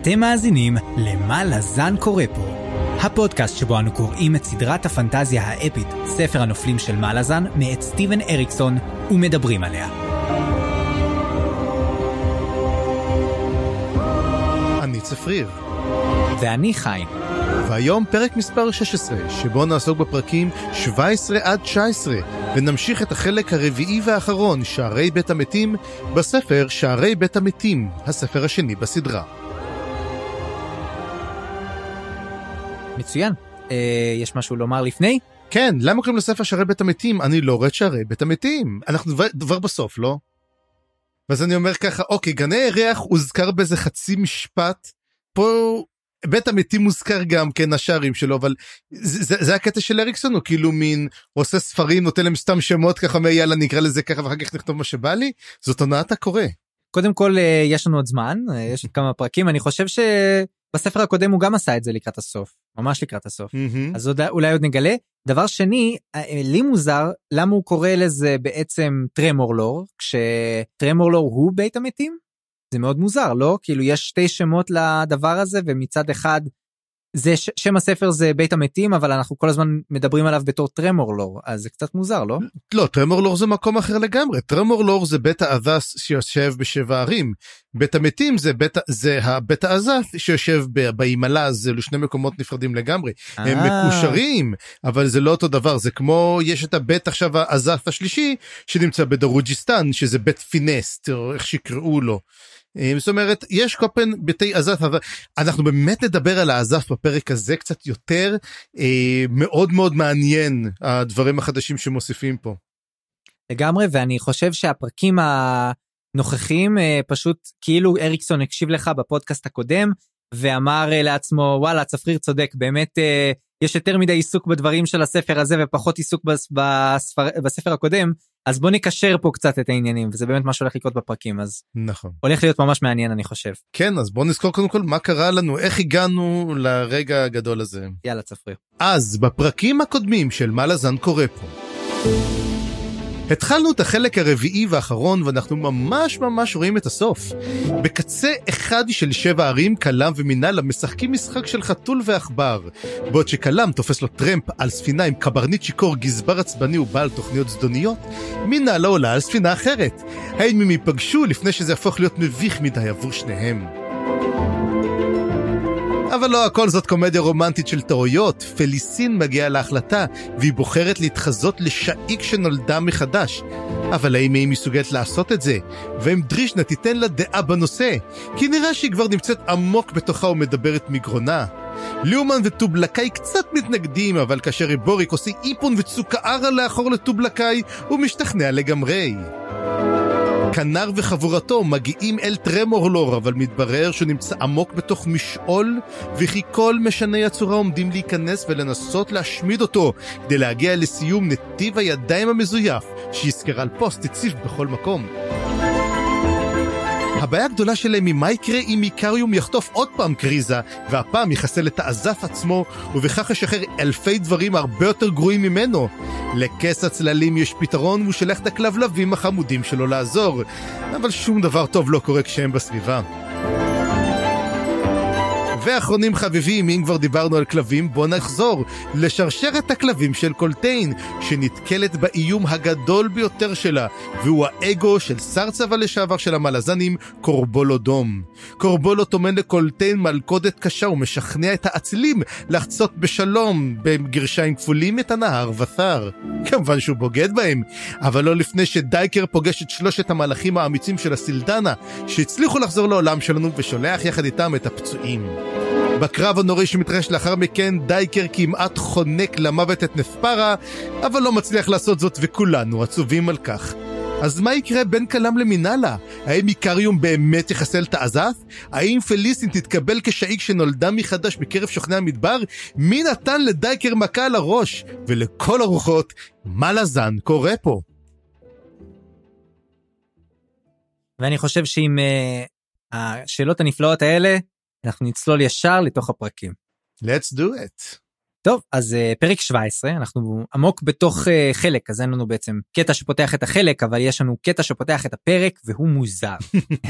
אתם מאזינים ל"מה לזן קורא פה", הפודקאסט שבו אנו קוראים את סדרת הפנטזיה האפית, ספר הנופלים של מה לזן, מאת סטיבן אריקסון, ומדברים עליה. אני צפריר, ואני חיים. והיום פרק מספר 16, שבו נעסוק בפרקים 17 עד 19, ונמשיך את החלק הרביעי והאחרון, שערי בית המתים, בספר שערי בית המתים, הספר השני בסדרה. מצוין. אה, יש משהו לומר לפני? כן, למה קוראים לספר שערי בית המתים? אני לא רואה את שערי בית המתים. אנחנו דבר, דבר בסוף, לא? ואז אני אומר ככה, אוקיי, גני ירח הוזכר באיזה חצי משפט, פה בית המתים מוזכר גם כן השערים שלו, אבל זה, זה, זה הקטע של אריקסון, הוא כאילו מין עושה ספרים, נותן להם סתם שמות ככה, אומר יאללה נקרא לזה ככה ואחר כך נכתוב מה שבא לי, זאת הונאת הקורא. קודם כל אה, יש לנו עוד זמן, אה, יש עוד כמה פרקים, אני חושב שבספר הקודם הוא גם עשה את זה לקראת הסוף, ממש לקראת הסוף. מהמם. אז עוד, אולי עוד נגלה. דבר שני, אה, לי מוזר למה הוא קורא לזה בעצם טרמורלור, כשטרמורלור הוא בית המתים? זה מאוד מוזר, לא? כאילו יש שתי שמות לדבר הזה, ומצד אחד, זה ש- שם הספר זה בית המתים, אבל אנחנו כל הזמן מדברים עליו בתור טרמורלור, אז זה קצת מוזר, לא? לא, טרמורלור זה מקום אחר לגמרי. טרמורלור זה בית האזס שיושב בשבע ערים. בית המתים זה בית, זה הבית האזס שיושב ב- בהימאליה, זה לשני מקומות נפרדים לגמרי. הם אה, מקושרים, אבל זה לא אותו דבר. זה כמו, יש את הבית עכשיו האזס השלישי, שנמצא בדרוג'יסטן, שזה בית פינסט, או איך שיקראו לו. אה, זאת אומרת, יש כל פעם ביתי עזף, אבל אנחנו באמת נדבר על העזף בפרק הזה קצת יותר, אה, מאוד מאוד מעניין הדברים החדשים שמוסיפים פה. לגמרי, ואני חושב שהפרקים הנוכחיים אה, פשוט כאילו אריקסון הקשיב לך בפודקאסט הקודם ואמר לעצמו וואלה צפריר צודק באמת יש יותר מדי עיסוק בדברים של הספר הזה ופחות עיסוק בס, בספר, בספר הקודם אז בוא נקשר פה קצת את העניינים וזה באמת מה שהולך לקרות בפרקים אז נכון. הולך להיות ממש מעניין אני חושב כן, אז בואו נזכור קודם כל מה קרה לנו, איך הגענו לרגע הגדול הזה. יאללה צפריר. אז בפרקים הקודמים של מה לזן קורה פה. התחלנו את החלק הרביעי והאחרון ואנחנו ממש ממש רואים את הסוף. בקצה אחד של שבע ערים קלם ומינאלה משחקים משחק של חתול ועכבר. בעוד שקלם תופס לו טרמפ על ספינה עם קברניט שיכור גזבר עצבני ובעל תוכניות זדוניות, מינאלה עולה על ספינה אחרת. האם הם ייפגשו לפני שזה יהפוך להיות מביך מדי עבור שניהם? אבל לא הכל זאת קומדיה רומנטית של טעויות, פליסין מגיעה להחלטה, והיא בוחרת להתחזות לשאיק שנולדה מחדש. אבל האם היא מסוגלת לעשות את זה? והאם דרישנה תיתן לה דעה בנושא? כי נראה שהיא כבר נמצאת עמוק בתוכה ומדברת מגרונה. ליאומן וטובלקאי קצת מתנגדים, אבל כאשר בוריק עושה איפון וצוקערה לאחור לטובלקאי, הוא משתכנע לגמרי. כנר וחבורתו מגיעים אל טרמורלור, אבל מתברר שהוא נמצא עמוק בתוך משעול, וכי כל משני הצורה עומדים להיכנס ולנסות להשמיד אותו, כדי להגיע לסיום נתיב הידיים המזויף, שיזכר על פוסט הציב בכל מקום. הבעיה הגדולה שלהם היא מה יקרה אם איקריום יחטוף עוד פעם קריזה, והפעם יחסל את האזף עצמו, ובכך ישחרר אלפי דברים הרבה יותר גרועים ממנו. לכס הצללים יש פתרון, והוא שולח את הכלבלבים החמודים שלו לעזור. אבל שום דבר טוב לא קורה כשהם בסביבה. ואחרונים חביבים, אם כבר דיברנו על כלבים, בוא נחזור לשרשרת הכלבים של קולטיין, שנתקלת באיום הגדול ביותר שלה, והוא האגו של שר צבא לשעבר של המלזנים, קורבולו דום. קורבולו טומן לקולטיין מלכודת קשה ומשכנע את האצילים לחצות בשלום, בגרשיים כפולים, את הנהר ותר. כמובן שהוא בוגד בהם, אבל לא לפני שדייקר פוגש את שלושת המלאכים האמיצים של הסילדנה, שהצליחו לחזור לעולם שלנו ושולח יחד איתם את הפצועים. בקרב הנוראי שמתרחש לאחר מכן, דייקר כמעט חונק למוות את נספרה, אבל לא מצליח לעשות זאת וכולנו עצובים על כך. אז מה יקרה בין קלם למינאלה? האם איקריום באמת יחסל את האזף? האם פליסין תתקבל כשאיק שנולדה מחדש בקרב שוכני המדבר? מי נתן לדייקר מכה על הראש? ולכל הרוחות, מה לזן קורה פה? ואני חושב שעם uh, השאלות הנפלאות האלה אנחנו נצלול ישר לתוך הפרקים. Let's do it. טוב אז uh, פרק 17 אנחנו עמוק בתוך uh, חלק אז אין לנו בעצם קטע שפותח את החלק אבל יש לנו קטע שפותח את הפרק והוא מוזר.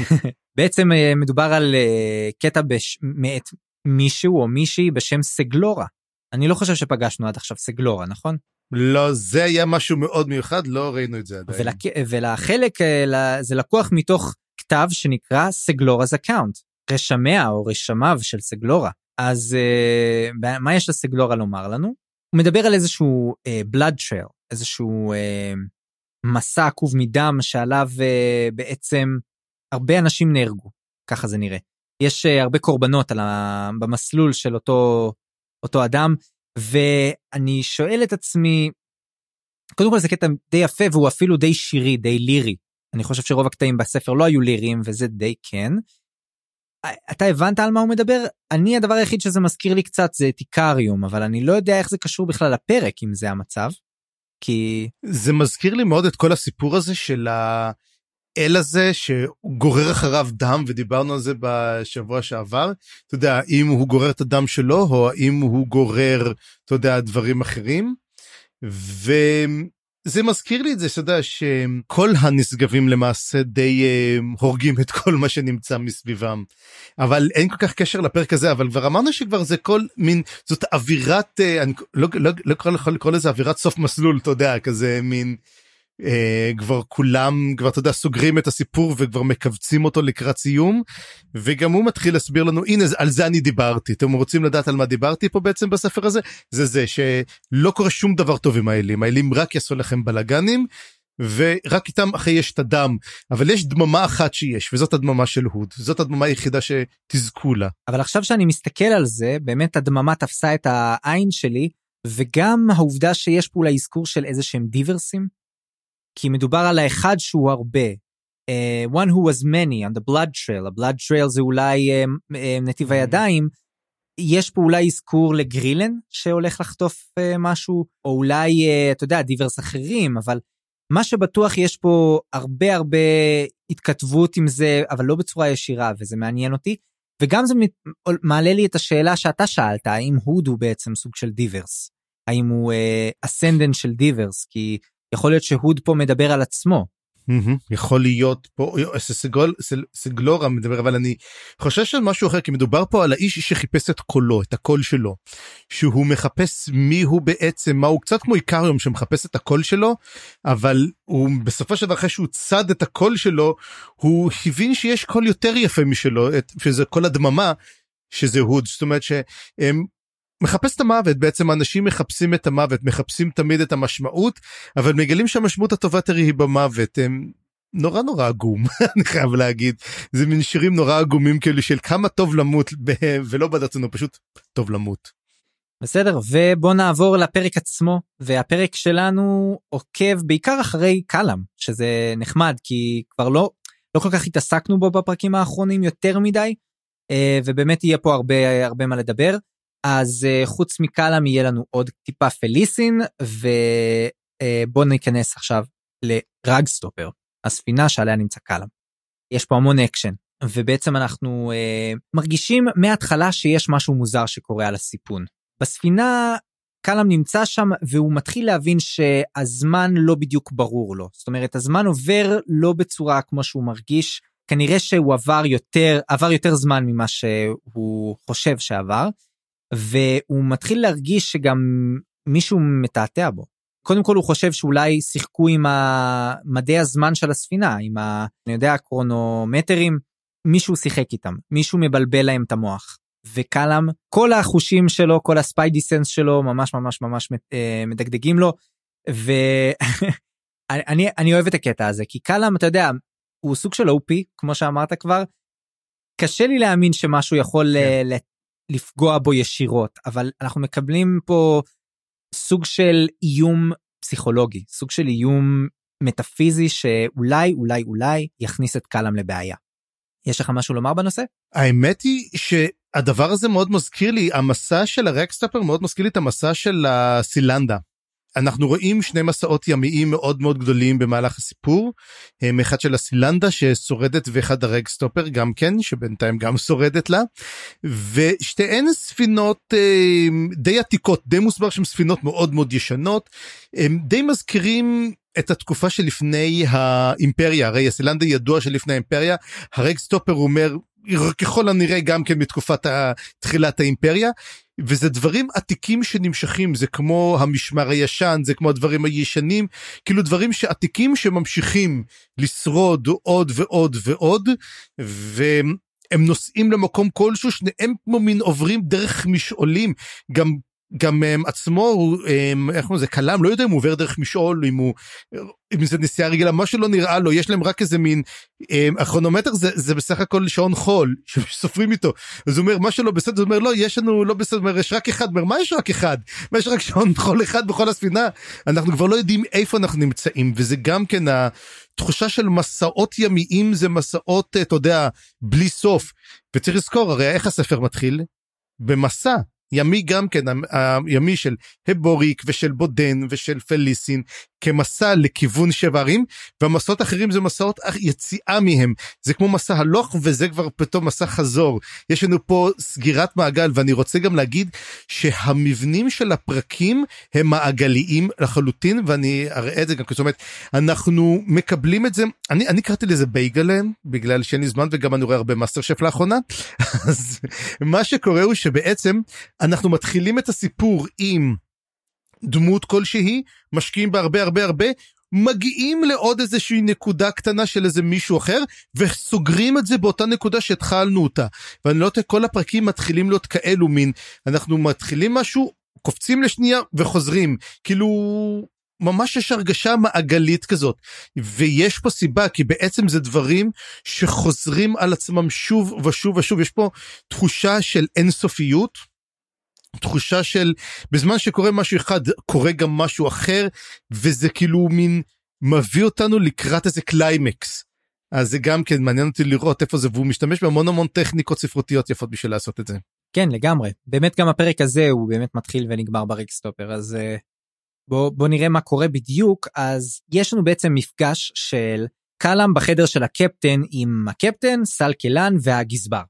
בעצם אה, מדובר על אה, קטע בש... מאת מישהו או מישהי בשם סגלורה. אני לא חושב שפגשנו עד עכשיו סגלורה, נכון? לא, זה היה משהו מאוד מיוחד, לא ראינו את זה עדיין. ולק... ולחלק אה, זה לקוח מתוך כתב שנקרא Seglora's Account, רשמיה או רשמיו של סגלורה. אז אה, מה יש לסגלורה לומר לנו? הוא מדבר על איזשהו אה, blood trail, איזשהו אה, מסע עקוב מדם שעליו אה, בעצם הרבה אנשים נהרגו, ככה זה נראה. יש אה, הרבה קורבנות על ה... במסלול של אותו, אותו אדם, ואני שואל את עצמי, קודם כל זה קטע די יפה והוא אפילו די שירי, די לירי. אני חושב שרוב הקטעים בספר לא היו ליריים וזה די כן. אתה הבנת על מה הוא מדבר? אני הדבר היחיד שזה מזכיר לי קצת זה את איקריום, אבל אני לא יודע איך זה קשור בכלל לפרק אם זה המצב. כי... זה מזכיר לי מאוד את כל הסיפור הזה של האל הזה שגורר אחריו דם ודיברנו על זה בשבוע שעבר. אתה יודע, אם הוא גורר את הדם שלו או האם הוא גורר, אתה יודע, דברים אחרים. ו... זה מזכיר לי את זה, שאתה יודע, שכל הנשגבים למעשה די uh, הורגים את כל מה שנמצא מסביבם. אבל אין כל כך קשר לפרק הזה, אבל כבר אמרנו שכבר זה כל מין, זאת אווירת, uh, אני לא, לא, לא יכול לקרוא לזה אווירת סוף מסלול, אתה יודע, כזה מין אה, כבר כולם כבר אתה יודע סוגרים את הסיפור וכבר מכווצים אותו לקראת סיום וגם הוא מתחיל להסביר לנו הנה על זה אני דיברתי. אתם רוצים לדעת על מה דיברתי פה בעצם בספר הזה? זה זה שלא קורה שום דבר טוב עם האלים. האלים רק יעשו לכם בלאגנים. ורק איתם אחרי יש את הדם. אבל יש דממה אחת שיש וזאת הדממה של הוד. זאת הדממה היחידה שתזכו לה. אבל עכשיו שאני מסתכל על זה באמת הדממה תפסה את העין שלי וגם העובדה שיש פה אולי אזכור של איזה שהם דיברסים כי מדובר על האחד שהוא הרבה. Uh, one who was many on the blood trail, ה-blood trail זה אולי uh, uh, נתיב mm-hmm. הידיים. יש פה אולי אזכור לגרילן שהולך לחטוף uh, משהו, או אולי, uh, אתה יודע, דיברס אחרים, אבל מה שבטוח יש פה הרבה הרבה התכתבות עם זה, אבל לא בצורה ישירה, וזה מעניין אותי. וגם זה מעלה לי את השאלה שאתה שאלת, האם הוד הוא בעצם סוג של דיברס? האם הוא אסנדנט uh, של דיברס? כי יכול להיות שהוד פה מדבר על עצמו. יכול להיות פה סגול סגלורה מדבר אבל אני חושב של משהו אחר כי מדובר פה על האיש שחיפש את קולו את הקול שלו שהוא מחפש מי הוא בעצם מה הוא קצת כמו איקריום שמחפש את הקול שלו אבל הוא בסופו של דבר אחרי שהוא צד את הקול שלו הוא הבין שיש קול יותר יפה משלו את שזה קול הדממה שזה הוד זאת אומרת שהם מחפש את המוות בעצם אנשים מחפשים את המוות מחפשים תמיד את המשמעות אבל מגלים שהמשמעות הטובה יותר היא במוות הם נורא נורא עגום אני חייב להגיד זה מין שירים נורא עגומים כאלה של כמה טוב למות ולא ברצונו פשוט טוב למות. בסדר ובוא נעבור לפרק עצמו והפרק שלנו עוקב בעיקר אחרי קלאם שזה נחמד כי כבר לא לא כל כך התעסקנו בו בפרקים האחרונים יותר מדי אה, ובאמת יהיה פה הרבה הרבה מה לדבר. אז אה, חוץ מקלאם יהיה לנו עוד טיפה פליסין ובוא אה, ניכנס עכשיו לרגסטופר הספינה שעליה נמצא קלאם. יש פה המון אקשן ובעצם אנחנו אה, מרגישים מההתחלה שיש משהו מוזר שקורה על הסיפון. בספינה קלאם נמצא שם והוא מתחיל להבין שהזמן לא בדיוק ברור לו זאת אומרת הזמן עובר לא בצורה כמו שהוא מרגיש כנראה שהוא עבר יותר עבר יותר זמן ממה שהוא חושב שעבר והוא מתחיל להרגיש שגם מישהו מתעתע בו. קודם כל הוא חושב שאולי שיחקו עם מדעי הזמן של הספינה, עם ה... אני יודע, הקרונומטרים, מישהו שיחק איתם, מישהו מבלבל להם את המוח. וקלאם, כל החושים שלו, כל הספיידי סנס שלו, ממש ממש ממש אה, מדגדגים לו, ואני אני אוהב את הקטע הזה, כי קלאם, אתה יודע, הוא סוג של OP, כמו שאמרת כבר, קשה לי להאמין שמשהו יכול כן. לפגוע בו ישירות אבל אנחנו מקבלים פה סוג של איום פסיכולוגי סוג של איום מטאפיזי שאולי אולי אולי יכניס את קלאם לבעיה. יש לך משהו לומר בנושא? האמת היא שהדבר הזה מאוד מזכיר לי המסע של הרקסטאפר מאוד מזכיר לי את המסע של הסילנדה. אנחנו רואים שני מסעות ימיים מאוד מאוד גדולים במהלך הסיפור. אחד של הסילנדה ששורדת ואחד הרגסטופר גם כן שבינתיים גם שורדת לה. ושתיהן ספינות אה, די עתיקות די מוסבר שהן ספינות מאוד מאוד ישנות. הם די מזכירים את התקופה שלפני האימפריה, הרי הסילנדה ידוע שלפני האימפריה, הרגסטופר אומר ככל הנראה גם כן מתקופת תחילת האימפריה. וזה דברים עתיקים שנמשכים זה כמו המשמר הישן זה כמו הדברים הישנים כאילו דברים שעתיקים שממשיכים לשרוד עוד ועוד ועוד והם נוסעים למקום כלשהו שניהם כמו מין עוברים דרך משעולים. גם גם um, עצמו הוא um, איך קוראים לזה? כלם לא יודע אם הוא עובר דרך משעול אם הוא אם זה נסיעה רגילה מה שלא נראה לו יש להם רק איזה מין um, הכרונומטר זה זה בסך הכל שעון חול שסופרים איתו. אז הוא אומר מה שלא בסדר הוא אומר לא יש לנו לא בסדר אומר, יש רק אחד אומר מה יש רק אחד? יש רק שעון חול אחד בכל הספינה אנחנו כבר לא יודעים איפה אנחנו נמצאים וזה גם כן התחושה של מסעות ימיים זה מסעות אתה יודע בלי סוף. וצריך לזכור הרי איך הספר מתחיל? במסע ימי גם כן הימי של הבוריק ושל בודן ושל פליסין כמסע לכיוון שבע ערים והמסעות האחרים זה מסעות יציאה מהם. זה כמו מסע הלוך וזה כבר פתאום מסע חזור. יש לנו פה סגירת מעגל ואני רוצה גם להגיד שהמבנים של הפרקים הם מעגליים לחלוטין ואני אראה את זה גם זאת אומרת אנחנו מקבלים את זה. אני אני קראתי לזה בייגלן בגלל שאין לי זמן וגם אני רואה הרבה מאסטר שף לאחרונה. אז מה שקורה הוא שבעצם אנחנו מתחילים את הסיפור עם. דמות כלשהי, משקיעים בה הרבה הרבה הרבה, מגיעים לעוד איזושהי נקודה קטנה של איזה מישהו אחר, וסוגרים את זה באותה נקודה שהתחלנו אותה. ואני לא יודע, כל הפרקים מתחילים להיות כאלו מין, אנחנו מתחילים משהו, קופצים לשנייה וחוזרים. כאילו, ממש יש הרגשה מעגלית כזאת ויש פה סיבה כי בעצם זה דברים שחוזרים על עצמם שוב ושוב ושוב יש פה תחושה של אינסופיות תחושה של בזמן שקורה משהו אחד קורה גם משהו אחר וזה כאילו מין מביא אותנו לקראת איזה קליימקס. אז זה גם כן מעניין אותי לראות איפה זה והוא משתמש בהמון המון טכניקות ספרותיות יפות בשביל לעשות את זה. כן לגמרי באמת גם הפרק הזה הוא באמת מתחיל ונגמר ברקסטופר אז אה, בוא בוא נראה מה קורה בדיוק אז יש לנו בעצם מפגש של קלאם בחדר של הקפטן עם הקפטן סלק אלן והגזבר.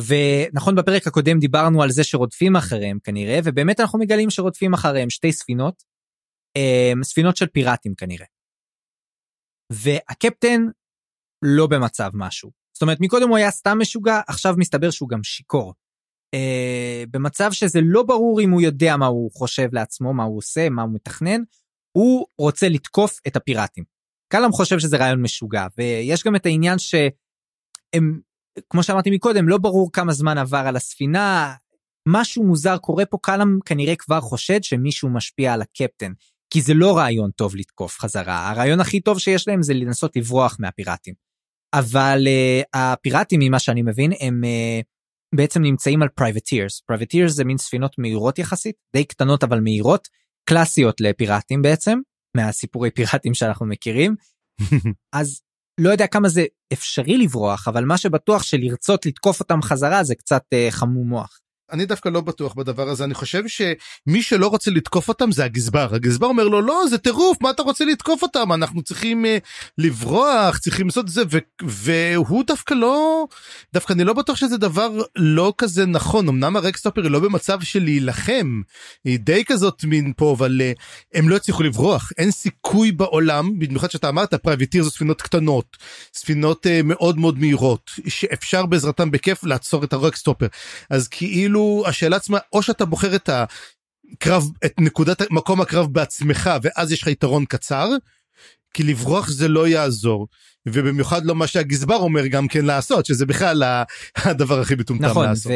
ונכון בפרק הקודם דיברנו על זה שרודפים אחריהם כנראה ובאמת אנחנו מגלים שרודפים אחריהם שתי ספינות אמ, ספינות של פיראטים כנראה. והקפטן לא במצב משהו זאת אומרת מקודם הוא היה סתם משוגע עכשיו מסתבר שהוא גם שיכור. אה, במצב שזה לא ברור אם הוא יודע מה הוא חושב לעצמו מה הוא עושה מה הוא מתכנן הוא רוצה לתקוף את הפיראטים. קלאם חושב שזה רעיון משוגע ויש גם את העניין שהם כמו שאמרתי מקודם לא ברור כמה זמן עבר על הספינה. משהו מוזר קורה פה קלאם כנראה כבר חושד שמישהו משפיע על הקפטן כי זה לא רעיון טוב לתקוף חזרה. הרעיון הכי טוב שיש להם זה לנסות לברוח מהפיראטים. אבל אה, הפיראטים ממה שאני מבין הם אה, בעצם נמצאים על privateers privateers זה מין ספינות מהירות יחסית די קטנות אבל מהירות קלאסיות לפיראטים בעצם מהסיפורי פיראטים שאנחנו מכירים. אז לא יודע כמה זה אפשרי לברוח אבל מה שבטוח שלרצות לתקוף אותם חזרה זה קצת אה, חמום מוח. אני דווקא לא בטוח בדבר הזה. אני חושב שמי שלא רוצה לתקוף אותם זה הגזבר. הגזבר אומר לו לא זה טירוף מה אתה רוצה לתקוף אותם? אנחנו צריכים uh, לברוח צריכים לעשות את זה. והוא דווקא לא דווקא אני לא בטוח שזה דבר לא כזה נכון. אמנם הרקסטופר היא לא במצב של להילחם. היא די כזאת מין פה אבל uh, הם לא הצליחו לברוח. אין סיכוי בעולם במיוחד שאתה אמרת privateer זה ספינות קטנות ספינות אה, מאוד מאוד מהירות שאפשר בעזרתם בכיף לעצור את הרקסטופר. אז כאילו. כאילו השאלה עצמה או שאתה בוחר את הקרב את נקודת מקום הקרב בעצמך ואז יש לך יתרון קצת כי לברוח זה לא יעזור ובמיוחד לא מה שהגזבר אומר גם כן לעשות שזה בכלל הדבר הכי מטומטם נכון, לעשות.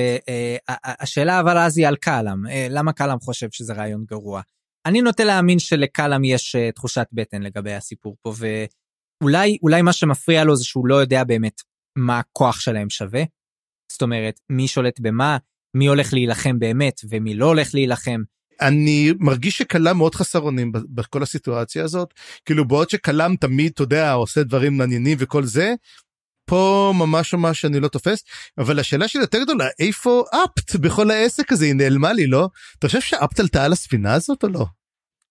והשאלה אה, אבל אז היא על קאלאם אה, למה קאלאם חושב שזה רעיון גרוע. אני נוטה להאמין שלקאלאם יש אה, תחושת בטן לגבי הסיפור פה ואולי אולי מה שמפריע לו זה שהוא לא יודע באמת מה הכוח שלהם שווה. זאת אומרת מי שולט במה מי הולך להילחם באמת ומי לא הולך להילחם. אני מרגיש שקלם מאוד חסר אונים בכל הסיטואציה הזאת כאילו בעוד שקלם תמיד אתה יודע עושה דברים מעניינים וכל זה. פה ממש ממש אני לא תופס אבל השאלה שלי יותר גדולה איפה אפט בכל העסק הזה היא נעלמה לי לא אתה חושב שאפט עלתה על הספינה הזאת או לא.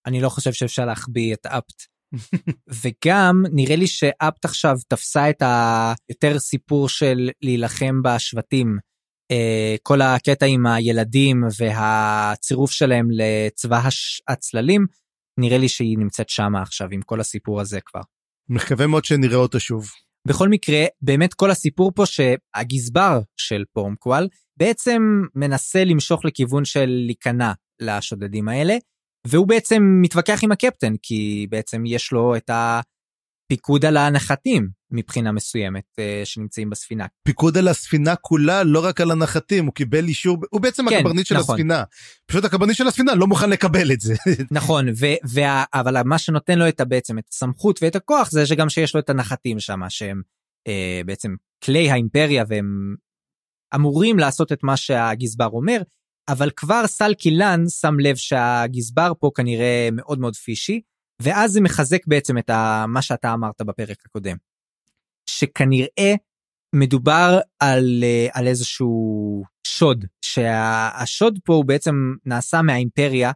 אני לא חושב שאפשר להחביא את אפט. וגם נראה לי שאפט עכשיו תפסה את היותר סיפור של להילחם בשבטים כל הקטע עם הילדים והצירוף שלהם לצבא הצללים נראה לי שהיא נמצאת שמה עכשיו עם כל הסיפור הזה כבר. מקווה מאוד שנראה אותו שוב. בכל מקרה, באמת כל הסיפור פה שהגזבר של פורמקוואל בעצם מנסה למשוך לכיוון של להיכנע לשודדים האלה, והוא בעצם מתווכח עם הקפטן, כי בעצם יש לו את הפיקוד על הנחתים מבחינה מסוימת אה, שנמצאים בספינה. פיקוד על הספינה כולה, לא רק על הנחתים, הוא קיבל אישור, הוא בעצם כן, הקברניט של נכון. הספינה. פשוט הקברניט של הספינה לא מוכן לקבל את זה. נכון, ו- וה- אבל מה שנותן לו את בעצם את הסמכות ואת הכוח זה שגם שיש לו את הנחתים שם, שהם uh, בעצם כלי האימפריה והם אמורים לעשות את מה שהגזבר אומר, אבל כבר סל קילן שם לב שהגזבר פה כנראה מאוד מאוד פישי, ואז זה מחזק בעצם את ה, מה שאתה אמרת בפרק הקודם. שכנראה מדובר על, על איזשהו שוד, שהשוד פה הוא בעצם נעשה מהאימפריה.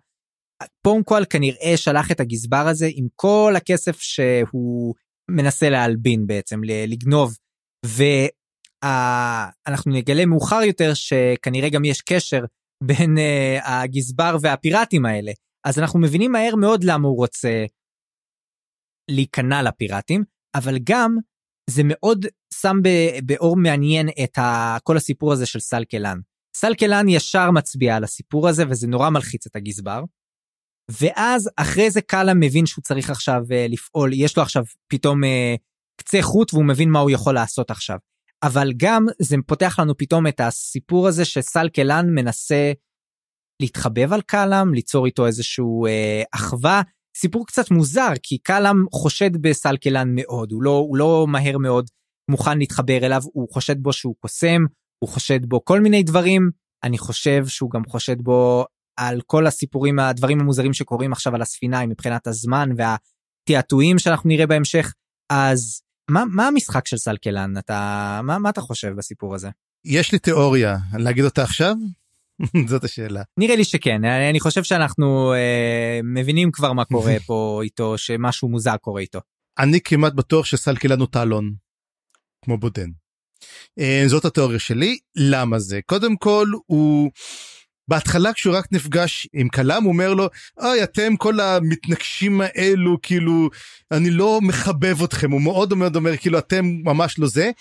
פורנקואל כנראה שלח את הגזבר הזה עם כל הכסף שהוא מנסה להלבין בעצם, לגנוב. ואנחנו נגלה מאוחר יותר שכנראה גם יש קשר בין uh, הגזבר והפיראטים האלה. אז אנחנו מבינים מהר מאוד למה הוא רוצה להיכנע לפיראטים, אבל גם זה מאוד שם באור מעניין את כל הסיפור הזה של סלקלן. סלקלן ישר מצביע על הסיפור הזה וזה נורא מלחיץ את הגזבר. ואז אחרי זה קאלה מבין שהוא צריך עכשיו uh, לפעול, יש לו עכשיו פתאום uh, קצה חוט והוא מבין מה הוא יכול לעשות עכשיו. אבל גם זה פותח לנו פתאום את הסיפור הזה שסל קלן מנסה להתחבב על קאלאם, ליצור איתו איזשהו אה, אחווה. סיפור קצת מוזר, כי קאלאם חושד בסל קלן מאוד, הוא לא, הוא לא מהר מאוד מוכן להתחבר אליו, הוא חושד בו שהוא קוסם, הוא חושד בו כל מיני דברים, אני חושב שהוא גם חושד בו על כל הסיפורים, הדברים המוזרים שקורים עכשיו על הספינה מבחינת הזמן והתעתועים שאנחנו נראה בהמשך, אז מה, מה המשחק של סלקלן? אתה, מה, מה אתה חושב בסיפור הזה? יש לי תיאוריה, להגיד אותה עכשיו? זאת השאלה. נראה לי שכן, אני חושב שאנחנו אה, מבינים כבר מה קורה פה איתו, שמשהו מוזר קורה איתו. אני כמעט בטוח שסלקלן הוא טלון, כמו בודן. אה, זאת התיאוריה שלי, למה זה? קודם כל הוא... בהתחלה כשהוא רק נפגש עם כלם הוא אומר לו אוי אתם כל המתנגשים האלו כאילו אני לא מחבב אתכם הוא מאוד מאוד אומר כאילו אתם ממש לא זה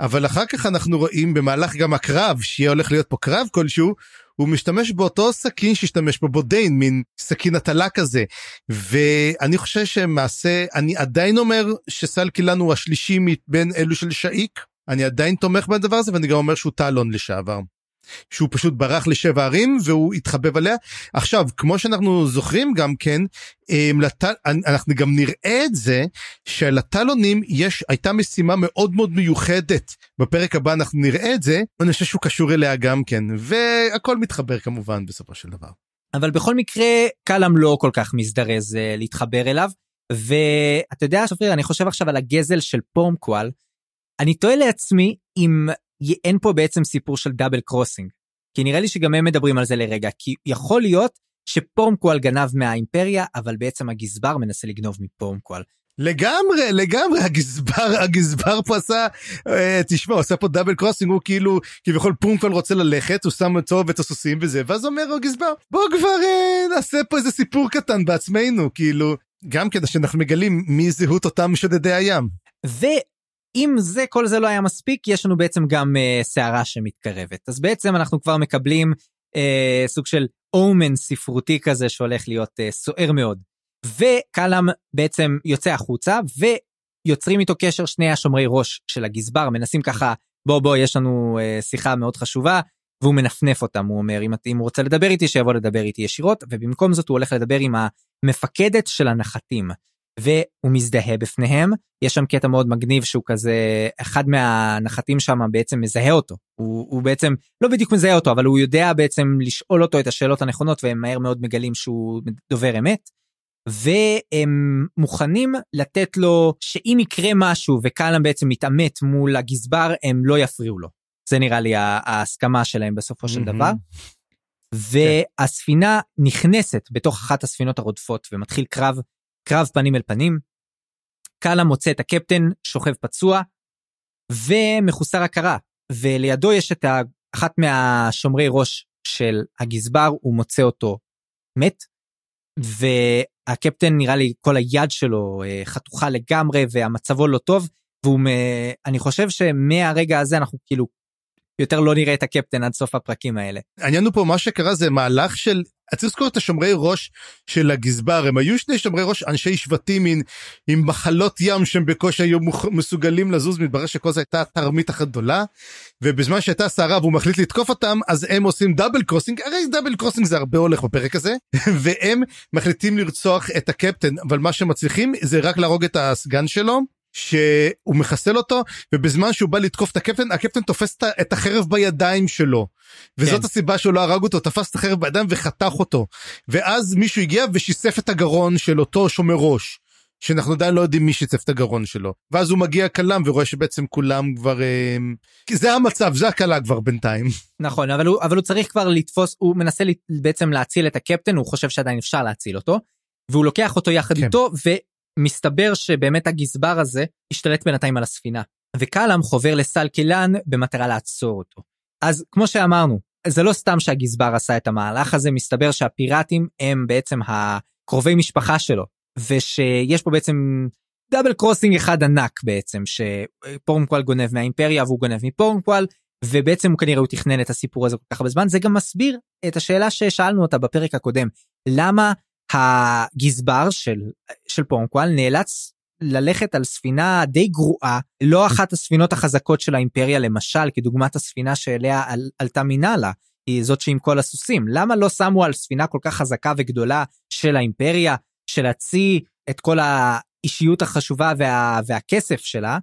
אבל אחר כך אנחנו רואים במהלך גם הקרב שיהיה הולך להיות פה קרב כלשהו הוא משתמש באותו סכין שהשתמש בו בודיין מין סכין הטלה כזה ואני חושב שמעשה אני עדיין אומר שסל קילן הוא השלישי מבין אלו של שאיק אני עדיין תומך בדבר הזה ואני גם אומר שהוא טלון לשעבר. שהוא פשוט ברח לשבע ערים והוא התחבב עליה. עכשיו, כמו שאנחנו זוכרים גם כן, אמ, לת... אנחנו גם נראה את זה שלטלונים יש, הייתה משימה מאוד מאוד מיוחדת. בפרק הבא אנחנו נראה את זה, אני חושב שהוא קשור אליה גם כן, והכל מתחבר כמובן בסופו של דבר. אבל בכל מקרה, קלאם לא כל כך מזדרז אה, להתחבר אליו, ואתה יודע, שפריר, אני חושב עכשיו על הגזבר של פורמקוואל, אני תוהה לעצמי אם אין פה בעצם סיפור של double crossing. כי נראה לי שגם הם מדברים על זה לרגע, כי יכול להיות שפורמקואל גנב מהאימפריה, אבל בעצם הגזבר מנסה לגנוב מפורמקואל. לגמרי, לגמרי, הגזבר, הגזבר פה עשה, אה, תשמע, הוא עשה פה double crossing, הוא כאילו, כביכול פורמקואל רוצה ללכת, הוא שם צהוב את הסוסים וזה, ואז אומר הגזבר, בוא כבר אה, נעשה פה איזה סיפור קטן בעצמנו, כאילו, גם כדי שאנחנו מגלים מי זהות אותם שודדי הים. אם זה, כל זה לא היה מספיק, יש לנו בעצם גם אה, סערה שמתקרבת. אז בעצם אנחנו כבר מקבלים אה, סוג של אומן ספרותי כזה שהולך להיות אה, סוער מאוד. וקלאם בעצם יוצא החוצה ויוצרים איתו קשר שני השומרי ראש של הגזבר, מנסים ככה, בוא בוא, יש לנו אה, שיחה מאוד חשובה, והוא מנפנף אותם, הוא אומר, אם, אם הוא רוצה לדבר איתי, שיבוא לדבר איתי ישירות, ובמקום זאת הוא הולך לדבר עם המפקדת של הנחתים. והוא מזדהה בפניהם. יש שם קטע מאוד מגניב שהוא כזה, אחד מהנחתים שם בעצם מזהה אותו. הוא, הוא בעצם לא בדיוק מזהה אותו, אבל הוא יודע בעצם לשאול אותו את השאלות הנכונות, והם מהר מאוד מגלים שהוא דובר אמת. והם מוכנים לתת לו שאם יקרה משהו וקלאם בעצם מתעמת מול הגזבר, הם לא יפריעו לו. זה נראה לי ההסכמה שלהם בסופו של דבר. והספינה נכנסת בתוך אחת הספינות הרודפות ומתחיל קרב קרב פנים אל פנים. קאלה מוצא את הקפטן שוכב פצוע ומחוסר הכרה, ולידו יש את אחת מהשומרי ראש של הגזבר, הוא מוצא אותו מת, הקפטן נראה לי כל היד שלו אה, חתוכה לגמרי והמצבו לא טוב. והוא אני חושב שמהרגע הזה אנחנו כאילו יותר לא נראה את הקפטן עד סוף הפרקים האלה. העניין הוא פה מה שקרה זה מהלך של צריך לזכור את השומרי ראש של הגזבר הם היו שני שומרי ראש אנשי שבטים עם, עם מחלות ים שהם בקושי היו מסוגלים לזוז מתברר שכל זה הייתה תרמית אחת גדולה ובזמן שהייתה סערה והוא מחליט לתקוף אותם אז הם עושים double crossing הרי double crossing זה הרבה הולך בפרק הזה והם מחליטים לרצוח את הקפטן אבל מה שמצליחים זה רק להרוג את הסגן שלו שהוא מחסל אותו ובזמן שהוא בא לתקוף את הקפטן הקפטן תופס את החרב בידיים שלו וזאת כן. הסיבה שהוא לא הרג אותו תפס את החרב בידיים וחתך אותו ואז מישהו הגיע ושיסף את הגרון של אותו שומר ראש. שאנחנו עדיין לא יודעים מי שיצף את הגרון שלו ואז הוא מגיע כלם ורואה שבעצם כולם כבר אה, זה המצב זה הקלה כבר בינתיים נכון אבל הוא אבל הוא צריך כבר לתפוס הוא מנסה בעצם להציל את הקפטן הוא חושב שעדיין אפשר להציל אותו והוא לוקח אותו יחד כן. איתו מסתבר שבאמת הגזבר הזה השתלט בינתיים על הספינה, וקלאם חובר לסל קילן במטרה לעצור אותו. אז כמו שאמרנו, זה לא סתם שהגזבר עשה את המהלך הזה, מסתבר שהפיראטים הם בעצם הקרובי משפחה שלו, ושיש פה בעצם דאבל קרוסינג אחד ענק בעצם, שפורנקוואל גונב מהאימפריה והוא גונב מפורנקוואל, ובעצם כנראה הוא תכנן את הסיפור הזה כל כך הרבה זמן, זה גם מסביר את השאלה ששאלנו אותה בפרק הקודם, למה הגזבר של, של פורנקואל נאלץ ללכת על ספינה די גרועה, לא אחת הספינות החזקות של האימפריה למשל, כדוגמת הספינה שאליה על, עלתה מנהלה, היא זאת שעם כל הסוסים. למה לא שמו על ספינה כל כך חזקה וגדולה של האימפריה, של הצי את כל האישיות החשובה וה, והכסף שלה?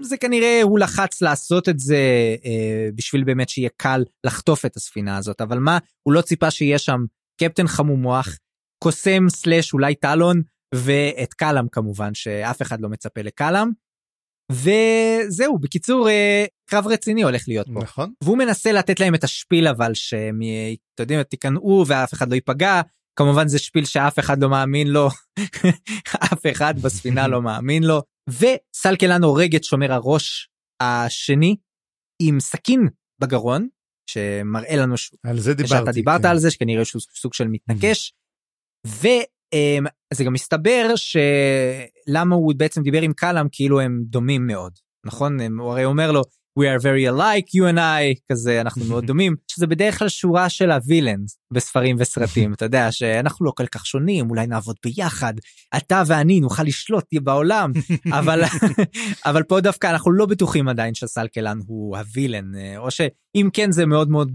זה כנראה הוא לחץ לעשות את זה אה, בשביל באמת שיהיה קל לחטוף את הספינה הזאת, אבל מה, הוא לא ציפה שיהיה שם קפטן חמום מוח, קוסם סלאש אולי טלון ואת קלאם כמובן שאף אחד לא מצפה לקלאם. וזהו בקיצור אה, קרב רציני הולך להיות פה. נכון. והוא מנסה לתת להם את השפיל אבל שהם אתם יודעים תיכנעו ואף אחד לא ייפגע. כמובן זה שפיל שאף אחד לא מאמין לו. אף אחד בספינה לא מאמין לו. וסלקלן הורג את שומר הראש השני עם סכין בגרון שמראה לנו ש... על זה דיברתי, שאתה דיברת כן. על זה שכנראה שהוא סוג של מתנקש וזה גם מסתבר שלמה הוא בעצם דיבר עם קלאם כאילו הם דומים מאוד נכון? הוא הרי אומר לו we are very alike you and I כזה אנחנו מאוד דומים שזה בדרך כלל שורה של הווילאנס בספרים וסרטים אתה יודע שאנחנו לא כל כך שונים אולי נעבוד ביחד אתה ואני נוכל לשלוט בעולם אבל אבל פה דווקא אנחנו לא בטוחים עדיין שסלקלן הוא הווילן או שאם כן זה מאוד מאוד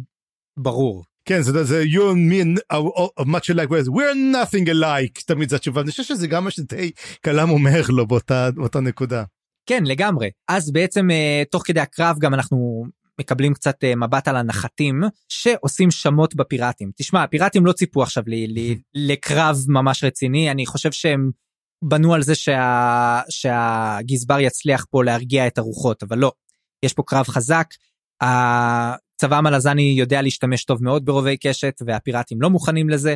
ברור כן זה זה you and me uh, much alike we're nothing alike. תמיד זה התשובה. אני חושב שזה גם מה שדי קלם אומר לו באותה, באותה נקודה. כן לגמרי. אז בעצם uh, תוך כדי הקרב גם אנחנו מקבלים קצת uh, מבט על הנחתים שעושים שמות בפיראטים. תשמע הפיראטים לא ציפו עכשיו לי, לי, לקרב ממש רציני. אני חושב שהם בנו על זה שה, שהגזבר יצליח פה להרגיע את הרוחות אבל לא. יש פה קרב חזק. צבא המלזני יודע להשתמש טוב מאוד ברובי קשת והפיראטים לא מוכנים לזה.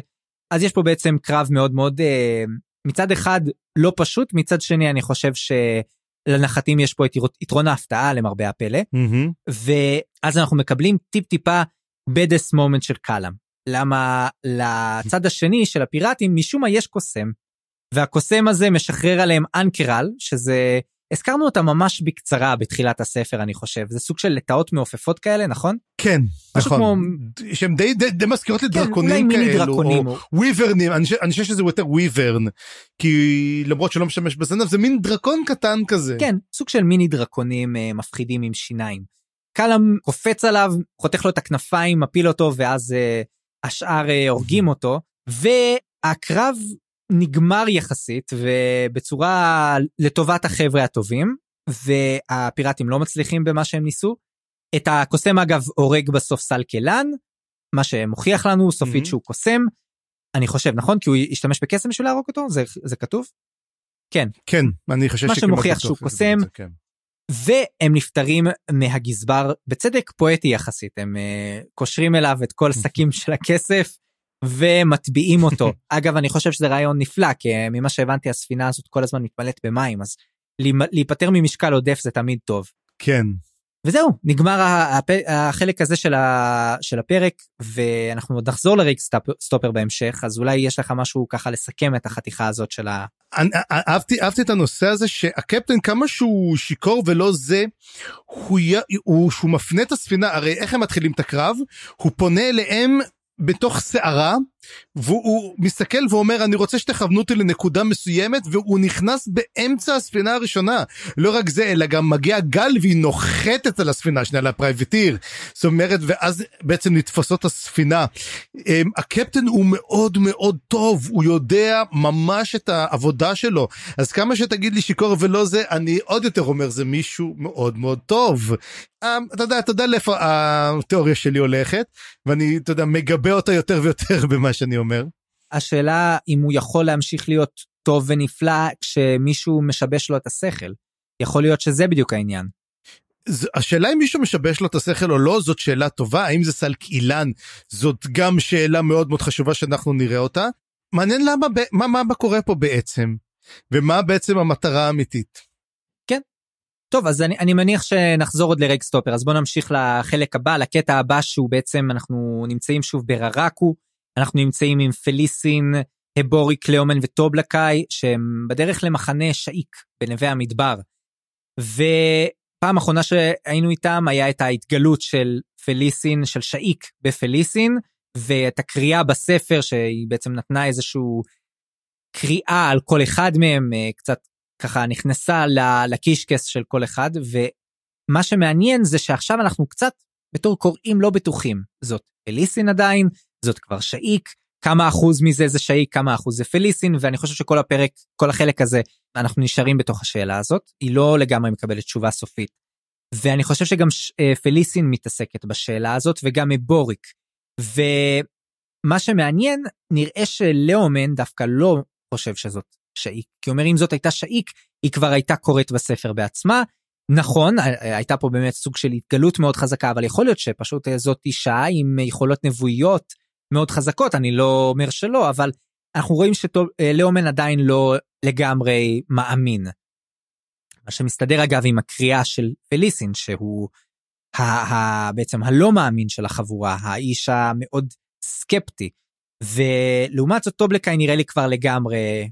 אז יש פה בעצם קרב מאוד מאוד אה, מצד אחד לא פשוט מצד שני אני חושב שלנחתים יש פה את יתרון ההפתעה למרבה הפלא mm-hmm. ואז אנחנו מקבלים טיפ טיפה בדס מומנט של קלאם למה לצד השני של הפיראטים משום מה יש קוסם והקוסם הזה משחרר עליהם אנקרל שזה הזכרנו אותה ממש בקצרה בתחילת הספר אני חושב. זה סוג של לטאות מעופפות כאלה נכון? כן נכון. כמו... שהם די, די, די מזכירות לי כן, כאלו דרקונים, או, או וויברנים אני, אני חושב שזה יותר וויברן כי למרות שלא משמש בזנב זה מין דרקון קטן כזה. כן סוג של מיני דרקונים אה, מפחידים עם שיניים. קלאם קופץ עליו חותך לו את הכנפיים מפיל אותו ואז אה, השאר אה, הורגים אותו. והקרב נגמר יחסית ובצורה לטובת החבר'ה הטובים והפיראטים לא מצליחים במה שהם ניסו. את הקוסם אגב הורג בסוף סלקלן מה שמוכיח לנו סופית mm-hmm. שהוא קוסם. אני חושב נכון כי הוא השתמש בקסם בשביל להרוג אותו זה זה כתוב. כן כן אני חושב מה שמוכיח שהוא קוסם. כן. והם נפטרים מהגזבר בצדק פואטי יחסית הם uh, קושרים אליו את כל שקים של הכסף ומטביעים אותו. אגב, אני חושב שזה רעיון נפלא, כי ממה שהבנתי הספינה הזאת כל הזמן מתמלאת במים, אז להיפטר ממשקל עודף זה תמיד טוב. כן. וזהו, נגמר הפ... החלק הזה של, ה... של הפרק, ואנחנו עוד נחזור לריק סטופר בהמשך, אז אולי יש לך משהו ככה לסכם את החתיכה הזאת של ה... אהבתי, אהבתי את הנושא הזה שהקפטן כמה שהוא שיכור ולא זה, הוא. הוא, שהוא מפנה את הספינה, הרי איך הם מתחילים את הקרב? הוא פונה אליהם בתוך סערה והוא מסתכל ואומר אני רוצה שתכוונו אותי לנקודה מסוימת והוא נכנס באמצע הספינה הראשונה לא רק זה אלא גם מגיע גל והיא נוחתת על הספינה השנייה לפרייבטיר זאת אומרת ואז בעצם נתפסות הספינה. אמ, הקפטן הוא מאוד מאוד טוב הוא יודע ממש את העבודה שלו אז כמה שתגיד לי שיכור ולא זה אני עוד יותר אומר זה מישהו מאוד מאוד טוב. אמ, אתה יודע אתה יודע לאיפה התיאוריה שלי הולכת ואני אתה יודע מגבה אותה יותר ויותר במה שאני אומר. השאלה אם הוא יכול להמשיך להיות טוב ונפלא כשמישהו משבש לו את השכל. יכול להיות שזה בדיוק העניין. השאלה אם מישהו משבש לו את השכל או לא זאת שאלה טובה האם זה סלק אילן זאת גם שאלה מאוד מאוד חשובה שאנחנו נראה אותה. מעניין למה מה מה, מה קורה פה בעצם ומה בעצם המטרה האמיתית. כן. טוב אז אני, אני מניח שנחזור עוד לרג סטופר אז בוא נמשיך לחלק הבא לקטע הבא שהוא בעצם אנחנו נמצאים שוב בררקו אנחנו נמצאים עם פליסין, הבורי, קליאומן וטובלקאי, שהם בדרך למחנה שאיק בנווה המדבר. ופעם אחרונה שהיינו איתם היה את ההתגלות של פליסין, של שאיק בפליסין, ואת הקריאה בספר שהיא בעצם נתנה איזשהו קריאה על כל אחד מהם, אה, קצת ככה נכנסה לקישקס של כל אחד, ומה שמעניין זה שעכשיו אנחנו קצת בתור קוראים לא בטוחים. זאת פליסין עדיין, זאת כבר שאיק, כמה אחוז מזה זה שאיק, כמה אחוז זה פליסין, ואני חושב שכל הפרק, כל החלק הזה, אנחנו נשארים בתוך השאלה הזאת, היא לא לגמרי מקבלת תשובה סופית. ואני חושב שגם אה, פליסין מתעסקת בשאלה הזאת, וגם מבוריק. ומה שמעניין, נראה שלאומן דווקא לא חושב שזאת שאיק, כי אומר אם זאת הייתה שאיק, היא כבר הייתה קוראת בספר בעצמה. נכון, הייתה פה באמת סוג של התגלות מאוד חזקה, אבל יכול להיות שפשוט זאת אישה עם יכולות נבואיות מאוד חזקות, אני לא אומר שלא, אבל אנחנו רואים שלאומן עדיין לא לגמרי מאמין. מה שמסתדר אגב עם הקריאה של פליסין, שהוא ה- ה- בעצם הלא מאמין של החבורה, האיש המאוד סקפטי. ולעומת זאת טובלקאי נראה לי כבר לגמרי.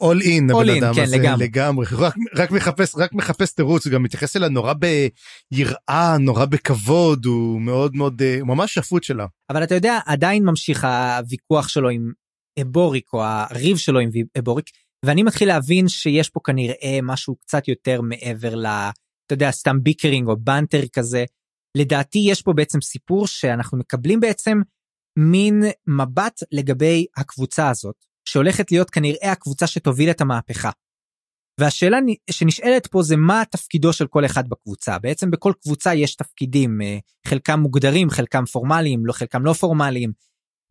All in הבן אדם כן, הזה לגמרי, לגמרי. רק, רק מחפש רק מחפס תירוץ הוא גם מתייחס אליה נורא ביראה נורא בכבוד הוא מאוד מאוד הוא ממש שפוט שלה. אבל אתה יודע עדיין ממשיך הוויכוח שלו עם אבוריק או הריב שלו עם אבוריק ואני מתחיל להבין שיש פה כנראה משהו קצת יותר מעבר ל... אתה יודע סתם ביקרינג או בנטר כזה. לדעתי יש פה בעצם סיפור שאנחנו מקבלים בעצם מין מבט לגבי הקבוצה הזאת שהולכת להיות כנראה הקבוצה שתוביל את המהפכה. והשאלה שנשאלת פה זה מה תפקידו של כל אחד בקבוצה. בעצם בכל קבוצה יש תפקידים, אה, חלקם מוגדרים, חלקם פורמליים, לא חלקם לא פורמליים.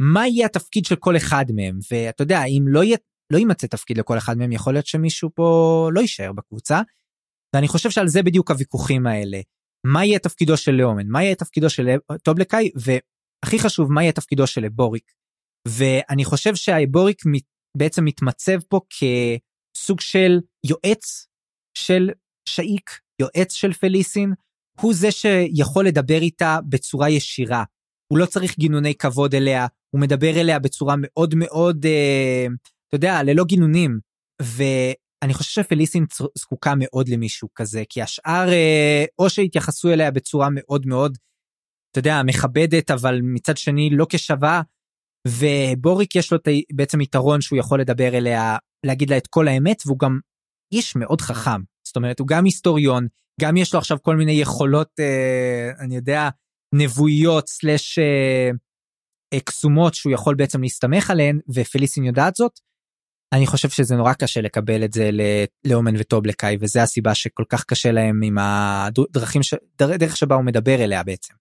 מה יהיה התפקיד של כל אחד מהם? ואתה יודע, אם לא, יהיה, לא יימצא תפקיד לכל אחד מהם, יכול להיות שמישהו פה לא יישאר בקבוצה. ואני חושב שעל זה בדיוק הוויכוחים האלה. מה יהיה תפקידו של לאומן? מה יהיה תפקידו של טובלקאי? והכי חשוב, מה יהיה תפקידו של בוריק? ואני חושב שהאבוריק בעצם מתמצב פה כסוג של יועץ של שאיק, יועץ של פליסין, הוא זה שיכול לדבר איתה בצורה ישירה. הוא לא צריך גינוני כבוד אליה, הוא מדבר אליה בצורה מאוד מאוד, אה, אתה יודע, ללא גינונים. ואני חושב שפליסין זקוקה מאוד למישהו כזה, כי השאר אה, או שהתייחסו אליה בצורה מאוד מאוד, אתה יודע, מכבדת, אבל מצד שני לא כשווה, ובוריק יש לו את בעצם יתרון שהוא יכול לדבר אליה, להגיד לה את כל האמת, והוא גם איש מאוד חכם. זאת אומרת, הוא גם היסטוריון, גם יש לו עכשיו כל מיני יכולות, אה, אני יודע, נבואיות סלאש אה, קסומות שהוא יכול בעצם להסתמך עליהן, ופליסין יודעת זאת. אני חושב שזה נורא קשה לקבל את זה לאומן וטובלקאי, וזה הסיבה שכל כך קשה להם עם הדרכים, ש... דרך שבה הוא מדבר אליה בעצם.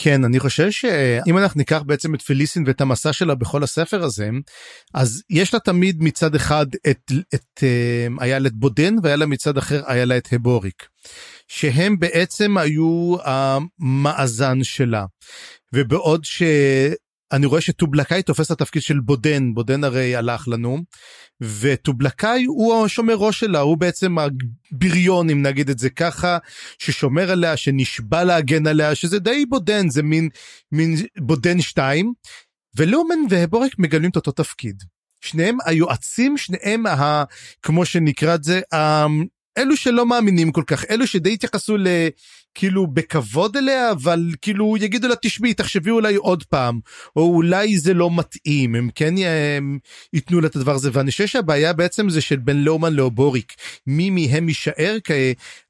כן אני חושב שאם אנחנו ניקח בעצם את פליסין ואת המסע שלה בכל הספר הזה אז יש לה תמיד מצד אחד את, את אה, איילת בודן והיה לה מצד אחר היה לה את הבוריק. שהם בעצם היו המאזן שלה ובעוד ש... אני רואה שטובלקאי תופס את התפקיד של בודן, בודן הרי הלך לנו, וטובלקאי הוא השומר ראש שלה, הוא בעצם הבריון, אם נגיד את זה ככה, ששומר עליה, שנשבע להגן עליה, שזה די בודן, זה מין, מין בודן שתיים, ולאומן והבורק מגלמים את אותו תפקיד. שניהם היועצים, שניהם, ה, כמו שנקרא את זה, אלו שלא מאמינים כל כך, אלו שדי התייחסו ל... כאילו בכבוד אליה, אבל כאילו יגידו לה תשמעי, תחשבי אולי עוד פעם, או אולי זה לא מתאים, הם כן הם ייתנו לה את הדבר הזה, ואני חושב שהבעיה בעצם זה של בין לאומן לאובוריק, מי מהם יישאר.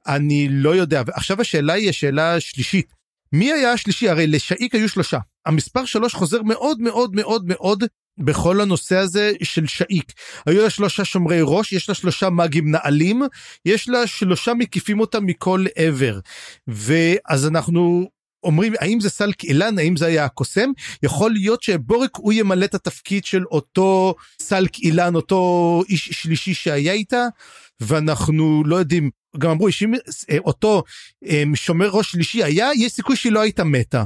אני לא יודע, ועכשיו השאלה היא השאלה השלישית, מי היה השלישי? הרי לשאיק היו שלושה. המספר שלוש חוזר מאוד מאוד מאוד מאוד בכל הנושא הזה של שאיק. היו לה שלושה שומרי ראש, יש לה שלושה מאגים נעלים, יש לה שלושה מקיפים אותה מכל עבר. ואז אנחנו אומרים האם זה סלק אילן האם זה היה הקוסם יכול להיות שבורק הוא ימלא את התפקיד של אותו סלק אילן אותו איש שלישי שהיה איתה ואנחנו לא יודעים גם אמרו שאם אותו אמ, שומר ראש שלישי היה יש סיכוי שהיא לא הייתה מתה.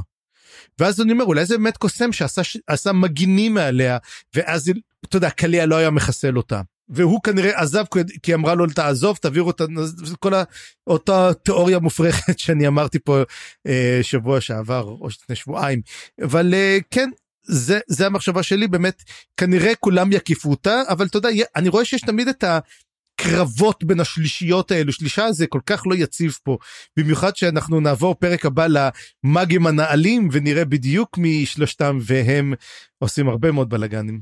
ואז אני אומר אולי זה באמת קוסם שעשה מגינים מעליה ואז אתה יודע קליע לא היה מחסל אותה. והוא כנראה עזב כי אמרה לו תעזוב תעביר אותה כל אותה תיאוריה מופרכת שאני אמרתי פה אה, שבוע שעבר או לפני שבועיים אבל אה, כן זה זה המחשבה שלי באמת כנראה כולם יקיפו אותה אבל אתה יודע אני רואה שיש תמיד את ה... קרבות בין השלישיות האלו שלישה זה כל כך לא יציב פה במיוחד שאנחנו נעבור פרק הבא למאגים הנעלים ונראה בדיוק מי שלושתם והם עושים הרבה מאוד בלאגנים.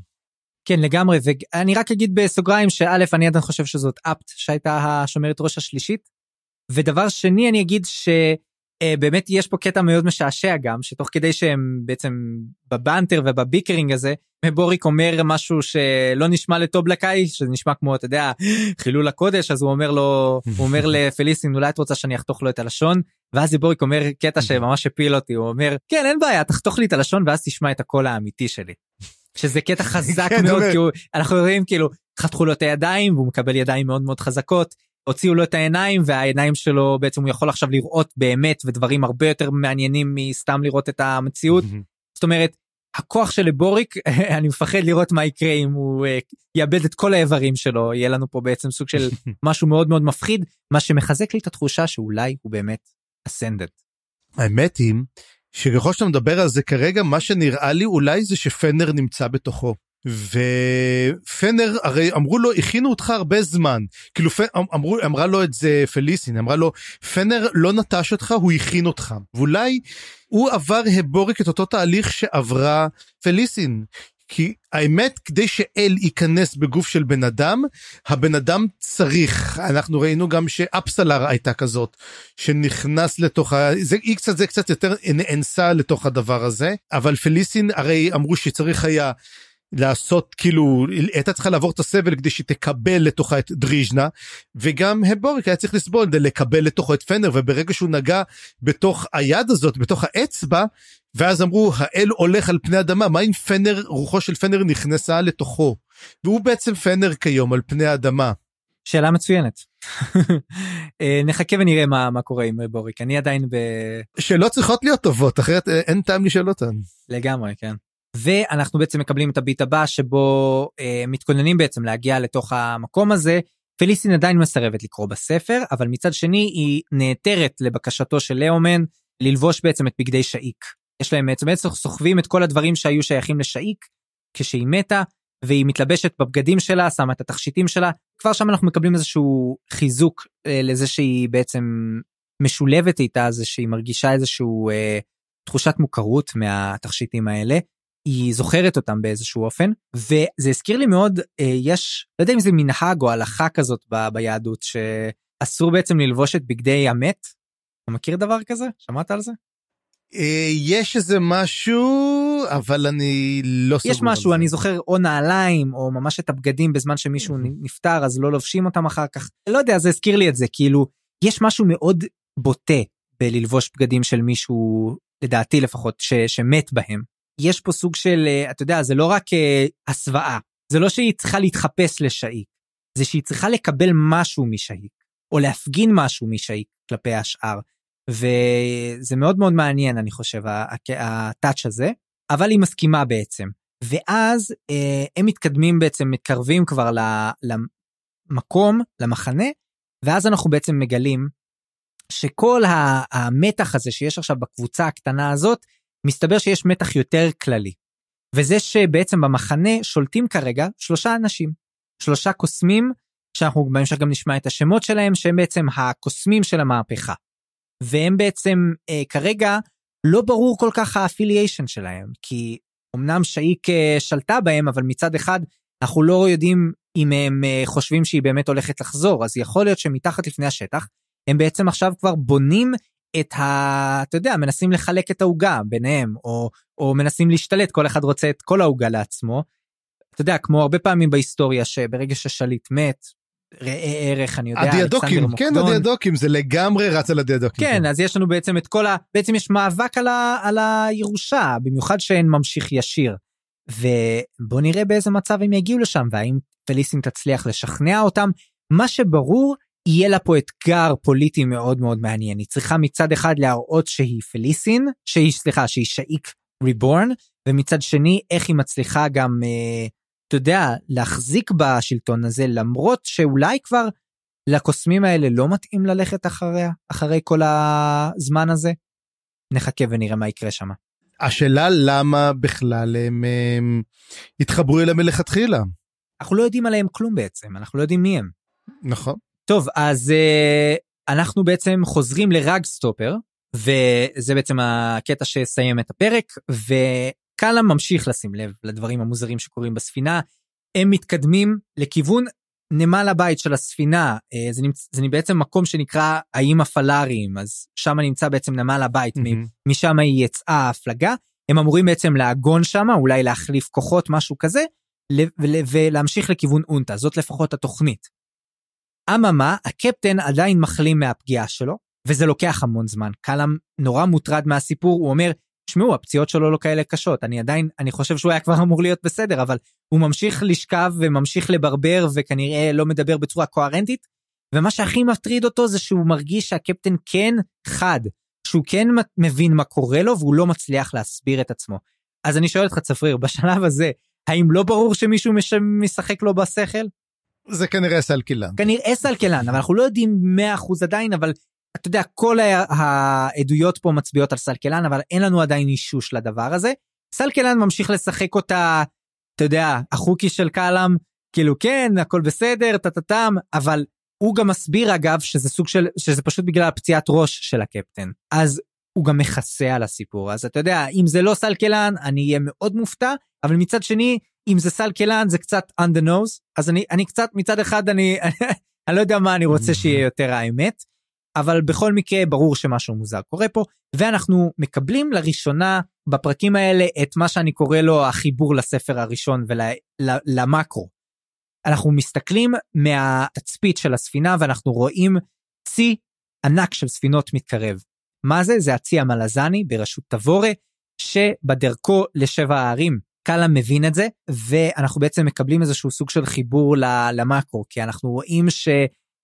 כן לגמרי ואני רק אגיד בסוגריים שא' אני עדיין חושב שזאת אפט שהייתה השומרת ראש השלישית. ודבר שני אני אגיד שבאמת יש פה קטע מאוד משעשע גם שתוך כדי שהם בעצם בבנטר ובביקרינג הזה בוריק אומר משהו שלא נשמע לטובלקאי שזה נשמע כמו אתה יודע חילול הקודש אז הוא אומר לו הוא אומר לפליסין אולי את רוצה שאני אחתוך לו את הלשון ואז בוריק אומר קטע שממש הפיל אותי הוא אומר כן אין בעיה תחתוך לי את הלשון ואז תשמע את הקול האמיתי שלי. שזה קטע חזק כן, מאוד כי אנחנו רואים כאילו חתכו לו את הידיים והוא מקבל ידיים מאוד מאוד חזקות הוציאו לו את העיניים והעיניים שלו בעצם הוא יכול עכשיו לראות באמת ודברים הרבה יותר מעניינים מסתם לראות את המציאות. זאת אומרת הכוח של לבוריק אני מפחד לראות מה יקרה אם הוא uh, יאבד את כל האיברים שלו יהיה לנו פה בעצם סוג של משהו מאוד מאוד מפחיד מה שמחזק לי את התחושה שאולי הוא באמת אסנדד. האמת היא שככל שאתה מדבר על זה כרגע מה שנראה לי אולי זה שפנר נמצא בתוכו. ופנר הרי אמרו לו הכינו אותך הרבה זמן. כאילו אמ, אמרו אמרה לו את זה פליסין אמרה לו פנר לא נטש אותך הוא הכין אותך. ואולי הוא עבר הבורק את אותו תהליך שעברה פליסין. כי האמת כדי שאל ייכנס בגוף של בן אדם הבן אדם צריך. אנחנו ראינו גם שאפסלר הייתה כזאת שנכנס לתוך ה... זה היא קצת זה קצת יותר נאנסה לתוך הדבר הזה. אבל פליסין הרי אמרו שצריך היה. לעשות כאילו הייתה צריכה לעבור את הסבל כדי שתקבל לתוכה את דריז'נה וגם הבוריק היה צריך לסבול כדי לקבל לתוכו את פנר וברגע שהוא נגע בתוך היד הזאת בתוך האצבע ואז אמרו האל הולך על פני אדמה מה אם פנר רוחו של פנר נכנסה לתוכו והוא בעצם פנר כיום על פני האדמה. שאלה מצוינת. אה, נחכה ונראה מה מה קורה עם בוריק אני עדיין ב... שאלות צריכות להיות טובות אחרת אה, אין טעם לשאול אותן. לגמרי כן. ואנחנו בעצם מקבלים את הביט הבא שבו אה, מתכוננים בעצם להגיע לתוך המקום הזה. פליסטין עדיין מסרבת לקרוא בספר אבל מצד שני היא נעתרת לבקשתו של לאומן ללבוש בעצם את בגדי שאיק. יש להם בעצם סוחבים את כל הדברים שהיו שייכים לשאיק כשהיא מתה והיא מתלבשת בבגדים שלה שמה את התכשיטים שלה כבר שם אנחנו מקבלים איזשהו חיזוק אה, לזה שהיא בעצם משולבת איתה זה שהיא מרגישה איזשהו אה, תחושת מוכרות מהתכשיטים האלה היא זוכרת אותם באיזשהו אופן וזה הזכיר לי מאוד אה, יש לא יודע אם זה מנהג או הלכה כזאת ב, ביהדות שאסור בעצם ללבוש את בגדי המת. אתה מכיר דבר כזה שמעת על זה? אה, יש איזה משהו אבל אני לא סוגר. יש משהו אני זוכר או נעליים או ממש את הבגדים בזמן שמישהו נפטר אז לא לובשים אותם אחר כך לא יודע זה הזכיר לי את זה כאילו יש משהו מאוד בוטה בללבוש בגדים של מישהו לדעתי לפחות ש, שמת בהם יש פה סוג של, אה, אתה יודע, זה לא רק אה, הסוואה, זה לא שהיא צריכה להתחפש לשאיק, זה שהיא צריכה לקבל משהו משאיק, או להפגין משהו משאיק כלפי השאר. וזה מאוד מאוד מעניין, אני חושב, הטאץ' הזה. אבל היא מסכימה בעצם. ואז אה, הם מתקדמים בעצם, מתקרבים כבר למקום, למחנה, ואז אנחנו בעצם מגלים שכל המתח הזה שיש עכשיו בקבוצה הקטנה הזאת, מסתבר שיש מתח יותר כללי. וזה שבעצם במחנה שולטים כרגע שלושה אנשים, שלושה קוסמים, שאנחנו בהמשך גם נשמע את השמות שלהם, שהם בעצם הקוסמים של המהפכה. והם בעצם אה, כרגע לא ברור כל כך האפיליישן שלהם, כי אמנם שאיק אה, שלטה בהם, אבל מצד אחד אנחנו לא יודעים אם הם אה, חושבים שהיא באמת הולכת לחזור, אז יכול להיות שמתחת לפני השטח, הם בעצם עכשיו כבר בונים את ה... אתה יודע, מנסים לחלק את העוגה ביניהם, או, או מנסים להשתלט, כל אחד רוצה את כל העוגה לעצמו. אתה יודע, כמו הרבה פעמים בהיסטוריה, שברגע ששליט מת, ראה ערך, אני יודע, הדיאדוקים, כן, הדיאדוקים, זה לגמרי רץ על הדיאדוקים. כן, אז יש לנו בעצם את כל ה... בעצם יש מאבק על, ה... על הירושה, במיוחד שאין ממשיך ישיר. ובוא נראה באיזה מצב הם יגיעו לשם, והאם פליסין תצליח לשכנע אותם. מה שברור, יהיה לה פה אתגר פוליטי מאוד מאוד מעניין. היא צריכה מצד אחד להראות שהיא פליסין, שהיא, סליחה, שהיא שאיק ריבורן, ומצד שני, איך היא מצליחה גם... אה, אתה יודע, להחזיק בשלטון הזה, למרות שאולי כבר לקוסמים האלה לא מתאים ללכת אחריה, אחרי כל הזמן הזה. נחכה ונראה מה יקרה שם. השאלה למה בכלל הם, הם התחברו אליה מלכתחילה. אנחנו לא יודעים עליהם כלום בעצם, אנחנו לא יודעים מי הם. נכון. טוב, אז uh, אנחנו בעצם חוזרים לרגסטופר, וזה בעצם הקטע שיסיים את הפרק, ו... קאלה ממשיך לשים לב לדברים המוזרים שקורים בספינה. הם מתקדמים לכיוון נמל הבית של הספינה, אה, זה, נמצ... זה בעצם מקום שנקרא האיים הפלאריים, אז שם נמצא בעצם נמל הבית, mm-hmm. משם היא יצאה ההפלגה. הם אמורים בעצם לעגון שם, אולי להחליף כוחות, משהו כזה, ולהמשיך לכיוון אונטה, זאת לפחות התוכנית. אממה, הקפטן עדיין מחלים מהפגיעה שלו, וזה לוקח המון זמן. קלאם נורא מוטרד מהסיפור, הוא אומר, תשמעו, הפציעות שלו לא כאלה קשות, אני עדיין, אני חושב שהוא היה כבר אמור להיות בסדר, אבל הוא ממשיך לשכב וממשיך לברבר וכנראה לא מדבר בצורה קוהרנטית, ומה שהכי מטריד אותו זה שהוא מרגיש שהקפטן כן חד, שהוא כן מבין מה קורה לו והוא לא מצליח להסביר את עצמו. אז אני שואל אותך צפריר, בשלב הזה, האם לא ברור שמישהו מש... משחק לו בשכל? זה כנראה סלקילן. כנראה סלקילן, אבל אנחנו לא יודעים 100% עדיין, אבל אתה יודע, כל העדויות פה מצביעות על סלקלן, אבל אין לנו עדיין אישוש לדבר הזה. סלקלן ממשיך לשחק אותה, אתה יודע, החוקי של קאלאם, כאילו כן, הכל בסדר, טה-טה-טם, אבל הוא גם מסביר אגב שזה סוג של, שזה פשוט בגלל הפציעת ראש של הקפטן. אז הוא גם מכסה על הסיפור, אז אתה יודע, אם זה לא סלקלן, אני אהיה מאוד מופתע, אבל מצד שני, אם זה סלקלן זה קצת on the nose, אז אני, אני קצת, מצד אחד אני, אני לא יודע מה אני רוצה שיהיה יותר האמת. אבל בכל מקרה ברור שמשהו מוזר קורה פה ואנחנו מקבלים לראשונה בפרקים האלה את מה שאני קורא לו החיבור לספר הראשון ולמקרו. אנחנו מסתכלים מהתצפית של הספינה ואנחנו רואים צי ענק של ספינות מתקרב. מה זה? זה הצי המלזני בראשות תבורה שבדרכו לשבע הערים. קאלם מבין את זה ואנחנו בעצם מקבלים איזשהו סוג של חיבור למקרו כי אנחנו רואים ש...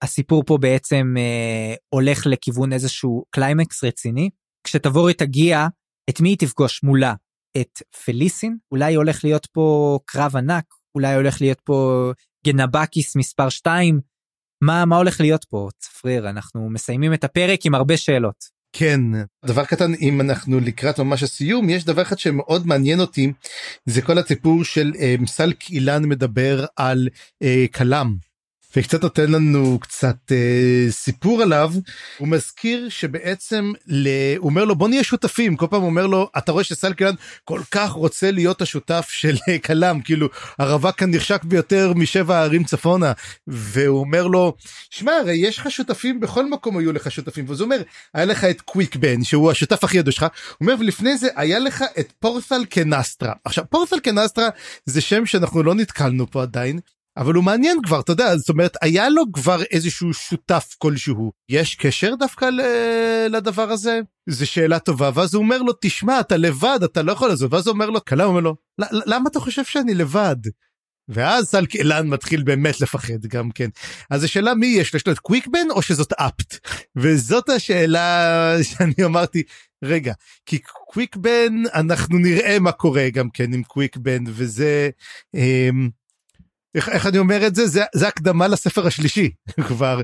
הסיפור פה בעצם אה, הולך לכיוון איזשהו קליימקס רציני. כשתבורי תגיע, את מי היא תפגוש מולה? את פליסין? אולי הולך להיות פה קרב ענק? אולי הולך להיות פה גנבקיס מספר 2? מה, מה הולך להיות פה, צפריר? אנחנו מסיימים את הפרק עם הרבה שאלות. כן, דבר קטן, אם אנחנו לקראת ממש הסיום, יש דבר אחד שמאוד מעניין אותי, זה כל הסיפור של אה, סלק אילן מדבר על אה, כלם. וקצת נותן לנו קצת אה, סיפור עליו. הוא מזכיר שבעצם ל... הוא אומר לו בוא נהיה שותפים. כל פעם אומר לו אתה רואה שסל קלן כל כך רוצה להיות השותף של כלם כאילו הרווק הנחשק ביותר משבע הערים צפונה. והוא אומר לו שמע הרי יש לך שותפים בכל מקום היו לך שותפים. ואז הוא אומר היה לך את קוויק בן שהוא השותף הכי ידוע שלך. הוא אומר ולפני זה היה לך את פורסל קנסטרה עכשיו פורסל קנסטרה זה שם שאנחנו לא נתקלנו פה עדיין אבל הוא מעניין כבר אתה יודע זאת אומרת היה לו כבר איזשהו שותף כלשהו יש קשר דווקא לדבר הזה זה שאלה טובה ואז הוא אומר לו תשמע אתה לבד אתה לא יכול לעזוב ואז הוא אומר לו כלה אומר לו למה אתה חושב שאני לבד. ואז סלקלן מתחיל באמת לפחד גם כן. אז השאלה מי יש, יש לו את קוויקבן או שזאת אפט? וזאת השאלה שאני אמרתי, רגע, כי קוויק בן, אנחנו נראה מה קורה גם כן עם קוויק בן, וזה, אמ, איך, איך אני אומר את זה? זה, זה הקדמה לספר השלישי כבר,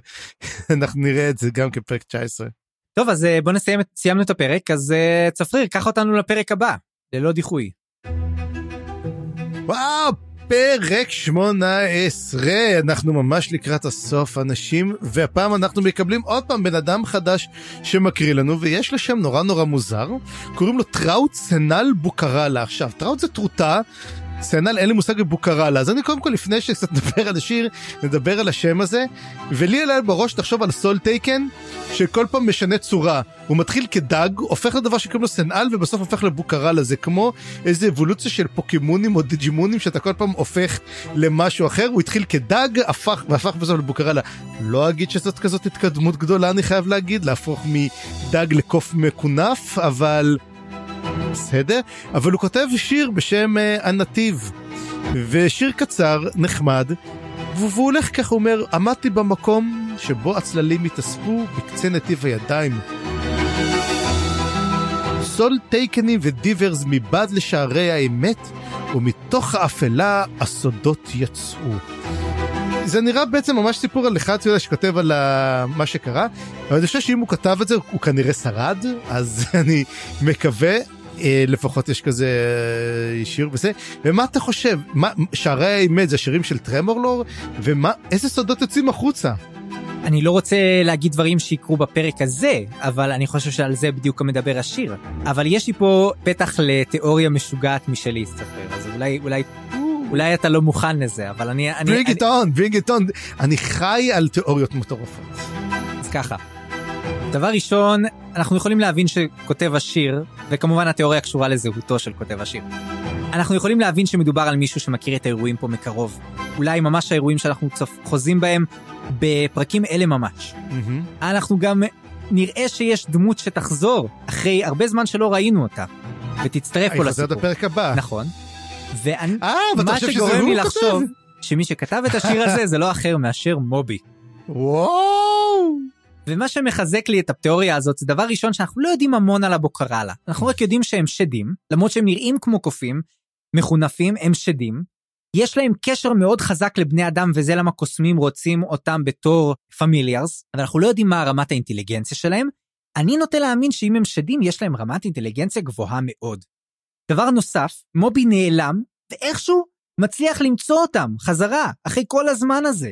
אנחנו נראה את זה גם כפרק 19. טוב, אז אה, בוא נסיים, סיימנו את הפרק, אז אה, צפריר, קח אותנו לפרק הבא, ללא דיחוי. וואו, פרק 18, אנחנו ממש לקראת הסוף אנשים, והפעם אנחנו מקבלים עוד פעם בן אדם חדש שמקריא לנו, ויש לו שם נורא נורא מוזר, קוראים לו טראוט סנל בוקרלה. עכשיו, trout זה טרוטה. סנל אין לי מושג בבוקרלה, אז אני קודם כל לפני שקצת נדבר על השיר, נדבר על השם הזה, ולי עלה בראש תחשוב על סול טייקן, שכל פעם משנה צורה, הוא מתחיל כדג, הופך לדבר שקוראים לו סנאל ובסוף הופך לבוקרלה, זה כמו איזה אבולוציה של פוקימונים או דיג'ימונים שאתה כל פעם הופך למשהו אחר, הוא התחיל כדג, הפך והפך בסוף לבוקרלה. לא אגיד שזאת כזאת התקדמות גדולה, אני חייב להגיד, להפוך מדג לקוף מקונף, אבל... בסדר, אבל הוא כותב שיר בשם uh, הנתיב, ושיר קצר, נחמד, והוא הולך ככה, הוא אומר, עמדתי במקום שבו הצללים התאספו בקצה נתיב הידיים. סול טייקנים ודיברס מבעד לשערי האמת, ומתוך האפלה הסודות יצאו. זה נראה בעצם ממש סיפור על אחד יודע, שכותב על מה שקרה, אבל אני חושב שאם הוא כתב את זה הוא כנראה שרד, אז אני מקווה. אה, לפחות יש כזה אה, שיר וזה ומה אתה חושב מה שערי האמת זה שירים של טרמורלור ומה איזה סודות יוצאים החוצה אני לא רוצה להגיד דברים שיקרו בפרק הזה, אבל אני חושב שעל זה בדיוק מדבר השיר. אבל יש לי פה פתח לתיאוריה משוגעת משלי, צפריר, אז אולי, אולי, אולי אתה לא מוכן לזה, אבל אני... אני, bring אני it on bring it on אני חי על תיאוריות מטורפות. אז ככה. דבר ראשון, אנחנו יכולים להבין שכותב השיר, וכמובן התיאוריה קשורה לזהותו של כותב השיר. אנחנו יכולים להבין שמדובר על מישהו שמכיר את האירועים פה מקרוב. אולי ממש האירועים שאנחנו צופ... חוזים בהם בפרקים אלה ממש. מהמם. אנחנו גם נראה שיש דמות שתחזור אחרי הרבה זמן שלא ראינו אותה, ותצטרף פה היא חוזרת לסיפור. בפרק הבא. נכון. ואני, אה ואתה מה שגורם לי לחשוב? שמי שכתב את השיר הזה זה לא אחר מאשר מובי. וואו. ומה שמחזק לי את התיאוריה הזאת זה דבר ראשון שאנחנו לא יודעים המון על הבוקרלה. אנחנו רק יודעים שהם שדים, למרות שהם נראים כמו קופים, מכונפים, הם שדים. יש להם קשר מאוד חזק לבני אדם וזה למה קוסמים רוצים אותם בתור familiars, אבל אנחנו לא יודעים מה רמת האינטליגנציה שלהם. אני נוטה להאמין שאם הם שדים יש להם רמת אינטליגנציה גבוהה מאוד. דבר נוסף, מובי נעלם, ואיכשהו מצליח למצוא אותם חזרה, אחרי כל הזמן הזה.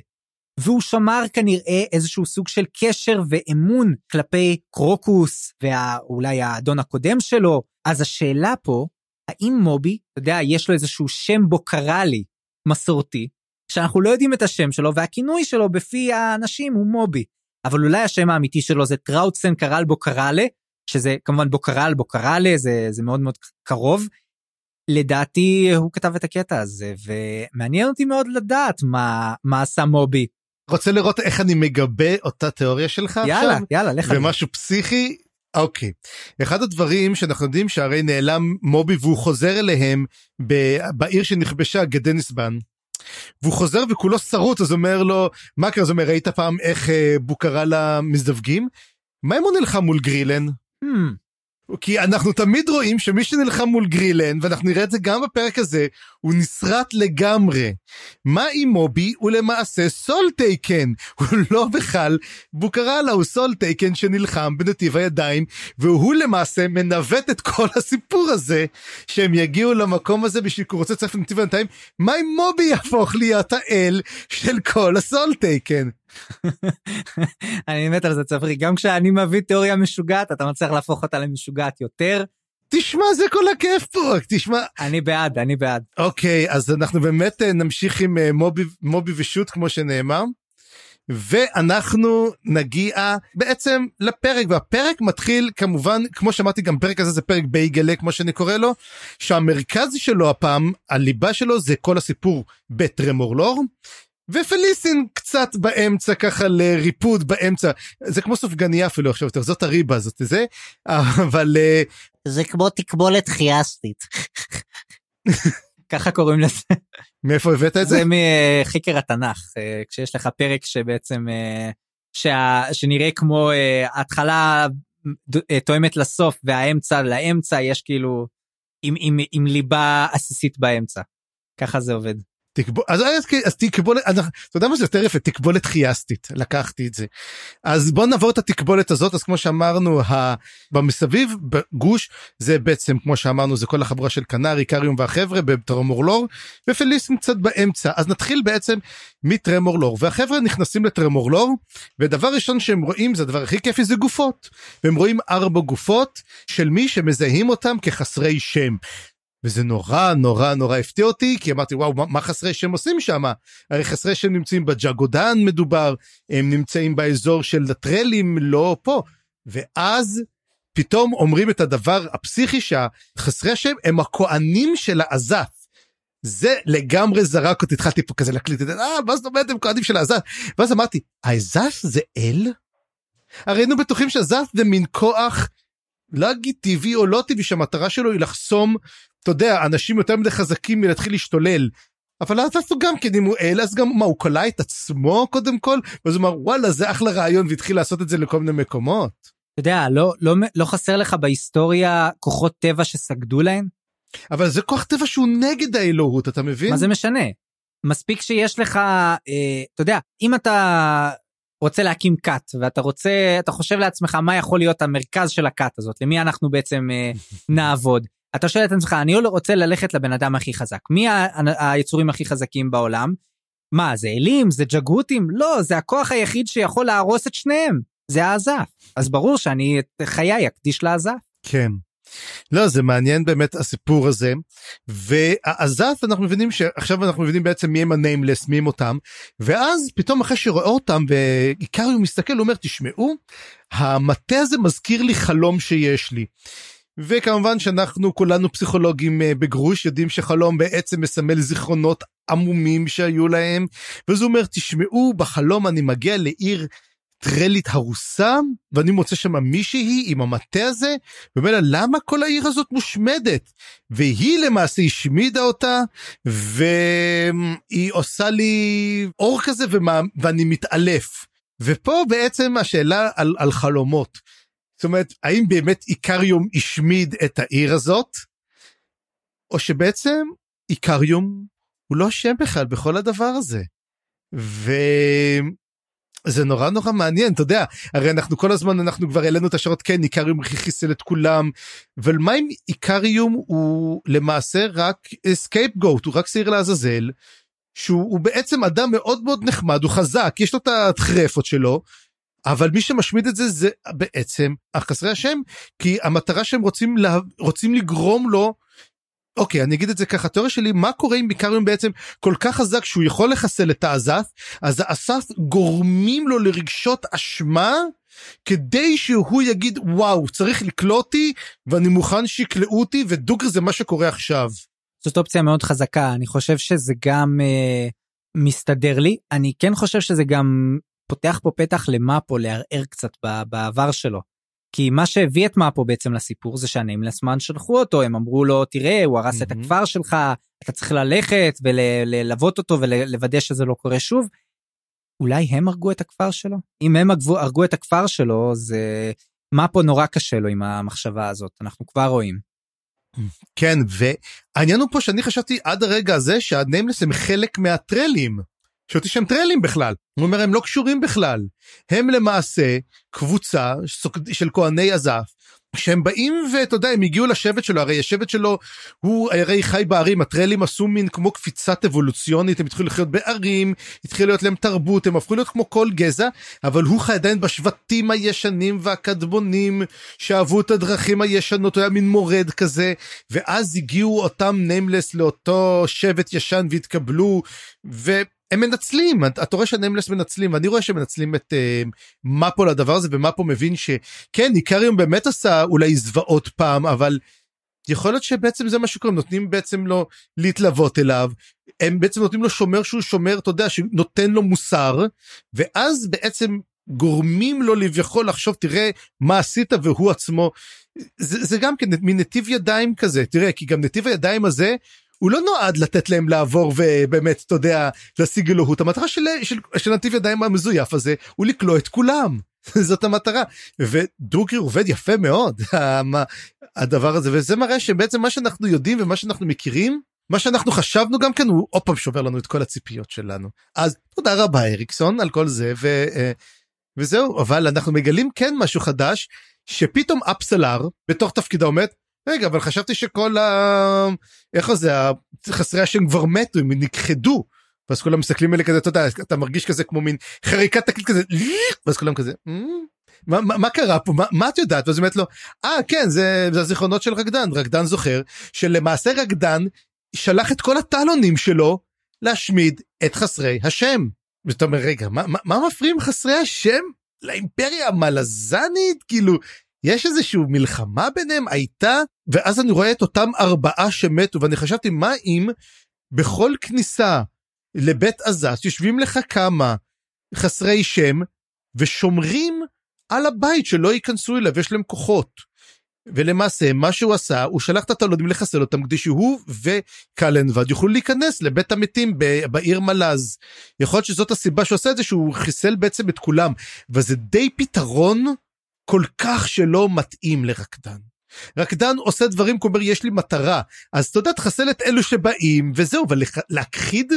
והוא שמר כנראה איזשהו סוג של קשר ואמון כלפי קרוקוס ואולי האדון הקודם שלו. אז השאלה פה, האם מובי, אתה יודע, יש לו איזשהו שם בוקרלי מסורתי, שאנחנו לא יודעים את השם שלו והכינוי שלו בפי האנשים הוא מובי. אבל אולי השם האמיתי שלו זה טראוטסן קרל בוקרלה, שזה כמובן בוקרל בוקרלה, זה, זה מאוד מאוד קרוב. לדעתי הוא כתב את הקטע הזה, ומעניין אותי מאוד לדעת מה, מה עשה מובי. רוצה לראות איך אני מגבה אותה תיאוריה שלך יאללה, עכשיו? יאללה, לך על זה. ומשהו פסיכי? אוקיי. אחד הדברים שאנחנו יודעים שהרי נעלם מובי והוא חוזר אליהם ב- בעיר שנכבשה, גדניסבן. והוא חוזר וכולו שרוט, אז אומר לו, מה קרה? אז אומר, ראית פעם איך אה, בוקרלה מזדווגים? מה אם הוא נלחם מול גרילן? Hmm, כי אנחנו תמיד רואים שמי שנלחם מול גרילן, ואנחנו נראה את זה גם בפרק הזה, הוא נסרט לגמרי. מה אם מובי הוא למעשה סול טייקן? הוא לא בכלל בוקרלה, הוא סול טייקן שנלחם בנתיב הידיים, והוא למעשה מנווט את כל הסיפור הזה, שהם יגיעו למקום הזה בשביל הוא רוצה לצטרף לנתיב הידיים. מה אם מובי יהפוך להיות האל של כל הסול טייקן? אני מת על זה צפרי, גם כשאני מביא תיאוריה משוגעת, אתה מצליח להפוך אותה למשוגעת יותר. תשמע, זה כל הכיף פה, רק תשמע, אני בעד, אני בעד. אוקיי, אז אנחנו באמת אה, נמשיך עם אה, מובי, מובי ושות, כמו שנאמר. ואנחנו נגיע בעצם לפרק, והפרק מתחיל כמובן, כמו שאמרתי, גם פרק הזה זה פרק בייגלה, כמו שאני קורא לו, שהמרכז שלו הפעם, הליבה שלו זה כל הסיפור בטרמורלור. ופליסין קצת באמצע ככה לריפוד באמצע זה כמו סופגניה אפילו עכשיו יותר זאת הריבה זאת זה אבל אה, זה כמו תקבולת חייסטית. ככה קוראים לזה. מאיפה הבאת את זה? זה מחקר התנ"ך, אה, כשיש לך פרק שבעצם, אה, שה, שנראה כמו התחלה תואמת לסוף והאמצע לאמצע יש כאילו עם, עם, עם ליבה עסיסית באמצע. ככה זה עובד. תקבול, אז, אז, אז תקבולת, אתה יודע מה זה יותר יפה? תקבולת חייסטית, לקחתי את זה. אז בוא נעבור את התקבולת הזאת, אז כמו שאמרנו, ה... במסביב, בגוש, זה בעצם, כמו שאמרנו, זה כל החבורה של קנרי, קריום והחבר'ה בטרמורלור, ופליסים קצת באמצע. אז נתחיל בעצם מטרמורלור, והחבר'ה נכנסים לטרמורלור, ודבר ראשון שהם רואים, זה הדבר הכי כיפי, זה גופות. והם רואים ארבע גופות של מי שמזהים אותם כחסרי שם. וזה נורא נורא נורא הפתיע אותי כי אמרתי וואו מה, מה חסרי שם עושים שם הרי חסרי שם נמצאים בג'גודן מדובר הם נמצאים באזור של הטרלים לא פה ואז פתאום אומרים את הדבר הפסיכי שהחסרי השם הם הכהנים של העזת. זה לגמרי זרק אותי התחלתי פה כזה להקליט את זה אה מה זאת אומרת הם כהנים של העזת ואז אמרתי העזת זה אל? הרי היינו בטוחים שעזת זה מין כוח לא אגיד טבעי או לא טבעי שהמטרה שלו היא לחסום אתה יודע אנשים יותר מדי חזקים מלהתחיל להשתולל. אבל אז עשו גם כן אם הוא אל אז גם מה הוא כלה את עצמו קודם כל ואז הוא אמר וואלה זה אחלה רעיון והתחיל לעשות את זה לכל מיני מקומות. אתה יודע לא לא לא חסר לך בהיסטוריה כוחות טבע שסגדו להם אבל זה כוח טבע שהוא נגד האלוהות אתה מבין? מה זה משנה מספיק שיש לך אה, אתה יודע אם אתה רוצה להקים כת ואתה רוצה אתה חושב לעצמך מה יכול להיות המרכז של הכת הזאת למי אנחנו בעצם אה, נעבוד אתה שואל את עצמך אני רוצה ללכת לבן אדם הכי חזק מי היצורים הכי חזקים בעולם. מה זה אלים זה ג'גותים לא זה הכוח היחיד שיכול להרוס את שניהם זה העזף אז ברור שאני את חיי אקדיש לעזף. כן. לא זה מעניין באמת הסיפור הזה והעזת אנחנו מבינים שעכשיו אנחנו מבינים בעצם מי הם הניימלס מי הם אותם ואז פתאום אחרי שרואה אותם ועיקר הוא מסתכל הוא אומר תשמעו המטה הזה מזכיר לי חלום שיש לי. וכמובן שאנחנו כולנו פסיכולוגים אה, בגרוש יודעים שחלום בעצם מסמל זיכרונות עמומים שהיו להם. ואז הוא אומר תשמעו בחלום אני מגיע לעיר טרלית הרוסה ואני מוצא שם מישהי עם המטה הזה ואומר לה למה כל העיר הזאת מושמדת? והיא למעשה השמידה אותה והיא עושה לי אור כזה ומה, ואני מתעלף. ופה בעצם השאלה על, על חלומות. זאת אומרת האם באמת איקריום השמיד את העיר הזאת או שבעצם איקריום הוא לא אשם בכלל בכל הדבר הזה. ו... זה נורא נורא מעניין אתה יודע הרי אנחנו כל הזמן אנחנו כבר העלינו את ההשערות כן איקריום חיסל את כולם אבל מה אם איקריום הוא למעשה רק scapegoat הוא רק שעיר לעזאזל שהוא בעצם אדם מאוד מאוד נחמד הוא חזק יש לו את הטרפות שלו אבל מי שמשמיד את זה זה בעצם החסרי השם כי המטרה שהם רוצים לה, רוצים לגרום לו אוקיי אני אגיד את זה ככה התיאוריה שלי מה קורה אם ביקריון בעצם כל כך חזק שהוא יכול לחסל את האסף אז האסף גורמים לו לרגשות אשמה כדי שהוא יגיד וואו צריך לקלוא אותי ואני מוכן שיקלעו אותי ודוגרי זה מה שקורה עכשיו. זאת אופציה מאוד חזקה אני חושב שזה גם אה, מסתדר לי אני כן חושב שזה גם פותח פה פתח למאפו לערער קצת בעבר שלו. כי מה שהביא את מאפו בעצם לסיפור זה שהניימלסמן שלחו אותו הם אמרו לו תראה הוא הרס mm-hmm. את הכפר שלך אתה צריך ללכת וללוות אותו ולוודא שזה לא קורה שוב. אולי הם הרגו את הכפר שלו אם הם הרגו, הרגו את הכפר שלו זה מאפו נורא קשה לו עם המחשבה הזאת אנחנו כבר רואים. כן והעניין הוא פה שאני חשבתי עד הרגע הזה שהניימלס הם חלק מהטרלים. שאותי שהם טרלים בכלל. הוא אומר הם לא קשורים בכלל. הם למעשה קבוצה של כהני עזף שהם באים ואתה יודע הם הגיעו לשבט שלו הרי השבט שלו הוא הרי חי בערים הטרלים עשו מין כמו קפיצת אבולוציונית הם התחילו לחיות בערים התחילו להיות להם תרבות הם הפכו להיות כמו כל גזע אבל הוא חי עדיין בשבטים הישנים והקדמונים שאהבו את הדרכים הישנות הוא היה מין מורד כזה ואז הגיעו אותם Nameless לאותו שבט ישן והתקבלו. ו... הם מנצלים אתה רואה שה Nameless מנצלים ואני רואה שמנצלים את uh, מפו לדבר הזה ומפו מבין שכן איקריום באמת עשה אולי זוועות פעם אבל יכול להיות שבעצם זה מה שקוראים נותנים בעצם לו להתלוות אליו הם בעצם נותנים לו שומר שהוא שומר אתה יודע שנותן לו מוסר ואז בעצם גורמים לו לביכול לחשוב תראה מה עשית והוא עצמו זה, זה גם כן מין נתיב ידיים כזה תראה כי גם נתיב הידיים הזה הוא לא נועד לתת להם לעבור ובאמת אתה יודע להשיג אלוהות. המטרה של, של, של נתיב ידיים המזויף הזה הוא לקלוא את כולם. זאת המטרה. ודוגרי עובד יפה מאוד, הדבר הזה, וזה מראה שבעצם מה שאנחנו יודעים ומה שאנחנו מכירים, מה שאנחנו חשבנו גם כן, הוא עוד פעם שובר לנו את כל הציפיות שלנו. אז תודה רבה אריקסון על כל זה, ו, אה, וזהו, אבל אנחנו מגלים כן משהו חדש, שפתאום אפסלר בתוך תפקידה עומד, רגע, אבל חשבתי שכל ה... איך זה, חסרי השם כבר מתו, הם נכחדו. ואז כולם מסתכלים עלי כזה, אתה יודע, אתה מרגיש כזה כמו מין חריקת תקליט כזה, ואז כולם כזה, "מ? מה, קרה פה, מה, את יודעת? ואז היא אומרת לו, אה כן, זה, הזיכרונות של רקדן, רקדן זוכר שלמעשה רקדן שלח את כל הטלונים שלו להשמיד את חסרי השם. ואתה אומר, רגע, מה מפריעים חסרי השם לאימפריה המלזנית? כאילו, יש איזושהי מלחמה ביניהם? הייתה? ואז אני רואה את אותם ארבעה שמתו, ואני חשבתי, מה אם בכל כניסה לבית עזס יושבים לך כמה חסרי שם ושומרים על הבית שלא ייכנסו אליו, יש להם כוחות. ולמעשה מה שהוא עשה הוא שלח את התלודים לחסל אותם כדי שהוא וקלנבד יוכלו להיכנס לבית המתים בעיר מלז. יכול להיות שזאת הסיבה שהוא עשה את זה שהוא חיסל בעצם את כולם וזה די פתרון כל כך שלא מתאים לרקדן. רקדן עושה דברים כמו אומר יש לי מטרה אז אתה יודע תחסל את אלו שבאים וזהו אבל להכחיד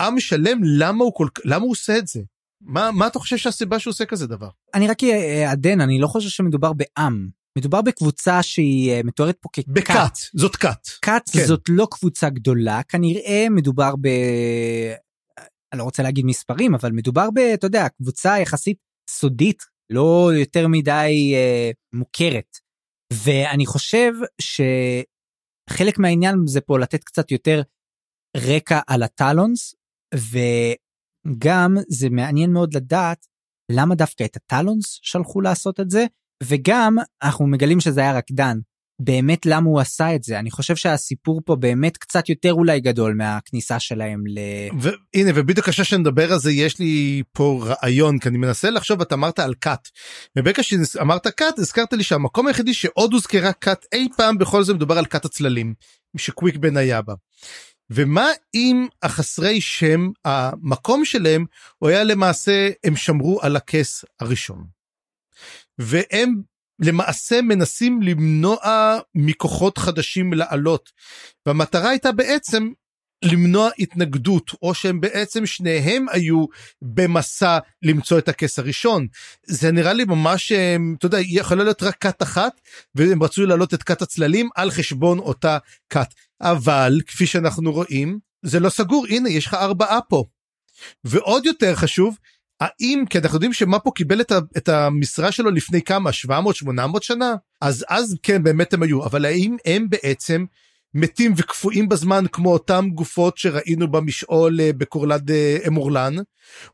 עם שלם למה הוא כל למה הוא עושה את זה. מה מה אתה חושב שהסיבה שהוא עושה כזה דבר? אני רק אעדן, אני לא חושב שמדובר בעם. מדובר בקבוצה שהיא אה, מתוארת פה ככת. בכת זאת כת. כת כן. זאת לא קבוצה גדולה, כנראה מדובר ב... אני לא רוצה להגיד מספרים, אבל מדובר ב... אתה יודע, קבוצה יחסית סודית, לא יותר מדי אה, מוכרת. ואני חושב שחלק מהעניין זה פה לתת קצת יותר רקע על הטלונס, וגם זה מעניין מאוד לדעת למה דווקא את הטלונס שלחו לעשות את זה, וגם אנחנו מגלים שזה היה רקדן. באמת למה הוא עשה את זה אני חושב שהסיפור פה באמת קצת יותר אולי גדול מהכניסה שלהם ל... והנה ובדיוק עכשיו שנדבר על זה יש לי פה רעיון כי אני מנסה לחשוב אתה אמרת על כת. וברגע שאמרת כת הזכרת לי שהמקום היחידי שעוד הוזכרה כת אי פעם בכל זה מדובר על כת הצללים שקוויק בן היה בה. ומה אם החסרי שם המקום שלהם הוא היה למעשה הם שמרו על הכס הראשון. והם למעשה מנסים למנוע מכוחות חדשים לעלות. והמטרה הייתה בעצם למנוע התנגדות, או שהם בעצם שניהם היו במסע למצוא את הכס הראשון. זה נראה לי ממש, אה, אתה יודע, יכולה להיות רק כת אחת, והם רצו להעלות את כת הצללים על חשבון אותה כת. אבל, כפי שאנחנו רואים, זה לא סגור, הנה, יש לך ארבעה פה. ועוד יותר חשוב, האם, כי אנחנו יודעים שמפו קיבל את, ה, את המשרה שלו לפני כמה, 700-800 שנה? אז אז כן, באמת הם היו, אבל האם הם בעצם מתים וקפואים בזמן כמו אותם גופות שראינו במשעול אה, בקורלד אה, אמורלן,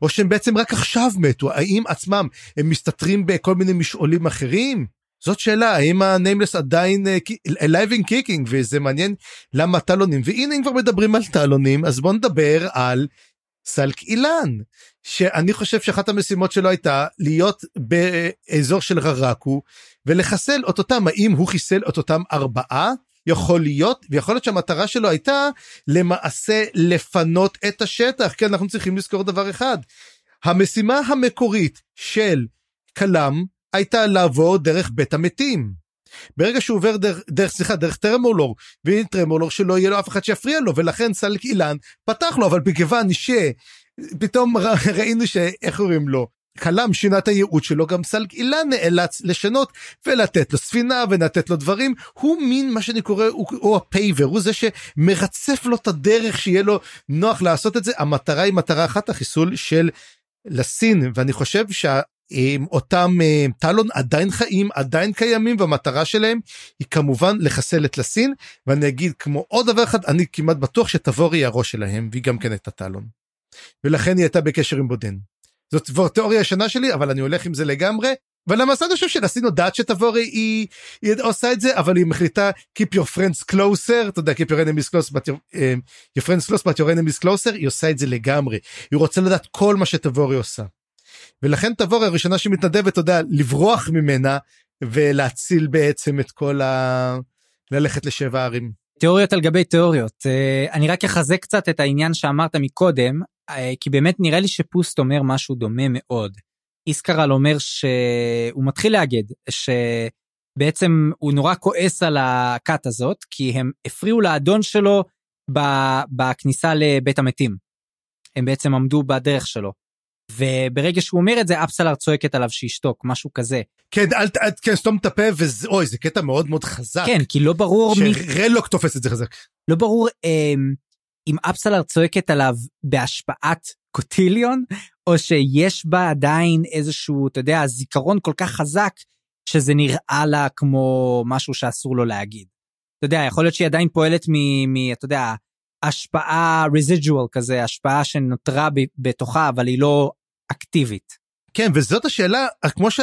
או שהם בעצם רק עכשיו מתו, האם עצמם הם מסתתרים בכל מיני משעולים אחרים? זאת שאלה, האם הניימלס עדיין uh, alive and kicking, וזה מעניין למה טלונים, והנה אם כבר מדברים על טלונים, אז בואו נדבר על סלק אילן, שאני חושב שאחת המשימות שלו הייתה להיות באזור של ררקו ולחסל את אותם, האם הוא חיסל את אותם ארבעה? יכול להיות, ויכול להיות שהמטרה שלו הייתה למעשה לפנות את השטח, כי אנחנו צריכים לזכור דבר אחד. המשימה המקורית של כלם הייתה לעבור דרך בית המתים. ברגע שהוא עובר דרך, דרך סליחה, דרך טרמולור, והנה טרמולור שלא יהיה לו אף אחד שיפריע לו, ולכן סלק אילן פתח לו, אבל מכיוון שפתאום ראינו שאיך קוראים לו, כלם שינה את הייעוד שלו, גם סלק אילן נאלץ לשנות ולתת לו ספינה ולתת לו דברים, הוא מין מה שאני קורא, הוא, הוא ה paver, הוא זה שמרצף לו את הדרך שיהיה לו נוח לעשות את זה, המטרה היא מטרה אחת, החיסול של לסין, ואני חושב שה... אותם טלון עדיין חיים עדיין קיימים והמטרה שלהם היא כמובן לחסל את לסין ואני אגיד כמו עוד דבר אחד אני כמעט בטוח שתבורי היא הראש שלהם והיא גם כן הייתה טלון. ולכן היא הייתה בקשר עם בודן. זאת כבר תיאוריה ישנה שלי אבל אני הולך עם זה לגמרי ולמעשה אני חושב שלסין יודעת שתבורי היא, היא עושה את זה אבל היא מחליטה keep your friends closer אתה יודע keep your enemies close but your, um, your friends close but your enemies closer היא עושה את זה לגמרי היא רוצה לדעת כל מה שתבורי עושה. ולכן תבור הראשונה שמתנדבת, אתה יודע, לברוח ממנה ולהציל בעצם את כל ה... ללכת לשבע ערים. תיאוריות על גבי תיאוריות. אני רק אחזק קצת את העניין שאמרת מקודם, כי באמת נראה לי שפוסט אומר משהו דומה מאוד. איסקרל אומר שהוא מתחיל להגיד שבעצם הוא נורא כועס על הכת הזאת, כי הם הפריעו לאדון שלו בכניסה לבית המתים. הם בעצם עמדו בדרך שלו. וברגע שהוא אומר את זה, אפסלר צועקת עליו שישתוק, משהו כזה. כן, אל ת... כן, סתום את הפה, ואוי, זה קטע מאוד מאוד חזק. כן, כי לא ברור מי... שרלוק תופס את זה חזק. לא ברור אה, אם אפסלר צועקת עליו בהשפעת קוטיליון, או שיש בה עדיין איזשהו, אתה יודע, זיכרון כל כך חזק, שזה נראה לה כמו משהו שאסור לו להגיד. אתה יודע, יכול להיות שהיא עדיין פועלת מ... מ אתה יודע, השפעה residual כזה, השפעה שנותרה בתוכה, אבל היא לא אקטיבית. כן, וזאת השאלה, כמו ש...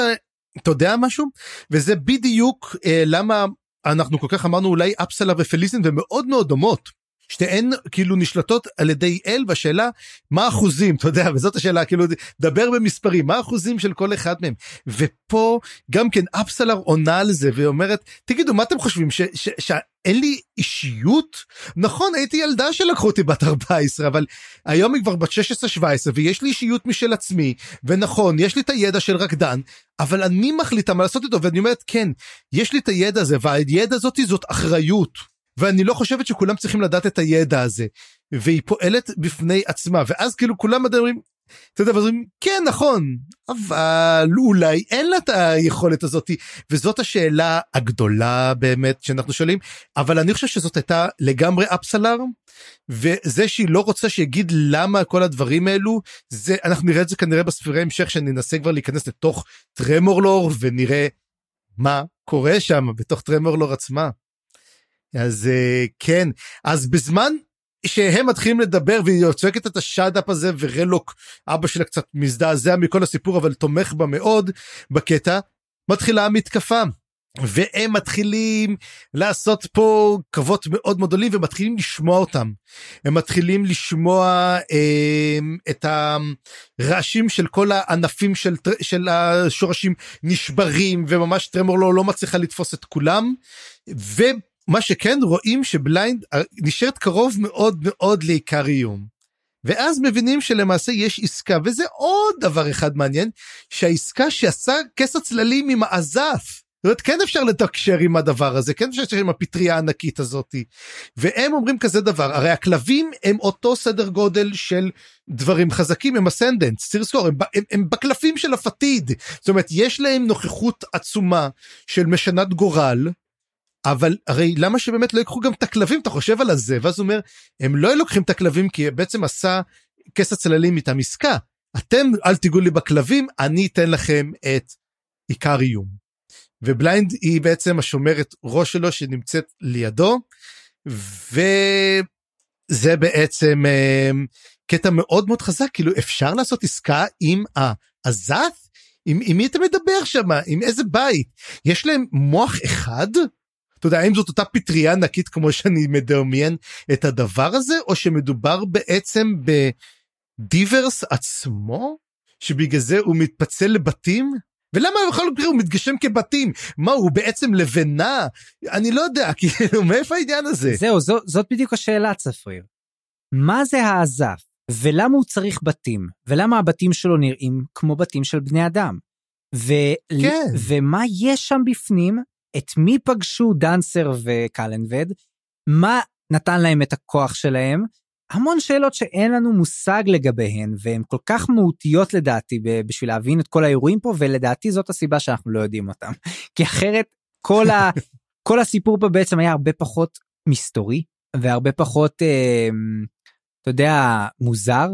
אתה יודע משהו? וזה בדיוק אה, למה אנחנו כל כך אמרנו אולי אפסלה ופליזין ומאוד מאוד דומות. שתיהן כאילו נשלטות על ידי אל והשאלה מה אחוזים אתה יודע וזאת השאלה כאילו דבר במספרים מה אחוזים של כל אחד מהם? ופה גם כן אפסלר עונה על זה ואומרת תגידו מה אתם חושבים שאין לי אישיות? נכון הייתי ילדה שלקחו אותי בת 14 אבל היום היא כבר בת 16-17 ויש לי אישיות משל עצמי ונכון יש לי את הידע של רקדן אבל אני מחליטה מה לעשות איתו ואני אומרת כן יש לי את הידע הזה והידע הזאתי זאת אחריות. ואני לא חושבת שכולם צריכים לדעת את הידע הזה. והיא פועלת בפני עצמה ואז כאילו כולם מדברים אתה יודע, ואומרים, כן נכון אבל אולי אין לה את היכולת הזאת וזאת השאלה הגדולה באמת שאנחנו שואלים אבל אני חושב שזאת הייתה לגמרי אפסלר וזה שהיא לא רוצה שיגיד למה כל הדברים האלו זה אנחנו נראה את זה כנראה בספירי המשך שננסה כבר להיכנס לתוך טרמורלור ונראה מה קורה שם בתוך טרמורלור עצמה. אז אה, כן אז בזמן שהם מתחילים לדבר והיא צועקת את השאדאפ הזה ורלוק אבא שלה קצת מזדעזע מכל הסיפור אבל תומך בה מאוד בקטע מתחילה המתקפה. והם מתחילים לעשות פה קרבות מאוד מאוד גדולים ומתחילים לשמוע אותם. הם מתחילים לשמוע אה, את הרעשים של כל הענפים של, של השורשים נשברים וממש טרמור לא, לא מצליחה לתפוס את כולם. ו... מה שכן רואים שבליינד אה, נשארת קרוב מאוד מאוד לעיקר איום. ואז מבינים שלמעשה יש עסקה וזה עוד דבר אחד מעניין שהעסקה שעשה כס הצללים עם האזף. זאת אומרת כן אפשר לתקשר עם הדבר הזה כן אפשר לתקשר עם הפטריה הענקית הזאתי והם אומרים כזה דבר הרי הכלבים הם אותו סדר גודל של דברים חזקים הם אסנדנט צריך לזכור הם, הם, הם בקלפים של הפתיד זאת אומרת יש להם נוכחות עצומה של משנת גורל אבל הרי למה שבאמת לא ייקחו גם את הכלבים אתה חושב על הזה? ואז הוא אומר הם לא לוקחים את הכלבים כי בעצם עשה כס הצללים איתם עסקה. אתם אל תיגעו לי בכלבים אני אתן לכם את איקריום. ובליינד היא בעצם השומרת ראש שלו שנמצאת לידו וזה בעצם אה, קטע מאוד מאוד חזק כאילו אפשר לעשות עסקה עם העזת? עם, עם מי אתה מדבר שם עם איזה בית? יש להם מוח אחד אתה יודע, האם זאת אותה פטריה ענקית כמו שאני מדמיין את הדבר הזה, או שמדובר בעצם בדיברס עצמו, שבגלל זה הוא מתפצל לבתים? ולמה בכל מקרה הוא מתגשם כבתים? מה, הוא בעצם לבנה? אני לא יודע, כאילו, מאיפה העניין הזה? זהו, זו, זאת בדיוק השאלה, צפריר. מה זה האזף? ולמה הוא צריך בתים? ולמה הבתים שלו נראים כמו בתים של בני אדם? ו... כן. ומה יש שם בפנים את מי פגשו דנסר וקלנבד, מה נתן להם את הכוח שלהם, המון שאלות שאין לנו מושג לגביהן, והן כל כך מהותיות לדעתי בשביל להבין את כל האירועים פה, ולדעתי זאת הסיבה שאנחנו לא יודעים אותם. כי אחרת כל, ה, כל הסיפור פה בעצם היה הרבה פחות מסתורי, והרבה פחות, אה, אתה יודע, מוזר,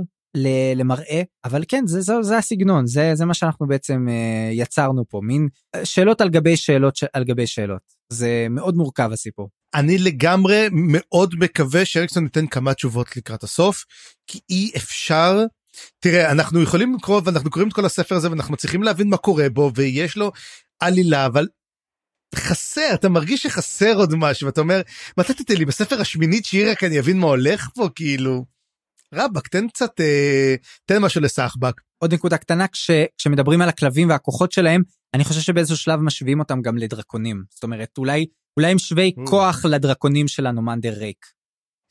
למראה אבל כן זה זה, זה הסגנון זה זה מה שאנחנו בעצם uh, יצרנו פה מין אה, שאלות על גבי שאלות על גבי שאלות זה מאוד מורכב הסיפור. אני לגמרי מאוד מקווה שאריקסון ייתן כמה תשובות לקראת הסוף כי אי אפשר תראה אנחנו יכולים לקרוא ואנחנו קוראים את כל הספר הזה ואנחנו מצליחים להבין מה קורה בו ויש לו עלילה אבל חסר אתה מרגיש שחסר עוד משהו ואתה אומר מתי תתן לי בספר השמינית שיהיה רק אני אבין מה הולך פה כאילו. רבאק תן קצת אה, תן משהו לסחבק. עוד נקודה קטנה כש, כשמדברים על הכלבים והכוחות שלהם אני חושב שבאיזשהו שלב משווים אותם גם לדרקונים זאת אומרת אולי אולי הם שווי mm. כוח לדרקונים של הנומנדר ריק.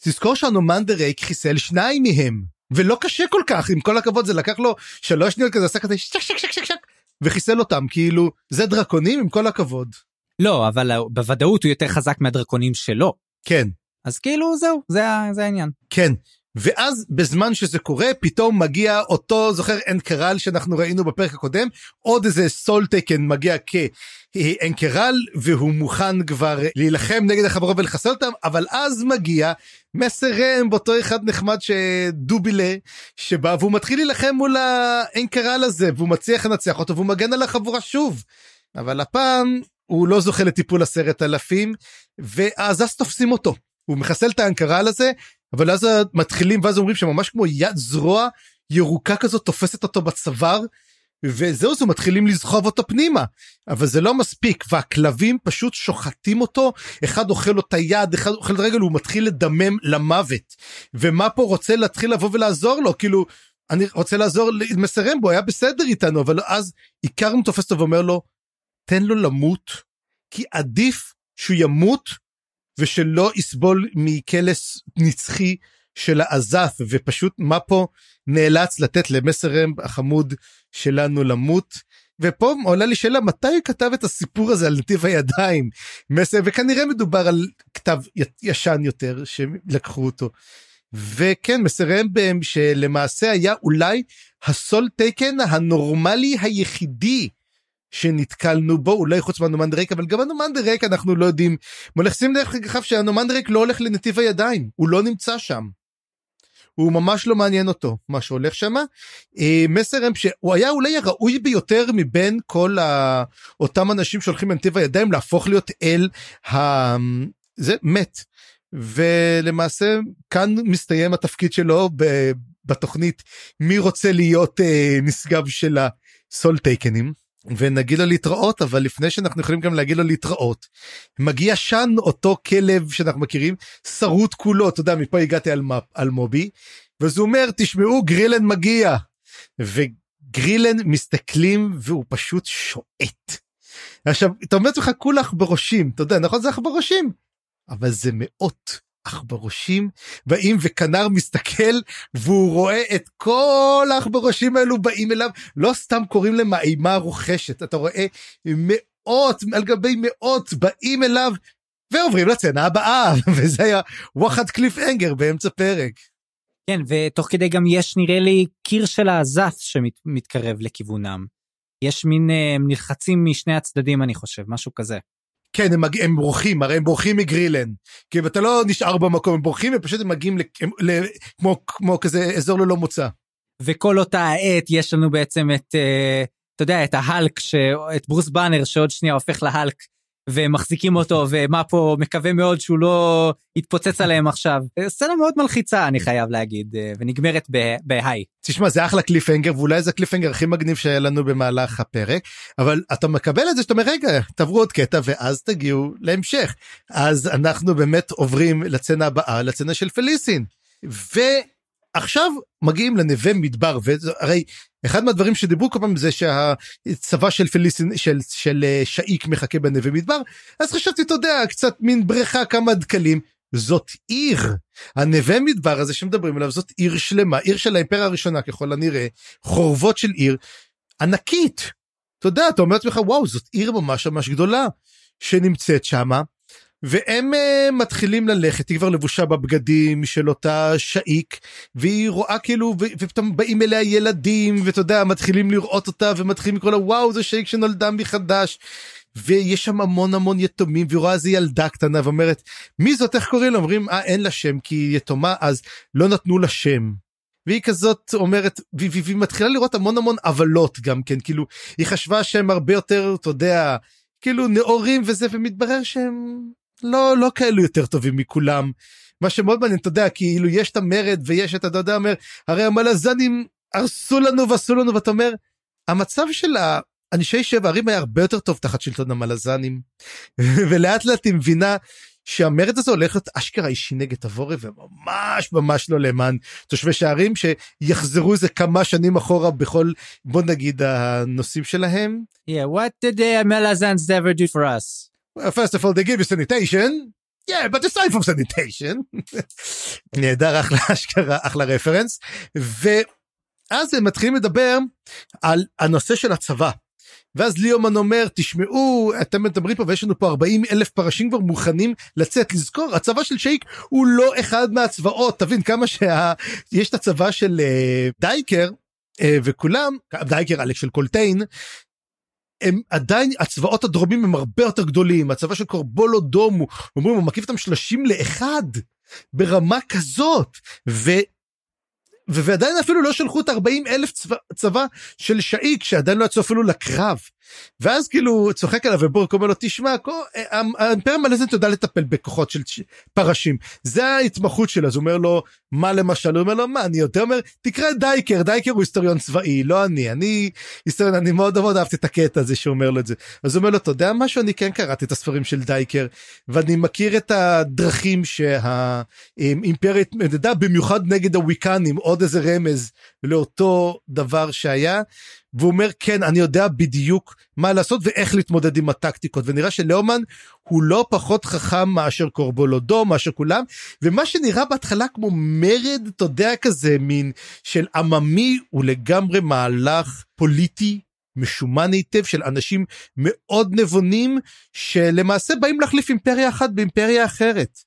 תזכור שהנומנדר ריק חיסל שניים מהם ולא קשה כל כך עם כל הכבוד זה לקח לו שלוש שניות כזה עשה כזה שק שק שק שק שק וחיסל אותם כאילו זה דרקונים עם כל הכבוד. לא, אבל בוודאות הוא יותר חזק מהדרקונים שלו. כן אז כאילו זהו, זה, זה העניין. כן. ואז בזמן שזה קורה פתאום מגיע אותו זוכר אנקרל שאנחנו ראינו בפרק הקודם עוד איזה סול טקן מגיע כאנקרל והוא מוכן כבר להילחם נגד החברות ולחסל אותם אבל אז מגיע מסר רם באותו אחד נחמד שדובילה שבא והוא מתחיל להילחם מול האנקרל הזה והוא מצליח לנצח אותו והוא מגן על החבורה שוב. אבל הפעם הוא לא זוכה לטיפול עשרת אלפים ואז אז תופסים אותו. הוא מחסל את האנקרל הזה אבל אז מתחילים ואז אומרים שממש כמו יד זרוע ירוקה כזאת תופסת אותו בצוואר וזהו זה מתחילים לסחוב אותו פנימה. אבל זה לא מספיק והכלבים פשוט שוחטים אותו אחד אוכל לו את היד אחד אוכל את הרגל הוא מתחיל לדמם למוות. ומה פה רוצה להתחיל לבוא ולעזור לו? כאילו אני רוצה לעזור למסרם בו היה בסדר איתנו אבל אז עיקר תופס אותו ואומר לו תן לו למות כי עדיף שהוא ימות ושלא יסבול מקלס נצחי של העזף ופשוט מה פה נאלץ לתת למסרם החמוד שלנו למות. ופה עולה לי שאלה מתי הוא כתב את הסיפור הזה על נתיב הידיים מסר וכנראה מדובר על כתב ישן יותר שלקחו אותו. וכן מסרם בהם שלמעשה היה אולי הסול טייקן הנורמלי היחידי שנתקלנו בו אולי חוץ מהנומנדרק אבל גם הנומנדרק אנחנו לא יודעים מולך שים דרך אגב שהנומנדרק לא הולך לנתיב הידיים הוא לא נמצא שם. הוא ממש לא מעניין אותו מה שהולך שם. אה, מסר הם שהוא היה אולי הראוי ביותר מבין כל ה... אותם אנשים שהולכים לנתיב הידיים להפוך להיות אל ה... זה מת. ולמעשה כאן מסתיים התפקיד שלו ב... בתוכנית מי רוצה להיות אה, נשגב של הסול טייקנים. ונגיד לו להתראות אבל לפני שאנחנו יכולים גם להגיד לו להתראות מגיע שאן אותו כלב שאנחנו מכירים שרוט כולו אתה יודע מפה הגעתי על, מפ, על מובי ואז הוא אומר תשמעו גרילן מגיע. וגרילן מסתכלים והוא פשוט שועט. עכשיו אתה אומר לך כולה עכברושים אתה יודע נכון זה עכברושים אבל זה מאות עכברושים באים וכנר מסתכל והוא רואה את כל העכברושים האלו באים אליו לא סתם קוראים להם האימה רוכשת אתה רואה מאות על גבי מאות באים אליו ועוברים לצנה הבאה וזה היה וואחד קליף אנגר באמצע פרק. כן, ותוך כדי גם יש נראה לי קיר של העזף שמתקרב לכיוונם. יש מין, אה, הם נלחצים משני הצדדים אני חושב, משהו כזה. כן הם, מג... הם בורחים הרי הם בורחים מגרילן כי אם אתה לא נשאר במקום הם בורחים ופשוט הם מגיעים לכ... ל... כמו כמו כזה אזור ללא מוצא. וכל אותה העת יש לנו בעצם את, אה, אתה יודע, את ההלק, ש... את ברוס באנר שעוד שנייה הופך להלק, ומחזיקים אותו, ומה פה מקווה מאוד שהוא לא יתפוצץ עליהם עכשיו. סצנה מאוד מלחיצה, אני חייב להגיד, אה, ונגמרת בהיי. תשמע זה אחלה קליפהנגר ואולי זה הקליפהנגר הכי מגניב שהיה לנו במהלך הפרק אבל אתה מקבל את זה שאתה אומר רגע תעברו עוד קטע ואז תגיעו להמשך אז אנחנו באמת עוברים לצנה הבאה לצנה של פליסין. ועכשיו מגיעים לנווה מדבר והרי אחד מהדברים שדיברו כל פעם זה שהצבא של פליסין של של אה, שאיק מחכה בנווה מדבר אז חשבתי אתה יודע קצת מין בריכה כמה דקלים. זאת עיר. הנווה מדבר הזה שמדברים עליו זאת עיר שלמה. עיר של האימפריה הראשונה ככל הנראה חורבות של עיר ענקית. אתה יודע אתה אומר לעצמך וואו זאת עיר ממש ממש גדולה שנמצאת שמה והם uh, מתחילים ללכת היא כבר לבושה בבגדים של אותה שאיק והיא רואה כאילו ופתאום באים אליה ילדים ואתה יודע מתחילים לראות אותה ומתחילים לקרוא לה וואו זה שאיק שנולדה מחדש. ויש שם המון המון יתומים והיא רואה איזה ילדה קטנה ואומרת מי זאת איך קוראים לה אומרים אה אין לה שם כי היא יתומה אז לא נתנו לה שם. והיא כזאת אומרת והיא מתחילה לראות המון המון עוולות גם כן כאילו היא חשבה שהם הרבה יותר אתה יודע כאילו נאורים וזה ומתברר שהם לא לא כאלו יותר טובים מכולם. מה שמאוד מעניין אתה יודע כאילו יש את המרד ויש את אתה יודע אומר הרי המלזנים הרסו לנו ועשו לנו ואתה אומר המצב של אנשי שבע ערים היה הרבה יותר טוב תחת שלטון המלזנים ולאט לאט היא מבינה שהמרד הזה הולך להיות אשכרה אישי נגד תבורי וממש ממש לא למען תושבי שערים שיחזרו איזה כמה שנים אחורה בכל בוא נגיד הנושאים שלהם. Yeah, what did the Melazans ever do for us? Well, first of all they give you sanitation yeah, but aside from sanitation. נהדר, אחלה אשכרה, אחלה רפרנס. ואז הם מתחילים לדבר על הנושא של הצבא. ואז ליאומן אומר, תשמעו, אתם מדברים פה ויש לנו פה 40 אלף פרשים כבר מוכנים לצאת. לזכור, הצבא של שייק הוא לא אחד מהצבאות, תבין כמה שיש את הצבא של uh, דייקר, uh, וכולם, דייקר אלק של קולטיין, הם עדיין הצבאות הדרומים הם הרבה יותר גדולים הצבא של קורבולו דומו אומרים הוא מקיף אותם 30 לאחד ברמה כזאת ו... ועדיין אפילו לא שלחו את 40 אלף צבא, צבא של שאיק שעדיין לא יצאו אפילו לקרב. ואז כאילו צוחק עליו ובורק אומר לו תשמע האימפריה מלזנט יודע לטפל בכוחות של פרשים. זה ההתמחות שלה אז הוא אומר לו מה למשל? הוא אומר לו מה אני יותר אומר תקרא דייקר דייקר הוא היסטוריון צבאי לא אני אני היסטוריון אני מאוד מאוד אהבתי את הקטע הזה שהוא אומר לו את זה. אז הוא אומר לו אתה יודע משהו? אני כן קראתי את הספרים של דייקר ואני מכיר את הדרכים שהאימפריה התמודדה במיוחד נגד הוויקנים עוד איזה רמז לאותו דבר שהיה והוא אומר כן אני יודע בדיוק מה לעשות ואיך להתמודד עם הטקטיקות. ונראה שלאומן הוא לא פחות חכם מאשר קורבולודו מאשר כולם. ומה שנראה בהתחלה כמו מרד אתה יודע כזה מין של עממי הוא לגמרי מהלך פוליטי משומן היטב של אנשים מאוד נבונים שלמעשה באים להחליף אימפריה אחת באימפריה אחרת.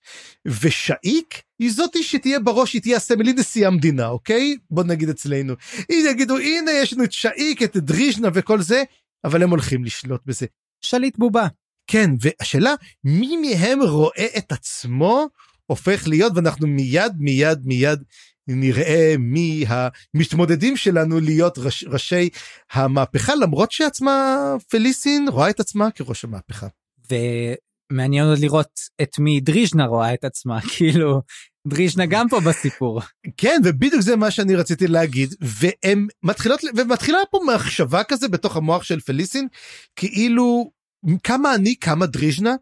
ושאיק היא זאתי שתהיה בראש היא תהיה הסמל היא נשיא המדינה אוקיי בוא נגיד אצלנו. אם יגידו הנה יש לנו את שאיק את דריז'נה וכל זה אבל הם הולכים לשלוט בזה. שליט בובה. כן והשאלה מי מהם רואה את עצמו הופך להיות ואנחנו מיד מיד מיד נראה מי המתמודדים שלנו להיות ראש, ראשי המהפכה למרות שעצמה פליסין רואה את עצמה כראש המהפכה. ומעניין עוד לראות את מי דריז'נה רואה את עצמה כאילו דריז'נה גם פה בסיפור. כן ובדיוק זה מה שאני רציתי להגיד והם מתחילות ומתחילה פה מחשבה כזה בתוך המוח של פליסין כאילו כמה אני כמה דריז'נה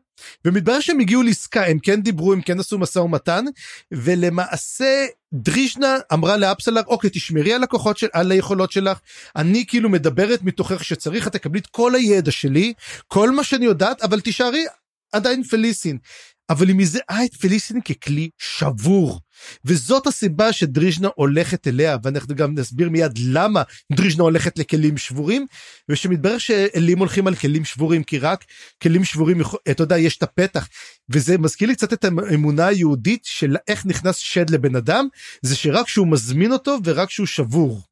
ומתברר שהם הגיעו לעסקה הם כן דיברו הם כן עשו משא ומתן ולמעשה דריז'נה אמרה לאפסלר אוקיי תשמרי על הכוחות של על היכולות שלך. אני כאילו מדברת מתוכך שצריך את תקבלי את כל הידע שלי כל מה שאני יודעת אבל תישארי עדיין פליסין אבל היא מזהה את פליסין ככלי שבור. וזאת הסיבה שדריז'נה הולכת אליה ואנחנו גם נסביר מיד למה דריז'נה הולכת לכלים שבורים ושמתברר שאלים הולכים על כלים שבורים כי רק כלים שבורים אתה יודע יש את הפתח. וזה מזכיר לי קצת את האמונה היהודית של איך נכנס שד לבן אדם זה שרק שהוא מזמין אותו ורק שהוא שבור.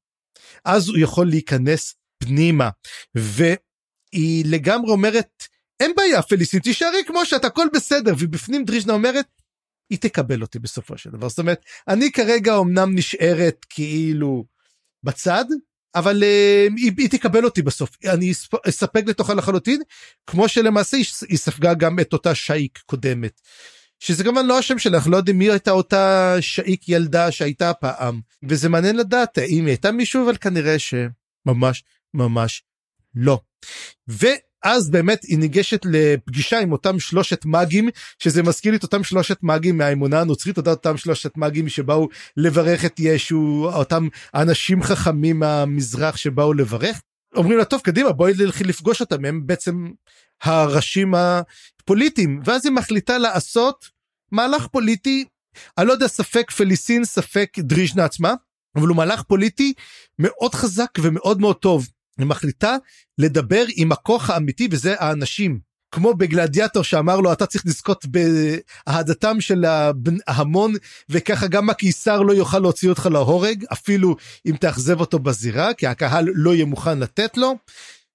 אז הוא יכול להיכנס פנימה. והיא לגמרי אומרת אין בעיה פליסין תישארי כמו שאת הכל בסדר ובפנים דריז'נה אומרת היא תקבל אותי בסופו של דבר זאת אומרת אני כרגע אמנם נשארת כאילו בצד אבל uh, היא, היא תקבל אותי בסוף אני אספק לתוכה לחלוטין כמו שלמעשה היא, היא ספגה גם את אותה שייק קודמת. שזה כמובן לא השם שלך לא יודעים מי הייתה אותה שייק ילדה שהייתה פעם וזה מעניין לדעת אם היא הייתה מישהו אבל כנראה שממש ממש לא. ו... אז באמת היא ניגשת לפגישה עם אותם שלושת מאגים שזה מזכיר לי את אותם שלושת מאגים מהאמונה הנוצרית אותם שלושת מאגים שבאו לברך את ישו אותם אנשים חכמים מהמזרח שבאו לברך. אומרים לה טוב קדימה בואי נלכי לפגוש אותם הם בעצם הראשים הפוליטיים ואז היא מחליטה לעשות מהלך פוליטי אני לא יודע ספק פליסין ספק דריז'נה עצמה אבל הוא מהלך פוליטי מאוד חזק ומאוד מאוד טוב. היא מחליטה לדבר עם הכוח האמיתי וזה האנשים. כמו בגלדיאטור שאמר לו אתה צריך לזכות באהדתם של ההמון וככה גם הקיסר לא יוכל להוציא אותך להורג אפילו אם תאכזב אותו בזירה כי הקהל לא יהיה מוכן לתת לו.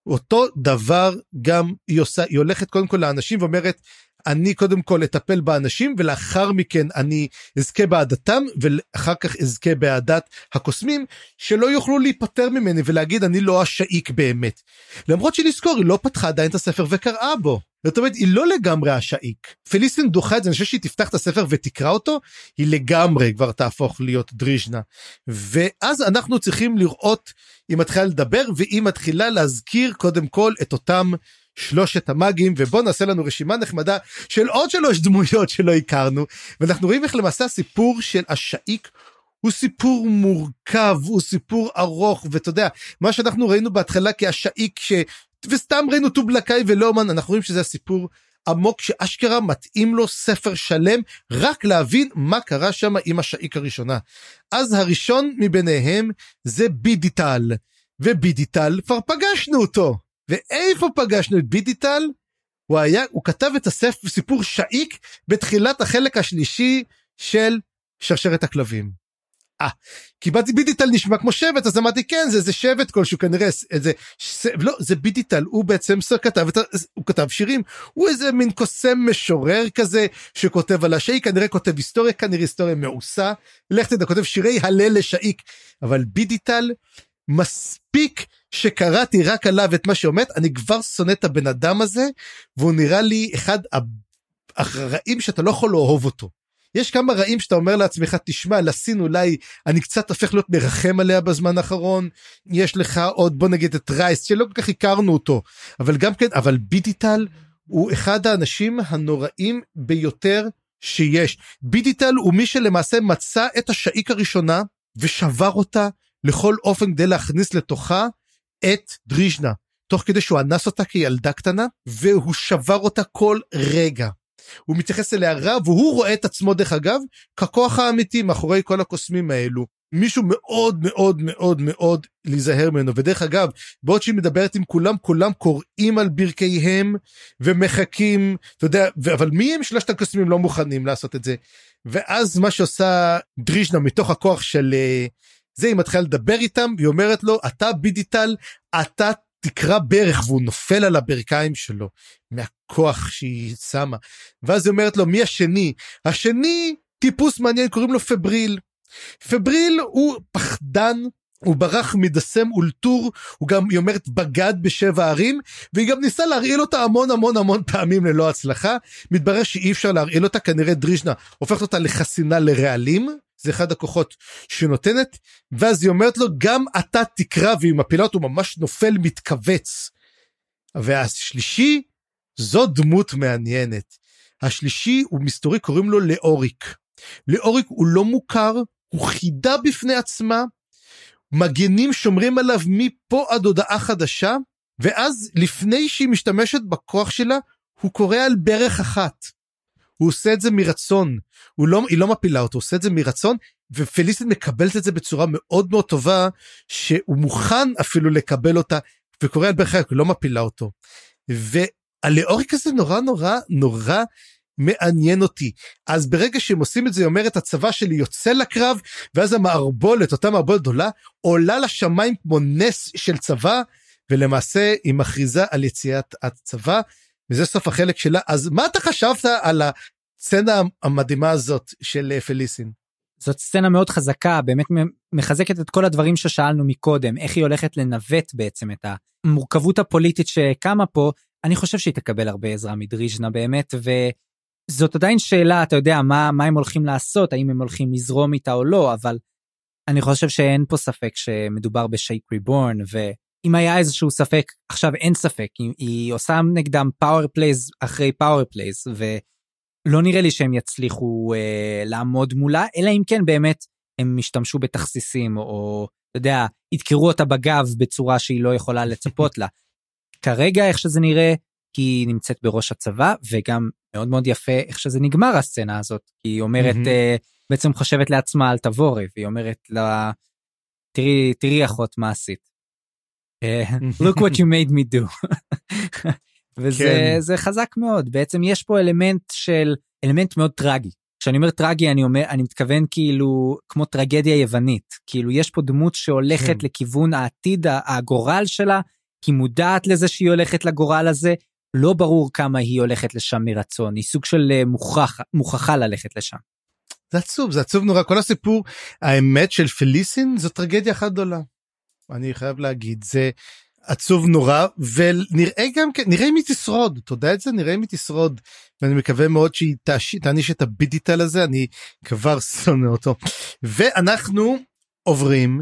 אותו דבר גם היא עושה היא הולכת קודם כל לאנשים ואומרת אני קודם כל אטפל באנשים ולאחר מכן אני אזכה באהדתם ואחר כך אזכה באהדת הקוסמים שלא יוכלו להיפטר ממני ולהגיד אני לא השאיק באמת. למרות שלזכור היא לא פתחה עדיין את הספר וקראה בו. זאת אומרת היא לא לגמרי השאיק. פליסטין דוחה את זה אני חושב שהיא תפתח את הספר ותקרא אותו היא לגמרי כבר תהפוך להיות דריז'נה. ואז אנחנו צריכים לראות היא מתחילה לדבר והיא מתחילה להזכיר קודם כל את אותם שלושת המאגים ובוא נעשה לנו רשימה נחמדה של עוד שלוש דמויות שלא הכרנו ואנחנו רואים איך למעשה הסיפור של השאיק הוא סיפור מורכב הוא סיפור ארוך ואתה יודע מה שאנחנו ראינו בהתחלה כי השאיק ש... וסתם ראינו טובלקאי ולאומן אנחנו רואים שזה הסיפור עמוק שאשכרה מתאים לו ספר שלם רק להבין מה קרה שם עם השאיק הראשונה. אז הראשון מביניהם זה בידיטל, ובידיטל כבר פגשנו אותו. ואיפה פגשנו את בידיטל? הוא היה, הוא כתב את הספר, סיפור שאיק בתחילת החלק השלישי של שרשרת הכלבים. אה, קיבלתי בידיטל נשמע כמו שבט אז אמרתי כן זה זה שבט כלשהו כנראה איזה ש... לא זה בידיטל הוא בעצם כתב. הוא כתב שירים הוא איזה מין קוסם משורר כזה שכותב על השאיק כנראה כותב היסטוריה כנראה היסטוריה מעושה לך תדע כותב שירי הלל לשאיק אבל בידיטל מספיק שקראתי רק עליו את מה שעומד אני כבר שונא את הבן אדם הזה והוא נראה לי אחד הרעים שאתה לא יכול לאהוב אותו. יש כמה רעים שאתה אומר לעצמך תשמע לסין אולי אני קצת הופך להיות מרחם עליה בזמן האחרון יש לך עוד בוא נגיד את רייס שלא כל כך הכרנו אותו אבל גם כן אבל בידיטל הוא אחד האנשים הנוראים ביותר שיש בידיטל הוא מי שלמעשה מצא את השאיק הראשונה ושבר אותה לכל אופן כדי להכניס לתוכה את דריז'נה תוך כדי שהוא אנס אותה כילדה קטנה והוא שבר אותה כל רגע. הוא מתייחס אליה רע והוא רואה את עצמו דרך אגב ככוח האמיתי מאחורי כל הקוסמים האלו. מישהו מאוד מאוד מאוד מאוד להיזהר ממנו ודרך אגב בעוד שהיא מדברת עם כולם כולם קוראים על ברכיהם ומחכים אתה יודע אבל מי הם שלושת הקוסמים לא מוכנים לעשות את זה ואז מה שעושה דריז'נה מתוך הכוח של אה, זה היא מתחילה לדבר איתם והיא אומרת לו אתה בידיטל אתה תקרא ברך והוא נופל על הברכיים שלו מהכוח שהיא שמה. ואז היא אומרת לו מי השני? השני טיפוס מעניין קוראים לו פבריל. פבריל הוא פחדן הוא ברח מדסם אולטור הוא גם היא אומרת בגד בשבע ערים והיא גם ניסה להרעיל אותה המון המון המון פעמים ללא הצלחה. מתברר שאי אפשר להרעיל אותה כנראה דריז'נה הופכת אותה לחסינה לרעלים זה אחד הכוחות שנותנת ואז היא אומרת לו גם אתה תקרא והיא מפילה אותו ממש נופל מתכווץ. והשלישי זו דמות מעניינת. השלישי הוא מסתורי קוראים לו לאוריק. לאוריק הוא לא מוכר הוא חידה בפני עצמה מגנים שומרים עליו מפה עד הודעה חדשה ואז לפני שהיא משתמשת בכוח שלה הוא קורא על ברך אחת. הוא עושה את זה מרצון, לא, היא לא מפילה אותו, הוא עושה את זה מרצון, ופליסטין מקבלת את זה בצורה מאוד מאוד טובה, שהוא מוכן אפילו לקבל אותה, ברך הוא לא מפילה אותו. והלאוריק הזה נורא נורא נורא מעניין אותי. אז ברגע שהם עושים את זה, היא אומרת, הצבא שלי יוצא לקרב, ואז המערבולת, אותה מערבולת גדולה, עולה לשמיים כמו נס של צבא, ולמעשה היא מכריזה על יציאת הצבא. וזה סוף החלק שלה אז מה אתה חשבת על הסצנה המדהימה הזאת של אה, פליסין. זאת סצנה מאוד חזקה באמת מחזקת את כל הדברים ששאלנו מקודם איך היא הולכת לנווט בעצם את המורכבות הפוליטית שקמה פה אני חושב שהיא תקבל הרבה עזרה מדריג'נה באמת וזאת עדיין שאלה אתה יודע מה מה הם הולכים לעשות האם הם הולכים לזרום איתה או לא אבל אני חושב שאין פה ספק שמדובר בשייק reborn אם היה איזשהו ספק עכשיו אין ספק היא, היא עושה נגדם power plays אחרי power plays ולא נראה לי שהם יצליחו אה, לעמוד מולה אלא אם כן באמת הם ישתמשו בתכסיסים או אתה יודע ידקרו אותה בגב בצורה שהיא לא יכולה לצפות לה. כרגע איך שזה נראה היא נמצאת בראש הצבא וגם מאוד מאוד יפה איך שזה נגמר הסצנה הזאת כי היא אומרת mm-hmm. אה, בעצם חושבת לעצמה על תבורי והיא אומרת לה תראי תראי אחות מה עשית. אה, look what you made me do. וזה כן. חזק מאוד בעצם יש פה אלמנט של אלמנט מאוד טרגי. כשאני אומר טרגי אני אומר אני מתכוון כאילו כמו טרגדיה יוונית כאילו יש פה דמות שהולכת כן. לכיוון העתיד הגורל שלה היא מודעת לזה שהיא הולכת לגורל הזה לא ברור כמה היא הולכת לשם מרצון היא סוג של אה, מוכרח מוכרחה ללכת לשם. זה עצוב זה עצוב נורא כל הסיפור האמת של פליסין זו טרגדיה אחת גדולה. אני חייב להגיד זה עצוב נורא ונראה גם כן נראה אם היא תשרוד. אתה יודע את זה? נראה אם היא תשרוד. ואני מקווה מאוד שהיא תעניש את הבידיטל הזה אני כבר שונא אותו. ואנחנו עוברים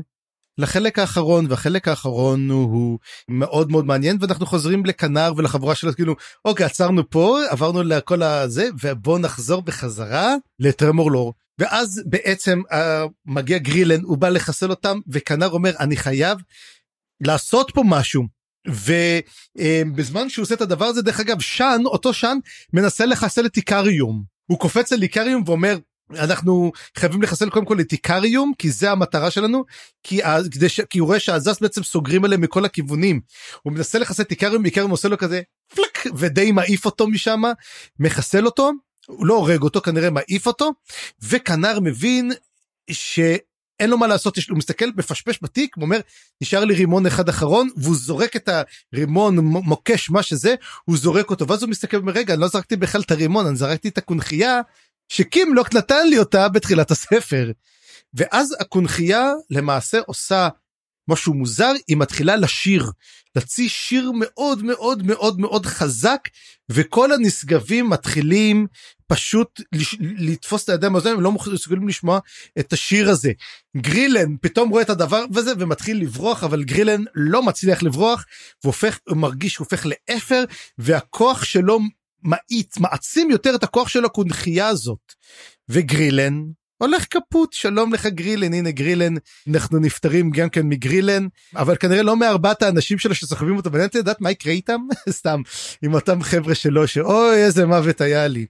לחלק האחרון והחלק האחרון הוא, הוא מאוד מאוד מעניין ואנחנו חוזרים לכנר ולחבורה שלו כאילו אוקיי עצרנו פה עברנו לכל הזה ובוא נחזור בחזרה לטרמורלור ואז בעצם uh, מגיע גרילן הוא בא לחסל אותם וכנר אומר אני חייב לעשות פה משהו. ובזמן שהוא עושה את הדבר הזה דרך אגב שאן אותו שאן מנסה לחסל את איקריום. הוא קופץ על איקריום ואומר אנחנו חייבים לחסל קודם כל את איקריום כי זה המטרה שלנו כי, כדי ש... כי הוא רואה שהזז בעצם סוגרים עליהם מכל הכיוונים. הוא מנסה לחסל את איקריום איקריום עושה לו כזה פלק ודי מעיף אותו משם מחסל אותו הוא לא הורג אותו כנראה מעיף אותו וכנר מבין ש... אין לו מה לעשות, הוא מסתכל, מפשפש בתיק, הוא אומר, נשאר לי רימון אחד אחרון, והוא זורק את הרימון, מוקש, מה שזה, הוא זורק אותו, ואז הוא מסתכל ואומר, רגע, אני לא זרקתי בכלל את הרימון, אני זרקתי את הקונכייה, שקימלוק נתן לי אותה בתחילת הספר. ואז הקונכייה למעשה עושה משהו מוזר, היא מתחילה לשיר, להוציא שיר מאוד מאוד מאוד מאוד חזק, וכל הנשגבים מתחילים פשוט לתפוס את הידיים האוזניים, הם לא מסוגלים לשמוע את השיר הזה. גרילן פתאום רואה את הדבר הזה ומתחיל לברוח, אבל גרילן לא מצליח לברוח, והופך, מרגיש שהוא הופך לאפר, והכוח שלו מאיץ, מעצים יותר את הכוח של הקונכייה הזאת. וגרילן הולך קפוט שלום לך גרילן. הנה גרילן. אנחנו נפטרים גם כן מגרילן. אבל כנראה לא מארבעת האנשים שלו שסוחבים אותו ואני רוצה לדעת מה יקרה איתם. סתם. עם אותם חבר'ה שלו שאוי איזה מוות היה לי.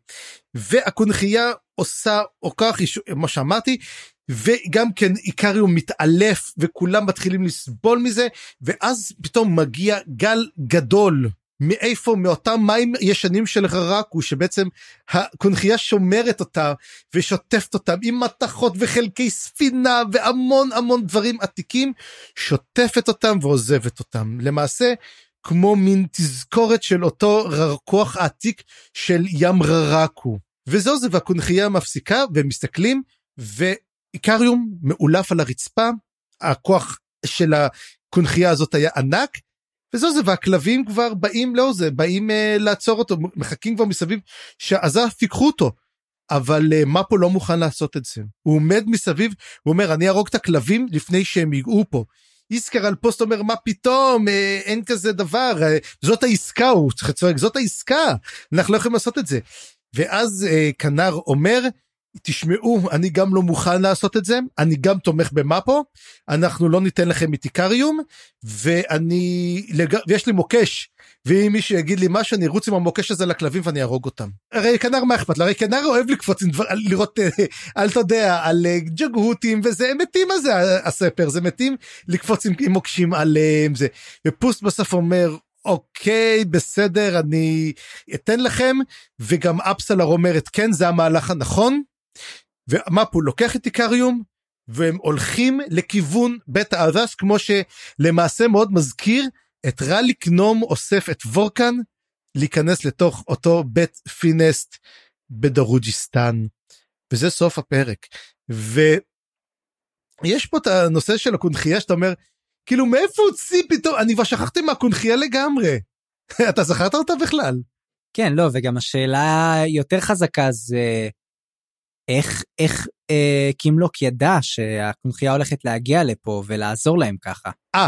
והקונכייה עושה או כך מה שאמרתי וגם כן איקריום מתעלף וכולם מתחילים לסבול מזה ואז פתאום מגיע גל גדול מאיפה מאותם מים ישנים של ררקו שבעצם הקונכייה שומרת אותה ושוטפת אותם עם מתכות וחלקי ספינה והמון המון דברים עתיקים שוטפת אותם ועוזבת אותם. למעשה כמו מין תזכורת של אותו כוח העתיק של ים ררקו וזהו זה והקונכייה מפסיקה ומסתכלים ואיקריום מאולף על הרצפה. הכוח של הקונכייה הזאת היה ענק וזהו זה והכלבים כבר באים לא זה באים uh, לעצור אותו מחכים כבר מסביב שעזף ייקחו אותו. אבל uh, מפו לא מוכן לעשות את זה הוא עומד מסביב הוא אומר אני ארוג את הכלבים לפני שהם ייגעו פה. איסקר על פוסט אומר מה פתאום אה, אין כזה דבר אה, זאת העסקה הוא צריך לצועק זאת העסקה אנחנו לא יכולים לעשות את זה. ואז אה, כנר אומר תשמעו אני גם לא מוכן לעשות את זה אני גם תומך במאפו אנחנו לא ניתן לכם איתיקריום ואני לג... ויש לי מוקש ואם מישהו יגיד לי משהו אני ארוץ עם המוקש הזה לכלבים ואני אהרוג אותם. הרי כנר מה אכפת לו הרי כנר אוהב לקפוץ עם דבר לראות אה, אל אתה יודע על אה, ג'גהותים וזה מתים על זה הספר זה מתים לקפוץ עם, עם מוקשים על אה, זה ופוסט בסוף אומר אוקיי בסדר אני אתן לכם וגם אפסלר אומרת כן זה המהלך הנכון ומפו לוקח את איקריום והם הולכים לכיוון בית הארדס כמו שלמעשה מאוד מזכיר את רליק נום אוסף את וורקן להיכנס לתוך אותו בית פינסט בדרוג'יסטן. וזה סוף הפרק. ויש פה את הנושא של הקונכייה שאתה אומר כאילו מאיפה הוציא פתאום? אני כבר שכחתי מהקונכייה לגמרי. אתה זכרת אותה בכלל. כן לא וגם השאלה יותר חזקה זה איך, איך אה, קימלוק ידע שהקונכייה הולכת להגיע לפה ולעזור להם ככה? אה,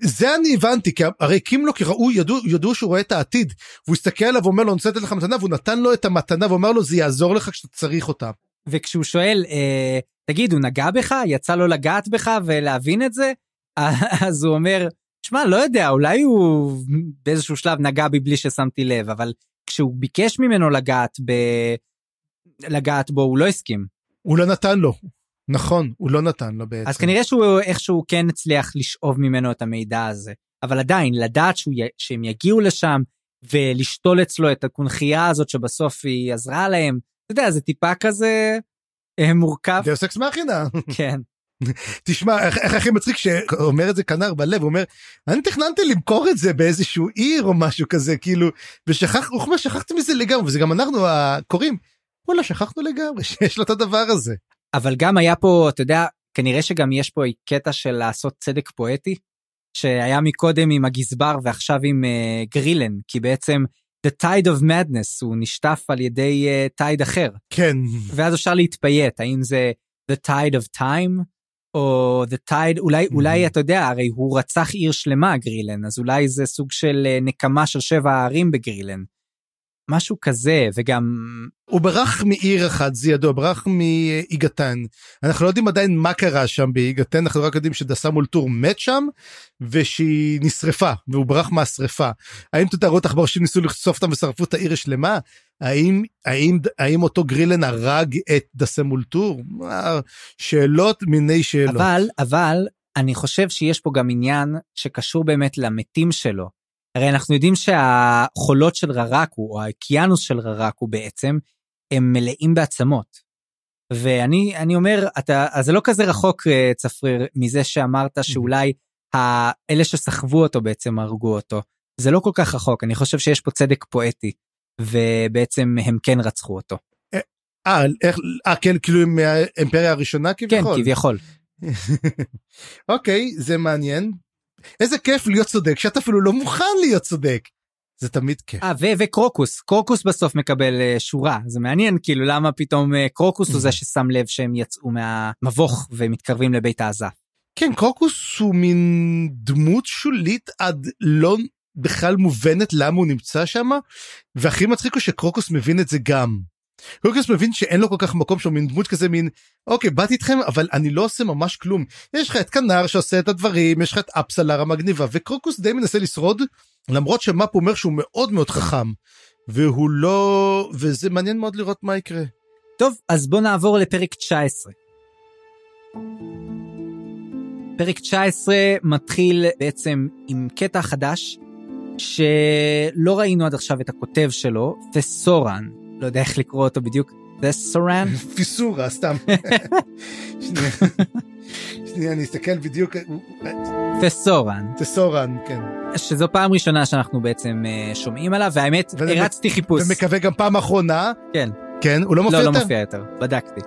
זה אני הבנתי, כי הרי קימלוק ראו, ידעו, ידעו שהוא רואה את העתיד, והוא הסתכל עליו ואומר לו, אני רוצה לתת לך מתנה, והוא נתן לו את המתנה ואומר לו, זה יעזור לך כשאתה צריך אותה. וכשהוא שואל, אה, תגיד, הוא נגע בך? יצא לו לגעת בך ולהבין את זה? אז הוא אומר, שמע, לא יודע, אולי הוא באיזשהו שלב נגע בי בלי ששמתי לב, אבל כשהוא ביקש ממנו לגעת ב... לגעת בו הוא לא הסכים. הוא לא נתן לו. נכון, הוא לא נתן לו בעצם. אז כנראה שהוא איכשהו כן הצליח לשאוב ממנו את המידע הזה. אבל עדיין, לדעת שהוא, שהם יגיעו לשם ולשתול אצלו את הקונכייה הזאת שבסוף היא עזרה להם, אתה יודע, זה טיפה כזה אה, מורכב. דאוס אקס מכינה. כן. תשמע, איך, איך הכי מצחיק שאומר את זה כנר בלב, הוא אומר, אני תכננתי למכור את זה באיזשהו עיר או משהו כזה, כאילו, ושכח, אומר, שכחתי מזה לגמרי, וזה גם אנחנו הקוראים, וואלה שכחנו לגמרי שיש לו את הדבר הזה. אבל גם היה פה אתה יודע כנראה שגם יש פה קטע של לעשות צדק פואטי שהיה מקודם עם הגזבר ועכשיו עם uh, גרילן כי בעצם the tide of madness הוא נשטף על ידי uh, אחר. כן. ואז אפשר להתפייט האם זה the tide of time או the tide אולי mm-hmm. אולי אתה יודע הרי הוא רצח עיר שלמה גרילן אז אולי זה סוג של uh, נקמה של שבע הערים בגרילן. משהו כזה וגם הוא ברח מעיר אחת זה ידוע ברח מאיגתן אנחנו לא יודעים עדיין מה קרה שם באיגתן אנחנו רק יודעים שדסה מול טור מת שם ושהיא נשרפה והוא ברח מהשרפה. האם תתארות עכברשים ניסו לחשוף אותם ושרפו את העיר השלמה? האם האם האם אותו גרילן הרג את דסה מול טור שאלות מיני שאלות. אבל אבל אני חושב שיש פה גם עניין שקשור באמת למתים שלו. הרי אנחנו יודעים שהחולות של ררקו או האוקיינוס של ררקו בעצם הם מלאים בעצמות. ואני אני אומר אתה אז זה לא כזה רחוק אה, צפריר מזה שאמרת שאולי האלה שסחבו אותו בעצם הרגו אותו זה לא כל כך רחוק אני חושב שיש פה צדק פואטי ובעצם הם כן רצחו אותו. אה איך אה כן כאילו עם האימפריה הראשונה כביכול כן כביכול. אוקיי זה מעניין איזה כיף להיות צודק שאתה אפילו לא מוכן להיות צודק. זה תמיד כיף. אה, ו- וקרוקוס, קרוקוס בסוף מקבל uh, שורה, זה מעניין כאילו למה פתאום uh, קרוקוס הוא זה ששם לב שהם יצאו מהמבוך ומתקרבים לבית העזה. כן, קרוקוס הוא מין דמות שולית עד לא בכלל מובנת למה הוא נמצא שם, והכי מצחיק הוא שקרוקוס מבין את זה גם. קרוקוס מבין שאין לו כל כך מקום שם מין דמות כזה מין אוקיי באתי איתכם אבל אני לא עושה ממש כלום יש לך את כנר שעושה את הדברים יש לך את אפסלר המגניבה וקרוקוס די מנסה לשרוד למרות שמאפ אומר שהוא מאוד מאוד חכם והוא לא וזה מעניין מאוד לראות מה יקרה. טוב אז בוא נעבור לפרק 19. פרק 19 מתחיל בעצם עם קטע חדש שלא ראינו עד עכשיו את הכותב שלו, תסורן, לא יודע איך לקרוא אותו בדיוק, תסורן? פיסורה סתם. שנייה, שנייה אני אסתכל בדיוק. תסורן. תסורן כן. שזו פעם ראשונה שאנחנו בעצם uh, שומעים עליו והאמת הרצתי חיפוש. ומקווה גם פעם אחרונה. כן. כן הוא לא מופיע לא, יותר? לא מופיע יותר, בדקתי.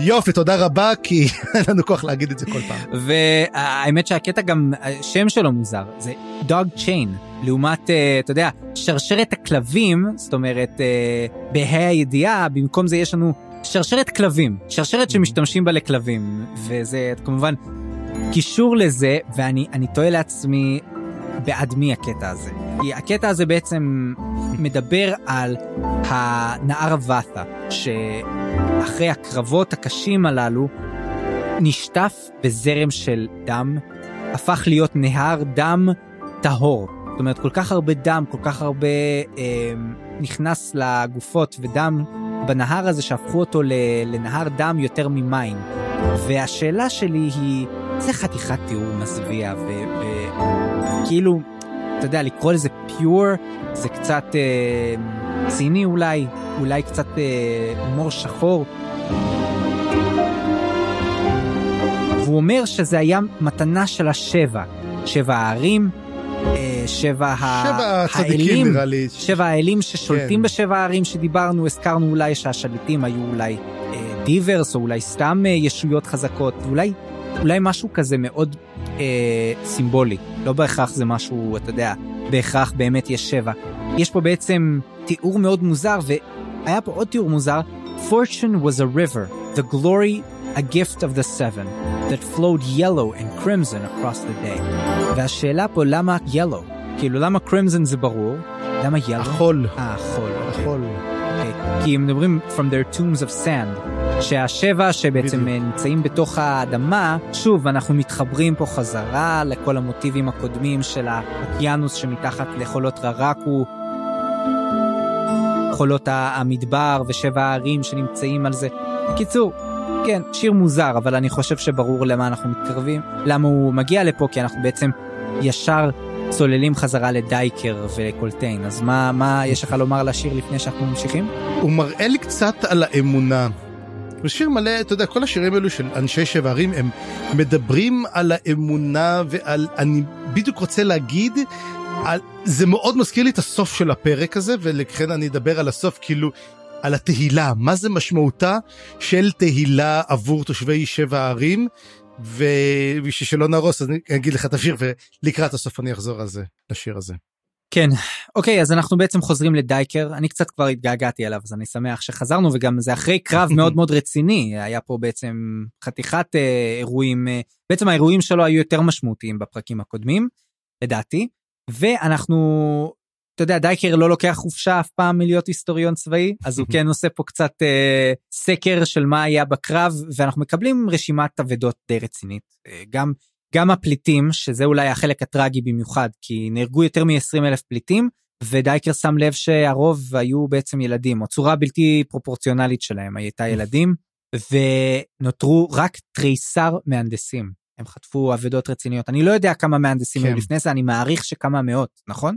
יופי תודה רבה כי אין לנו כוח להגיד את זה כל פעם. והאמת שהקטע גם השם שלו מוזר זה דוג צ'יין לעומת אה, אתה יודע שרשרת הכלבים זאת אומרת אה, בה"א הידיעה במקום זה יש לנו שרשרת כלבים שרשרת שמשתמשים בה לכלבים וזה כמובן קישור לזה ואני אני תוהה לעצמי בעד מי הקטע הזה? כי הקטע הזה בעצם מדבר על הנער ותא שאחרי הקרבות הקשים הללו נשטף בזרם של דם הפך להיות נהר דם טהור. זאת אומרת כל כך הרבה דם כל כך הרבה אה, נכנס לגופות ודם בנהר הזה שהפכו אותו לנהר דם יותר ממים. והשאלה שלי היא זה חתיכת תיאור מזוויע וכאילו אתה יודע לקרוא לזה פיור זה קצת אה, ציני אולי אולי קצת אה, הומור שחור. והוא אומר שזה היה מתנה של השבע שבע הערים אה, שבע, שבע האלים, לי. שבע האלים ששולטים כן. בשבע הערים שדיברנו, הזכרנו אולי שהשליטים היו אולי אה, דיברס או אולי סתם אה, ישויות חזקות, אולי, אולי משהו כזה מאוד אה, סימבולי, לא בהכרח זה משהו, אתה יודע, בהכרח באמת יש שבע. יש פה בעצם תיאור מאוד מוזר, והיה פה עוד תיאור מוזר, Fortune was a river, the glory a gift of the seven, that flowed yellow and crimson across the day. והשאלה פה למה yellow? כאילו למה crimson זה ברור, למה yellow? החול. אה, החול. אוקיי. החול. אוקיי. כי הם מדברים from their tombs of sand, שהשבע שבעצם בדיוק. נמצאים בתוך האדמה, שוב אנחנו מתחברים פה חזרה לכל המוטיבים הקודמים של האוקיינוס שמתחת לחולות ררקו, חולות המדבר ושבע הערים שנמצאים על זה. בקיצור, כן, שיר מוזר, אבל אני חושב שברור למה אנחנו מתקרבים, למה הוא מגיע לפה, כי אנחנו בעצם ישר צוללים חזרה לדייקר ולקולטיין. אז מה, מה יש לך לומר לשיר לפני שאנחנו ממשיכים? הוא מראה לי קצת על האמונה. הוא שיר מלא, אתה יודע, כל השירים האלו של אנשי שבע ערים, הם מדברים על האמונה ועל, אני בדיוק רוצה להגיד, על, זה מאוד מזכיר לי את הסוף של הפרק הזה, ולכן אני אדבר על הסוף כאילו, על התהילה, מה זה משמעותה של תהילה עבור תושבי שבע הערים, ובשביל שלא נהרוס אני אגיד לך את השיר ולקראת הסוף אני אחזור על זה, לשיר הזה. כן, אוקיי, אז אנחנו בעצם חוזרים לדייקר, אני קצת כבר התגעגעתי אליו, אז אני שמח שחזרנו, וגם זה אחרי קרב מאוד מאוד רציני, היה פה בעצם חתיכת אה, אירועים, אה, בעצם האירועים שלו היו יותר משמעותיים בפרקים הקודמים, לדעתי, ואנחנו אתה יודע, דייקר לא לוקח חופשה אף פעם מלהיות היסטוריון צבאי, אז הוא כן עושה פה קצת אה, סקר של מה היה בקרב, ואנחנו מקבלים רשימת אבדות די רצינית. אה, גם, גם הפליטים, שזה אולי החלק הטרגי במיוחד, כי נהרגו יותר מ-20 אלף פליטים, ודייקר שם לב שהרוב היו בעצם ילדים, או צורה בלתי פרופורציונלית שלהם הייתה ילדים, ונותרו רק תריסר מהנדסים. הם חטפו אבדות רציניות. אני לא יודע כמה מהנדסים כן. היו לפני זה, אני מעריך שכמה מאות, נכון?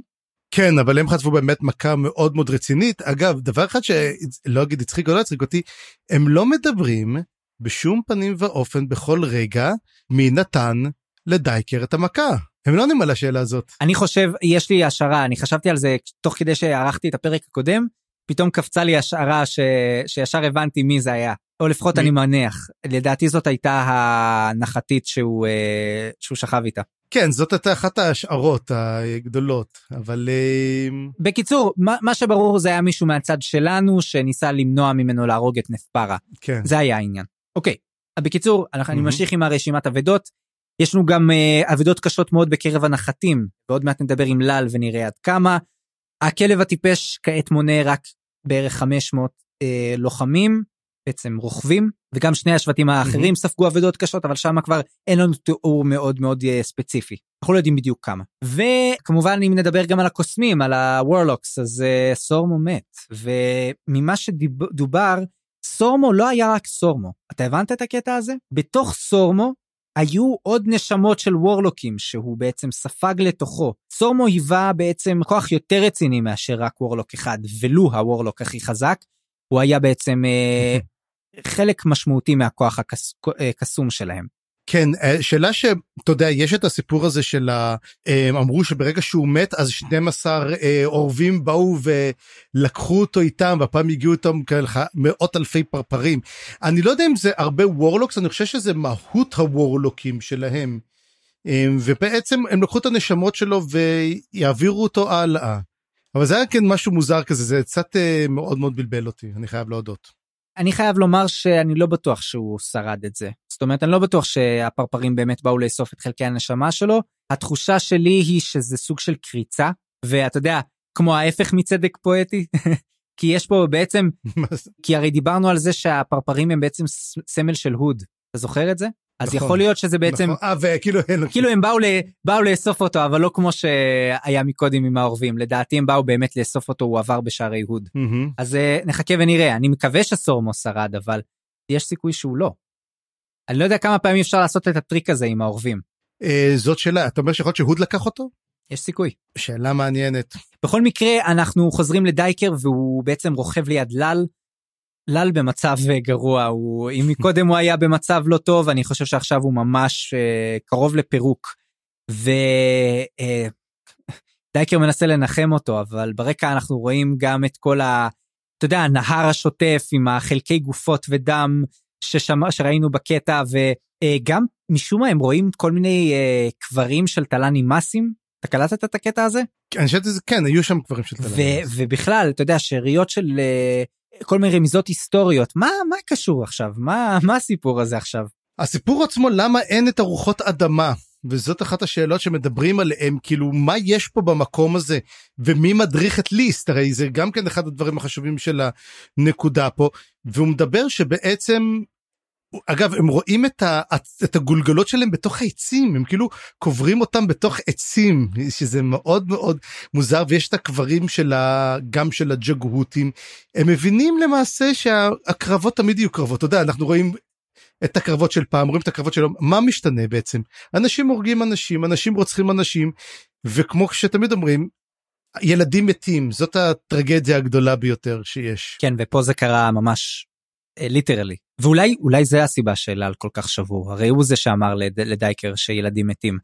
כן, אבל הם חטפו באמת מכה מאוד מאוד רצינית. אגב, דבר אחד שלא אגיד הצחיק או לא הצחיק אותי, הם לא מדברים בשום פנים ואופן בכל רגע מי נתן לדייקר את המכה. הם לא עונים על השאלה הזאת. אני חושב, יש לי השערה, אני חשבתי על זה תוך כדי שערכתי את הפרק הקודם, פתאום קפצה לי השערה ש... שישר הבנתי מי זה היה. או לפחות מי? אני מניח. לדעתי זאת הייתה הנחתית שהוא, אה, שהוא שכב איתה. כן, זאת הייתה אחת ההשערות הגדולות, אבל... אה, בקיצור, מה, מה שברור זה היה מישהו מהצד שלנו שניסה למנוע ממנו להרוג את נפפרה. כן. זה היה העניין. אוקיי, בקיצור, אנחנו, אני. ממשיך עם הרשימת אבדות. יש לנו גם אה, אבדות קשות מאוד בקרב הנחתים, ועוד מעט נדבר עם לאל ונראה עד כמה. הכלב הטיפש כעת מונה רק בערך 500 אה, לוחמים, בעצם רוכבים, וגם שני השבטים האחרים ספגו אבדות קשות, אבל שם כבר אין לנו תיאור מאוד מאוד אה, ספציפי. אנחנו לא יודעים בדיוק כמה. וכמובן אם נדבר גם על הקוסמים, על הוורלוקס, אז אה, סורמו מת. וממה שדובר, סורמו לא היה רק סורמו. אתה הבנת את הקטע הזה? בתוך סורמו היו עוד נשמות של וורלוקים שהוא בעצם ספג לתוכו. סורמו היווה בעצם כוח יותר רציני מאשר רק וורלוק אחד, ולו הוורלוק הכי חזק. הוא היה בעצם אה, חלק משמעותי מהכוח הקס, אה, הקסום שלהם. כן, אה, שאלה שאתה יודע, יש את הסיפור הזה של. אה, אמרו שברגע שהוא מת אז 12 אה, אורבים באו ולקחו אותו איתם והפעם הגיעו איתם כאלה מאות אלפי פרפרים. אני לא יודע אם זה הרבה וורלוקס, אני חושב שזה מהות הוורלוקים שלהם. אה, ובעצם הם לקחו את הנשמות שלו ויעבירו אותו הלאה. אבל זה היה כן משהו מוזר כזה, זה קצת אה, מאוד מאוד בלבל אותי, אני חייב להודות. אני חייב לומר שאני לא בטוח שהוא שרד את זה. זאת אומרת, אני לא בטוח שהפרפרים באמת באו לאסוף את חלקי הנשמה שלו. התחושה שלי היא שזה סוג של קריצה, ואתה יודע, כמו ההפך מצדק פואטי, כי יש פה בעצם? כי הרי דיברנו על זה שהפרפרים הם בעצם סמל של הוד. אתה זוכר את זה? אז נכון, יכול להיות שזה בעצם, נכון. אה, וכאילו. כאילו הם באו, ל, באו לאסוף אותו, אבל לא כמו שהיה מקודם עם העורבים. לדעתי הם באו באמת לאסוף אותו, הוא עבר בשערי הוד. אז אה, נחכה ונראה, אני מקווה שסורמו שרד, אבל יש סיכוי שהוא לא. אני לא יודע כמה פעמים אפשר לעשות את הטריק הזה עם העורבים. אה, זאת שאלה, אתה אומר שיכול להיות שהוד לקח אותו? יש סיכוי. שאלה מעניינת. בכל מקרה, אנחנו חוזרים לדייקר והוא בעצם רוכב ליד לאל. לאל במצב אה, גרוע, הוא, אם מקודם הוא היה במצב לא טוב, אני חושב שעכשיו הוא ממש אה, קרוב לפירוק. ודייקר מנסה לנחם אותו, אבל ברקע אנחנו רואים גם את כל ה... אתה יודע, הנהר השוטף עם החלקי גופות ודם ששמע, שראינו בקטע, וגם משום מה הם רואים כל מיני אה, קברים של טלנימאסים. אתה קלטת את הקטע הזה? אני חושבת שזה כן, היו שם קברים של ו- תל"ן. ובכלל, אתה יודע, שאריות של אה, כל מיני רמיזות היסטוריות, מה, מה קשור עכשיו? מה, מה הסיפור הזה עכשיו? הסיפור עצמו, למה אין את ארוחות אדמה? וזאת אחת השאלות שמדברים עליהם, כאילו, מה יש פה במקום הזה? ומי מדריך את ליסט? הרי זה גם כן אחד הדברים החשובים של הנקודה פה. והוא מדבר שבעצם, אגב, הם רואים את, ה, את הגולגלות שלהם בתוך העצים, הם כאילו קוברים אותם בתוך עצים, שזה מאוד מאוד מוזר, ויש את הקברים של ה, גם של הג'גהותים. הם מבינים למעשה שהקרבות תמיד יהיו קרבות, אתה יודע, אנחנו רואים את הקרבות של פעם, רואים את הקרבות של מה משתנה בעצם? אנשים הורגים אנשים, אנשים רוצחים אנשים, וכמו שתמיד אומרים, ילדים מתים, זאת הטרגדיה הגדולה ביותר שיש. כן, ופה זה קרה ממש ליטרלי. ואולי אולי זה הסיבה שאלעל כל כך שבור, הרי הוא זה שאמר לד, לדייקר שילדים מתים.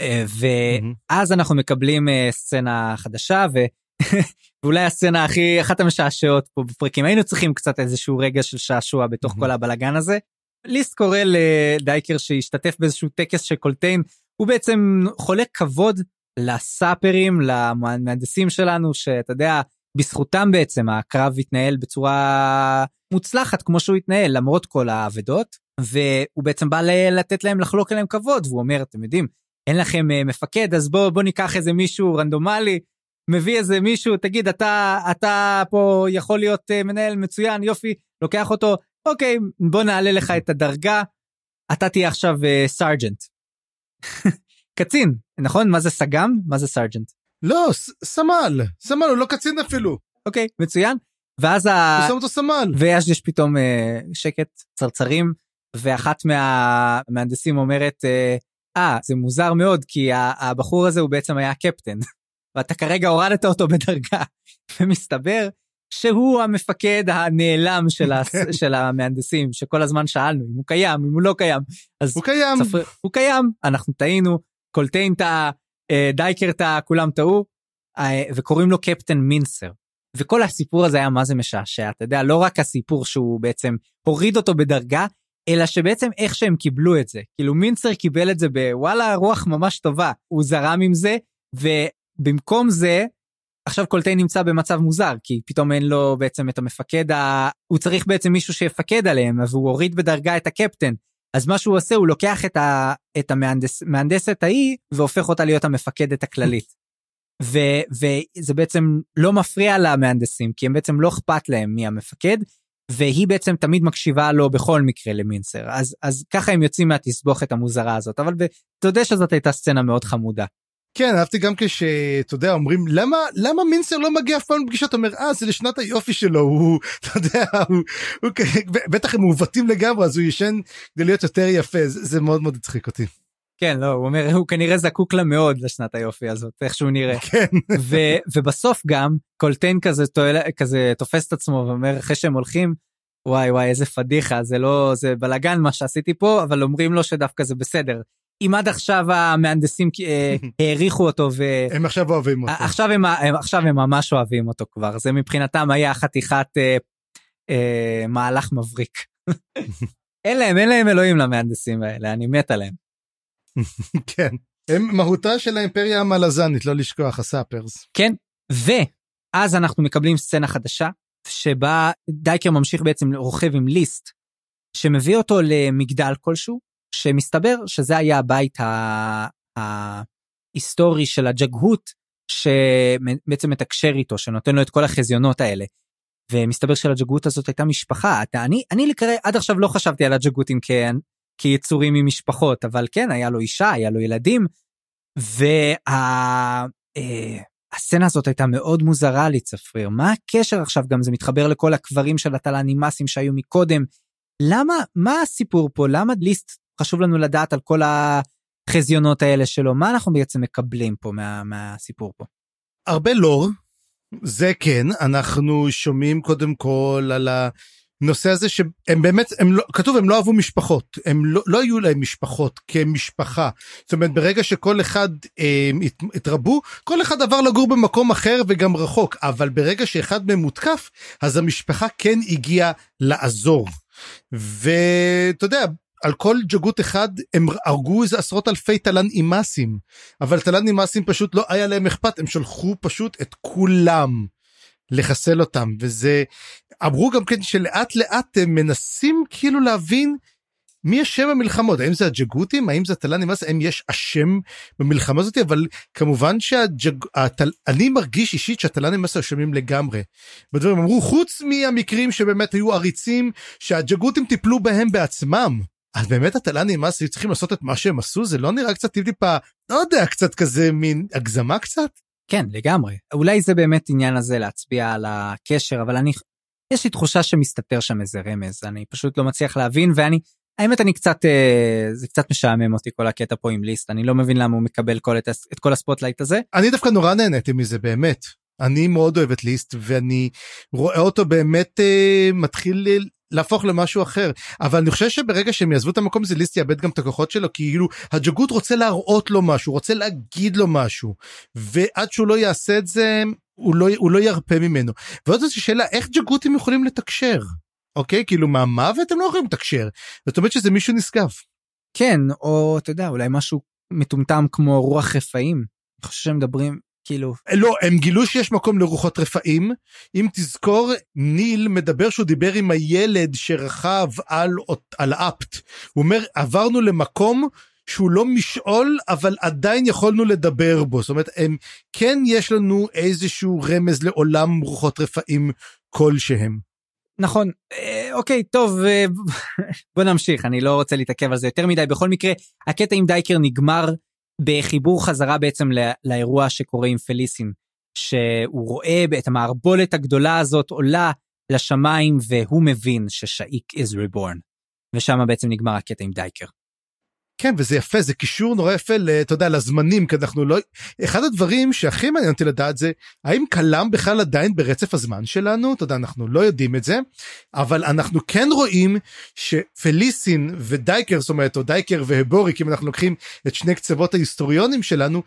אה, ואז אנחנו מקבלים אה, סצנה חדשה, ו... ואולי הסצנה הכי, אחת המשעשעות פה בפרקים, היינו צריכים קצת איזשהו רגע של שעשוע בתוך. כל הבלגן הזה. ליסט קורא לדייקר שישתתף באיזשהו טקס של קולטיין, הוא בעצם חולק כבוד לסאפרים, למהנדסים שלנו, שאתה יודע, בזכותם בעצם הקרב התנהל בצורה מוצלחת כמו שהוא התנהל למרות כל האבדות והוא בעצם בא לתת להם לחלוק עליהם כבוד והוא אומר אתם יודעים אין לכם אה, מפקד אז בוא בוא ניקח איזה מישהו רנדומלי מביא איזה מישהו, תגיד, אתה, אתה פה יכול להיות אה, מנהל מצוין, יופי, לוקח אותו, אוקיי, בוא נעלה לך את הדרגה, אתה תהיה עכשיו סארג'נט. קצין, נכון? מה זה סג"ם? מה זה סארג'נט? לא, סמל, סמל, הוא לא קצין אפילו. אוקיי, מצוין. ואז ה... הוא שם אותו סמל. ואז יש פתאום אה, שקט, צרצרים, ואחת מהמהנדסים אומרת, אה, אה, זה מוזר מאוד, כי הבחור הזה הוא בעצם היה הקפטן, ואתה כרגע הורדת אותו בדרגה, ומסתבר שהוא המפקד הנעלם של, ה- כן. של המהנדסים, שכל הזמן שאלנו אם הוא קיים, אם הוא לא קיים. אז הוא קיים. צפר... הוא קיים, אנחנו טעינו, קולטיין טעה, דייקר טעה, כולם טעו, אה, וקוראים לו קפטן מינסר. וכל הסיפור הזה היה מה זה משעשע, אתה יודע, לא רק הסיפור שהוא בעצם הוריד אותו בדרגה, אלא שבעצם איך שהם קיבלו את זה. כאילו מינסר קיבל את זה בוואלה רוח ממש טובה, הוא זרם עם זה, ובמקום זה, עכשיו קולטיין נמצא במצב מוזר, כי פתאום אין לו בעצם את המפקד, ה... הוא צריך בעצם מישהו שיפקד עליהם, והוא הוריד בדרגה את הקפטן. אז מה שהוא עושה, הוא לוקח את, ה... את המהנדס... מהנדסת ההיא, והופך אותה להיות המפקדת הכללית. ו... וזה בעצם לא מפריע למהנדסים, כי הם בעצם לא אכפת להם מי המפקד, והיא בעצם תמיד מקשיבה לו בכל מקרה למינסר. אז, אז ככה הם יוצאים מהתסבוכת המוזרה הזאת, אבל ב... יודע שזאת הייתה סצנה מאוד חמודה. כן, אהבתי גם כשאתה יודע, אומרים, למה, למה מינסר לא מגיע אף פעם לפגישות? אומר, אה, זה לשנת היופי שלו, הוא, אתה יודע, הוא, הוא, בטח הם מעוותים לגמרי, אז הוא ישן כדי להיות יותר יפה, זה, זה מאוד מאוד הצחיק אותי. כן, לא, הוא אומר, הוא כנראה זקוק לה מאוד לשנת היופי הזאת, איך שהוא נראה. כן. ו- ובסוף גם, קולטיין כזה, תועל, כזה תופס את עצמו ואומר, אחרי שהם הולכים, וואי וואי, איזה פדיחה, זה לא, זה בלאגן מה שעשיתי פה, אבל אומרים לו שדווקא זה בסדר. אם עד עכשיו המהנדסים אה, העריכו אותו ו... הם עכשיו אוהבים אותו. עכשיו הם, הם, עכשיו הם ממש אוהבים אותו כבר, זה מבחינתם היה חתיכת אה, אה, מהלך מבריק. אין להם, אין להם אלוהים למהנדסים האלה, אני מת עליהם. כן. הם מהותה של האימפריה המלזנית, לא לשכוח, הסאפרס. כן, ואז אנחנו מקבלים סצנה חדשה, שבה דייקר ממשיך בעצם רוכב עם ליסט, שמביא אותו למגדל כלשהו, שמסתבר שזה היה הבית ההיסטורי של הג'גהות, שבעצם מתקשר איתו, שנותן לו את כל החזיונות האלה. ומסתבר שלג'גהות הזאת הייתה משפחה. אתה, אני, אני לקרוא, עד עכשיו לא חשבתי על הג'גהותים כ, כיצורים ממשפחות, אבל כן, היה לו אישה, היה לו ילדים, וה... אה, הסצנה הזאת הייתה מאוד מוזרה לי צפריר מה הקשר עכשיו? גם זה מתחבר לכל הקברים של הטלנימאסים שהיו מקודם. למה מה הסיפור פה? למה ליסט חשוב לנו לדעת על כל החזיונות האלה שלו. מה אנחנו בעצם מקבלים פה מה, מהסיפור פה. הרבה לור זה כן. אנחנו שומעים קודם כל על הנושא הזה שהם באמת הם לא כתוב הם לא אהבו משפחות הם לא, לא היו להם משפחות כמשפחה. זאת אומרת ברגע שכל אחד אה, הת, התרבו כל אחד עבר לגור במקום אחר וגם רחוק. אבל ברגע שאחד מהם מותקף אז המשפחה כן הגיעה לעזור. ואתה יודע על כל ג'גות אחד הם הרגו איזה עשרות אלפי תלן אימאסים אבל תלן אימאסים פשוט לא היה להם אכפת הם שלחו פשוט את כולם לחסל אותם. וזה אמרו גם כן שלאט לאט הם מנסים כאילו להבין מי אשם במלחמות. האם זה הג'גותים? האם זה התלן אימאס האם יש אשם במלחמה הזאת? אבל כמובן שאני מרגיש אישית שהתלן אימאס אשמים לגמרי. בדברים אמרו חוץ מהמקרים שבאמת היו עריצים שהג'גותים טיפלו בהם בעצמם. אז באמת התלאן אימאס היו צריכים לעשות את מה שהם עשו זה לא נראה קצת טיפה לא יודע קצת כזה מין הגזמה קצת. כן לגמרי אולי זה באמת עניין הזה להצביע על הקשר אבל אני יש לי תחושה שמסתתר שם איזה רמז אני פשוט לא מצליח להבין ואני האמת אני קצת זה קצת משעמם אותי כל הקטע פה עם ליסט אני לא מבין למה הוא מקבל כל את, את כל ה spotlight הזה. אני דווקא נורא נהניתי מזה באמת אני מאוד אוהב את ליסט ואני רואה אותו באמת אה, מתחיל להפוך למשהו אחר. אבל אני חושב שברגע שהם יעזבו את המקום הזה ליסט יאבד גם את הכוחות שלו כאילו הג'גות רוצה להראות לו משהו רוצה להגיד לו משהו. ועד שהוא לא יעשה את זה הוא לא הוא לא ירפה ממנו. ועוד איזושהי שאלה איך ג'גותים יכולים לתקשר? אוקיי? כאילו מהמוות הם לא יכולים לתקשר? זאת אומרת שזה מישהו נשגב. כן או אתה יודע אולי משהו מטומטם כמו רוח רפאים. אני חושב שהם מדברים כאילו לא הם גילו שיש מקום לרוחות רפאים אם תזכור ניל מדבר שהוא דיבר עם הילד שרכב על על אפט הוא אומר עברנו למקום שהוא לא משעול, אבל עדיין יכולנו לדבר בו. זאת אומרת, הם, כן יש לנו איזשהו רמז לעולם רוחות רפאים כלשהם. נכון, אה, אוקיי, טוב, אה, בוא נמשיך, אני לא רוצה להתעכב על זה יותר מדי. בכל מקרה, הקטע עם דייקר נגמר בחיבור חזרה בעצם לא, לאירוע שקורה עם פליסין, שהוא רואה את המערבולת הגדולה הזאת עולה לשמיים והוא מבין ששאיק is reborn. ושם בעצם נגמר הקטע עם דייקר. כן וזה יפה זה קישור נורא יפה אתה יודע לזמנים כי אנחנו לא אחד הדברים שהכי מעניין אותי לדעת זה האם קלם בכלל עדיין ברצף הזמן שלנו? אתה יודע אנחנו לא יודעים את זה אבל אנחנו כן רואים שפליסין ודייקר זאת אומרת או דייקר והבוריק אם אנחנו לוקחים את שני קצוות ההיסטוריונים שלנו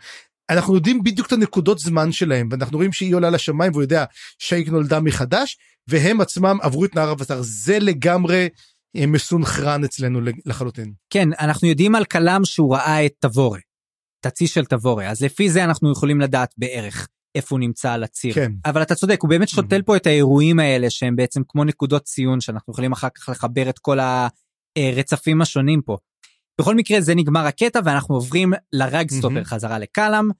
אנחנו יודעים בדיוק את הנקודות זמן שלהם ואנחנו רואים שהיא עולה לשמיים והוא יודע שייק נולדה מחדש והם עצמם עברו את נהר אבטר. זה לגמרי מסונכרן אצלנו לחלוטין. כן, אנחנו יודעים על כלם שהוא ראה את תבורה, את הצי של תבורה, אז לפי זה אנחנו יכולים לדעת בערך איפה הוא נמצא על הציר. כן. אבל אתה צודק, הוא באמת שותל פה את האירועים האלה שהם בעצם כמו נקודות ציון שאנחנו יכולים אחר כך לחבר את כל הרצפים השונים פה. בכל מקרה זה נגמר הקטע ואנחנו עוברים לרגסטופר חזרה לקלאם.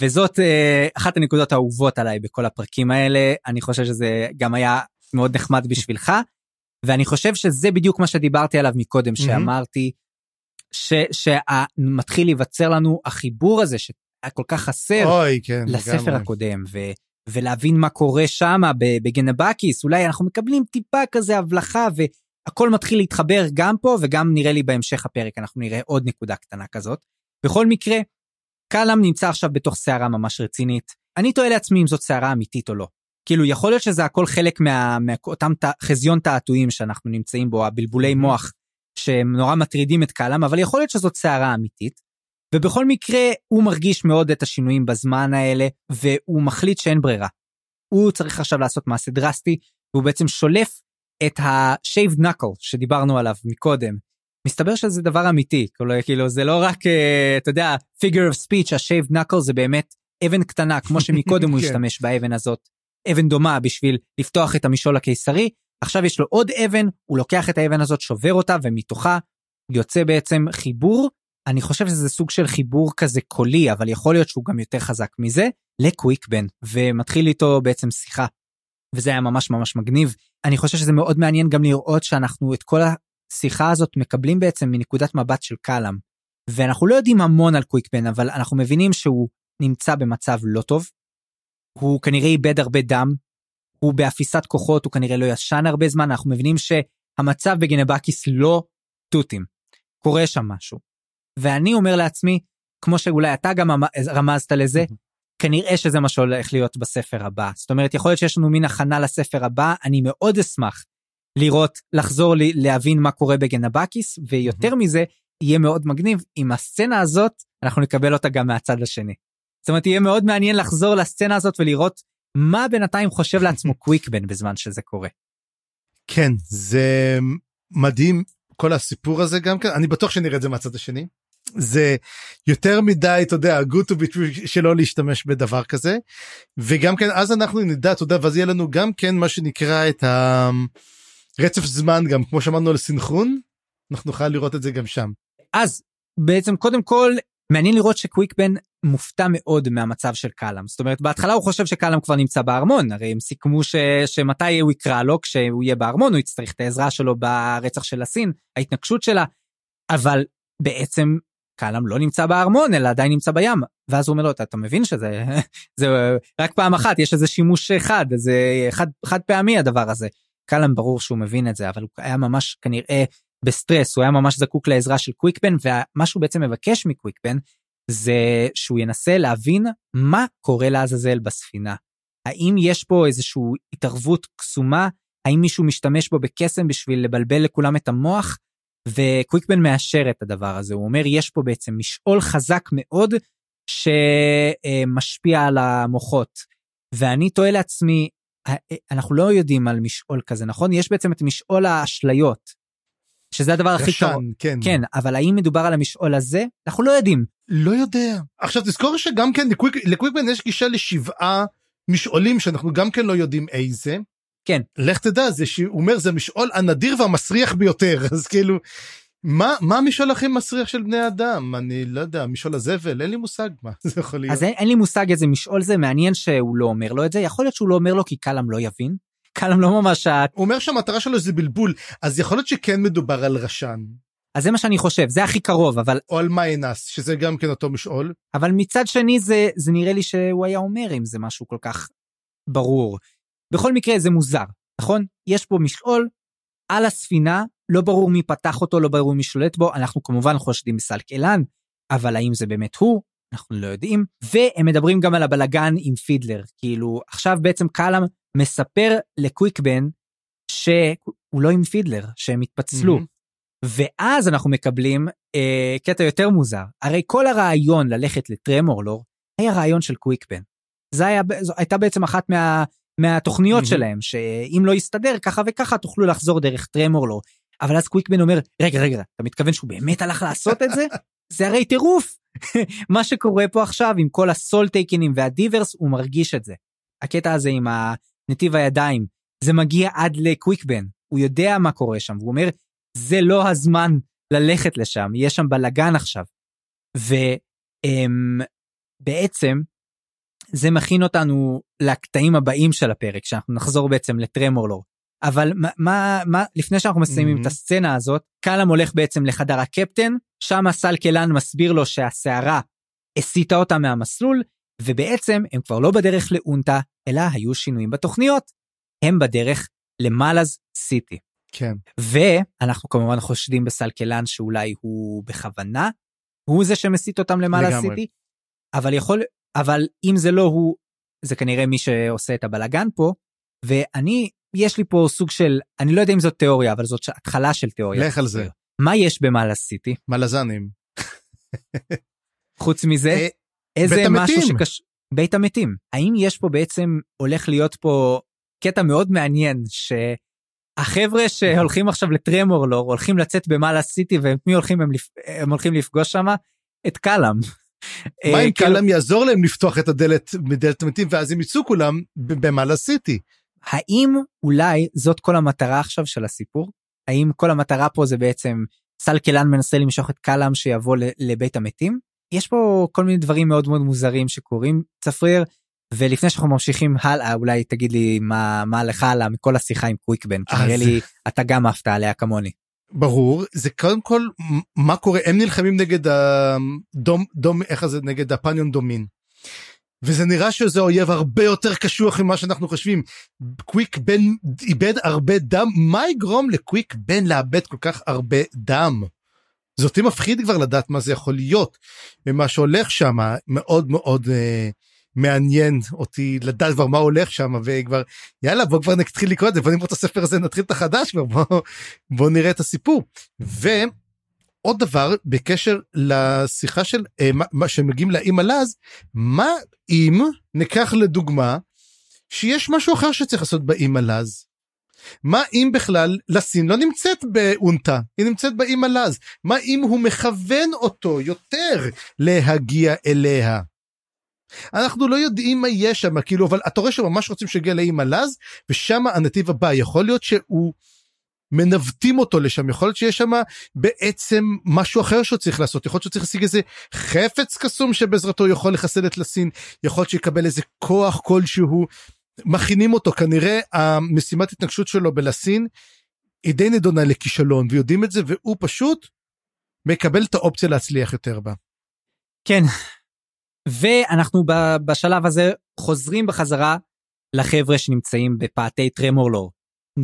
וזאת אה, אחת הנקודות האהובות עליי בכל הפרקים האלה אני חושב שזה גם היה מאוד נחמד בשבילך ואני חושב שזה בדיוק מה שדיברתי עליו מקודם mm-hmm. שאמרתי שמתחיל להיווצר לנו החיבור הזה שהיה כל כך חסר אוי, כן, לספר לגמרי. הקודם ו, ולהבין מה קורה שם בגנבקיס אולי אנחנו מקבלים טיפה כזה הבלחה והכל מתחיל להתחבר גם פה וגם נראה לי בהמשך הפרק אנחנו נראה עוד נקודה קטנה כזאת. בכל מקרה קלאם נמצא עכשיו בתוך סערה ממש רצינית אני תוהה לעצמי אם זאת סערה אמיתית או לא. כאילו יכול להיות שזה הכל חלק מה, מאותם חזיון תעתועים שאנחנו נמצאים בו הבלבולי מוח שהם נורא מטרידים את קלאם אבל יכול להיות שזאת סערה אמיתית. ובכל מקרה הוא מרגיש מאוד את השינויים בזמן האלה והוא מחליט שאין ברירה. הוא צריך עכשיו לעשות מעשה דרסטי והוא בעצם שולף את ה-shaved knuckle שדיברנו עליו מקודם. מסתבר שזה דבר אמיתי כאילו, כאילו זה לא רק אה, אתה יודע figure of speech ה-shaved knuckle זה באמת אבן קטנה כמו שמקודם הוא כן. השתמש באבן הזאת אבן דומה בשביל לפתוח את המשעול הקיסרי עכשיו יש לו עוד אבן הוא לוקח את האבן הזאת שובר אותה ומתוכה יוצא בעצם חיבור אני חושב שזה סוג של חיבור כזה קולי אבל יכול להיות שהוא גם יותר חזק מזה לקוויקבן ומתחיל איתו בעצם שיחה. וזה היה ממש ממש מגניב אני חושב שזה מאוד מעניין גם לראות שאנחנו את כל השיחה הזאת מקבלים בעצם מנקודת מבט של קלאם. ואנחנו לא יודעים המון על קוויקבן אבל אנחנו מבינים שהוא נמצא במצב לא טוב. הוא כנראה איבד הרבה דם. הוא באפיסת כוחות הוא כנראה לא ישן הרבה זמן אנחנו מבינים שהמצב בגנבקיס לא תותים. קורה שם משהו. ואני אומר לעצמי כמו שאולי אתה גם רמזת לזה כנראה שזה מה שהולך להיות בספר הבא זאת אומרת יכול להיות שיש לנו מין הכנה לספר הבא אני מאוד אשמח לראות לחזור לי להבין מה קורה בגנבקיס ויותר מזה יהיה מאוד מגניב אם הסצנה הזאת אנחנו נקבל אותה גם מהצד השני. זאת אומרת יהיה מאוד מעניין לחזור לסצנה הזאת ולראות מה בינתיים חושב לעצמו קוויקבן בזמן שזה קורה. כן זה מדהים כל הסיפור הזה גם כן אני בטוח שנראה את זה מהצד השני. זה יותר מדי אתה יודע good to be true שלא להשתמש בדבר כזה וגם כן אז אנחנו נדע אתה יודע ואז יהיה לנו גם כן מה שנקרא את הרצף זמן גם כמו שאמרנו על סינכרון אנחנו נוכל לראות את זה גם שם. אז בעצם קודם כל מעניין לראות שקוויקבן מופתע מאוד מהמצב של קלאם זאת אומרת בהתחלה הוא חושב שקלאם כבר נמצא בארמון הרי הם סיכמו ש... שמתי הוא יקרא לו כשהוא יהיה בארמון הוא יצטרך את העזרה שלו ברצח של הסין ההתנגשות שלה אבל בעצם קלאם לא נמצא בארמון אלא עדיין נמצא בים ואז הוא אומר לו אתה, אתה מבין שזה זה רק פעם אחת יש איזה שימוש אחד זה חד, חד פעמי הדבר הזה. קלאם ברור שהוא מבין את זה אבל הוא היה ממש כנראה בסטרס הוא היה ממש זקוק לעזרה של קוויקבן ומה שהוא בעצם מבקש מקוויקבן זה שהוא ינסה להבין מה קורה לעזאזל בספינה. האם יש פה איזושהי התערבות קסומה? האם מישהו משתמש בו בקסם בשביל לבלבל לכולם את המוח? וקוויקבן מאשר את הדבר הזה. הוא אומר יש פה בעצם משעול חזק מאוד שמשפיע על המוחות. ואני תוהה לעצמי אנחנו לא יודעים על משעול כזה נכון? יש בעצם את משעול האשליות שזה הדבר הכי קרוב כן כן אבל האם מדובר על המשעול הזה אנחנו לא יודעים לא יודע עכשיו תזכור שגם כן לקוויק, לקוויקבן יש גישה לשבעה משעולים שאנחנו גם כן לא יודעים איזה. כן. לך תדע זה שהוא אומר זה משעול הנדיר והמסריח ביותר אז כאילו מה, מה המשעול הכי מסריח של בני אדם? אני לא יודע, משעול הזבל? אין לי מושג מה זה יכול להיות. אז אין, אין לי מושג איזה משעול זה, מעניין שהוא לא אומר לו את זה, יכול להיות שהוא לא אומר לו כי קלאם לא יבין. קלאם לא ממש... ה- הוא אומר שהמטרה שלו זה בלבול, אז יכול להיות שכן מדובר על רשן. אז זה מה שאני חושב, זה הכי קרוב, אבל, או על מיינס, שזה גם כן אותו משעול. אבל מצד שני זה, זה נראה לי שהוא היה אומר אם זה משהו כל כך ברור. בכל מקרה זה מוזר, נכון? יש פה משעול על הספינה, לא ברור מי פתח אותו, לא ברור מי שולט בו, אנחנו כמובן חושדים בסלקלן, אבל האם זה באמת הוא? אנחנו לא יודעים. והם מדברים גם על הבלגן עם פידלר, כאילו עכשיו בעצם קלאם מספר לקוויקבן שהוא לא עם פידלר, שהם התפצלו. מהמם. ואז אנחנו מקבלים אה, קטע יותר מוזר. הרי כל הרעיון ללכת לטרמורלור היה רעיון של קוויקבן. זה היה, זו הייתה בעצם אחת מה, מהתוכניות מהמם. שלהם, שאם לא יסתדר ככה וככה תוכלו לחזור דרך טרמורלור. אבל אז קוויקבן אומר, רגע, רגע, אתה מתכוון שהוא באמת הלך לעשות את זה? זה הרי טירוף. מה שקורה פה עכשיו עם כל הסול טייקנים והדיברס, הוא מרגיש את זה. הקטע הזה עם נתיב הידיים, זה מגיע עד לקוויקבן. הוא יודע מה קורה שם, והוא אומר, זה לא הזמן ללכת לשם, יש שם בלאגן עכשיו. ובעצם זה מכין אותנו לקטעים הבאים של הפרק, שאנחנו נחזור בעצם לטרמורלור. אבל מה, מה, מה, לפני שאנחנו מסיימים Mhm. את הסצנה הזאת, קלאם הולך בעצם לחדר הקפטן, שם סלקלן מסביר לו שהסערה הסיטה אותה מהמסלול, ובעצם הם כבר לא בדרך לאונטה, אלא היו שינויים בתוכניות. הם בדרך למאלאז סיטי. כן. ואנחנו כמובן חושדים בסלקלן שאולי הוא בכוונה, הוא זה שמסית אותם למעלה לגמרי. סיטי, אבל יכול, אבל אם זה לא הוא, זה כנראה מי שעושה את הבלגן פה, ואני, יש לי פה סוג של, אני לא יודע אם זאת תיאוריה, אבל זאת התחלה של תיאוריה. לך על זה. מה יש במעלה סיטי? מלזנים. חוץ מזה, אה, איזה משהו. שקשור... בית המתים. האם יש פה בעצם, הולך להיות פה קטע מאוד מעניין, שהחבר'ה שהולכים עכשיו לטרמורלור, הולכים לצאת במעלה סיטי, ומי הולכים הם, לפ... הם הולכים לפגוש שם? את קלאם. מה אה, אם כאילו, קלאם יעזור להם לפתוח את הדלת מדלת המתים ואז הם יצאו כולם במעלה סיטי? האם אולי זאת כל המטרה עכשיו של הסיפור? האם כל המטרה פה זה בעצם סלקלן מנסה למשוך את קלאם שיבוא לבית המתים? יש פה כל מיני דברים מאוד מאוד מוזרים שקורים, צפריר, ולפני שאנחנו ממשיכים הלאה, אולי תגיד לי מה, מה לך עלה מכל השיחה עם קוויקבן, נראה לי אתה גם עפת עליה כמוני. ברור זה קודם כל מה קורה הם נלחמים נגד הדום דום איך זה נגד הפניון דומין. וזה נראה שזה אויב הרבה יותר קשוח ממה שאנחנו חושבים. קוויק בן איבד הרבה דם מה יגרום לקוויק בן לאבד כל כך הרבה דם. זה אותי מפחיד כבר לדעת מה זה יכול להיות. ומה שהולך שם מאוד מאוד אה, מעניין אותי לדעת כבר מה הולך שם וכבר יאללה בוא כבר נתחיל לקרוא את זה בוא נגמור את הספר הזה נתחיל את החדש כבר בוא, בוא נראה את הסיפור. ועוד דבר בקשר לשיחה של אה, מה, מה שמגיעים לאמא לז מה אם ניקח לדוגמה שיש משהו אחר שצריך לעשות באמא לז. מה אם בכלל לסין לא נמצאת באונטה? היא נמצאת באמא לז מה אם הוא מכוון אותו יותר להגיע אליה. אנחנו לא יודעים מה יש שם כאילו אבל אתה רואה שממש רוצים שיגיע לאמא לז ושם הנתיב הבא יכול להיות שהוא מנווטים אותו לשם יכול להיות שיש שם בעצם משהו אחר שהוא צריך לעשות. יכול להיות שהוא צריך להשיג איזה חפץ קסום שבעזרתו יכול לחסל את לסין. יכול להיות שיקבל איזה כוח כלשהו מכינים אותו כנראה המשימת התנגשות שלו בלסין היא די נדונה לכישלון ויודעים את זה והוא פשוט מקבל את האופציה להצליח יותר בה. כן. ואנחנו בשלב הזה חוזרים בחזרה לחבר'ה שנמצאים בפאתי טרמורלור.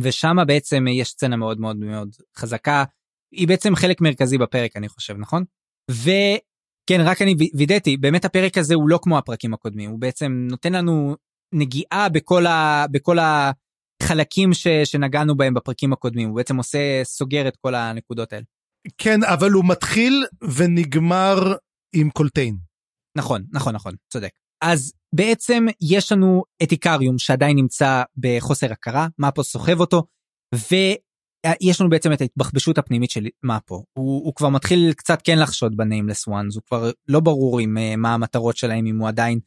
ושם בעצם יש סצנה מאוד מאוד מאוד חזקה. היא בעצם חלק מרכזי בפרק אני חושב נכון? וכן רק אני וידאתי באמת הפרק הזה הוא לא כמו הפרקים הקודמים הוא בעצם נותן לנו נגיעה בכל ה... בכל החלקים ש... שנגענו בהם בפרקים הקודמים הוא בעצם עושה סוגר את כל הנקודות האלה. כן אבל הוא מתחיל ונגמר עם קולטיין. נכון, נכון, נכון, צודק. אז בעצם יש לנו את איקריום שעדיין נמצא בחוסר הכרה, מפו סוחב אותו, ויש לנו בעצם את ההתבחבשות הפנימית של מפו. הוא, הוא כבר מתחיל קצת כן לחשוד בניימלס וואנס, הוא כבר לא ברור עם uh, מה המטרות שלהם, אם הוא עדיין...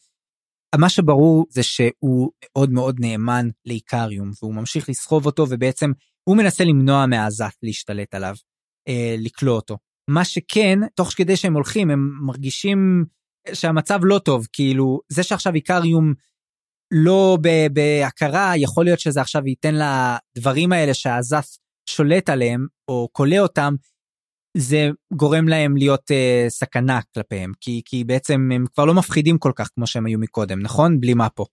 מה שברור זה שהוא מאוד מאוד נאמן לאיקריום, והוא ממשיך לסחוב אותו, ובעצם הוא מנסה למנוע מהעזת להשתלט עליו. אה, לכלוא אותו. מה שכן, תוך כדי שהם הולכים, הם מרגישים שהמצב לא טוב, כאילו, זה שעכשיו איקריום לא בהכרה, יכול להיות שזה עכשיו ייתן לדברים האלה שהזף שולט עליהם, או כולא אותם, זה גורם להם להיות אה, סכנה כלפיהם, כי, כי בעצם הם כבר לא מפחידים כל כך כמו שהם היו מקודם, נכון? בלי מפו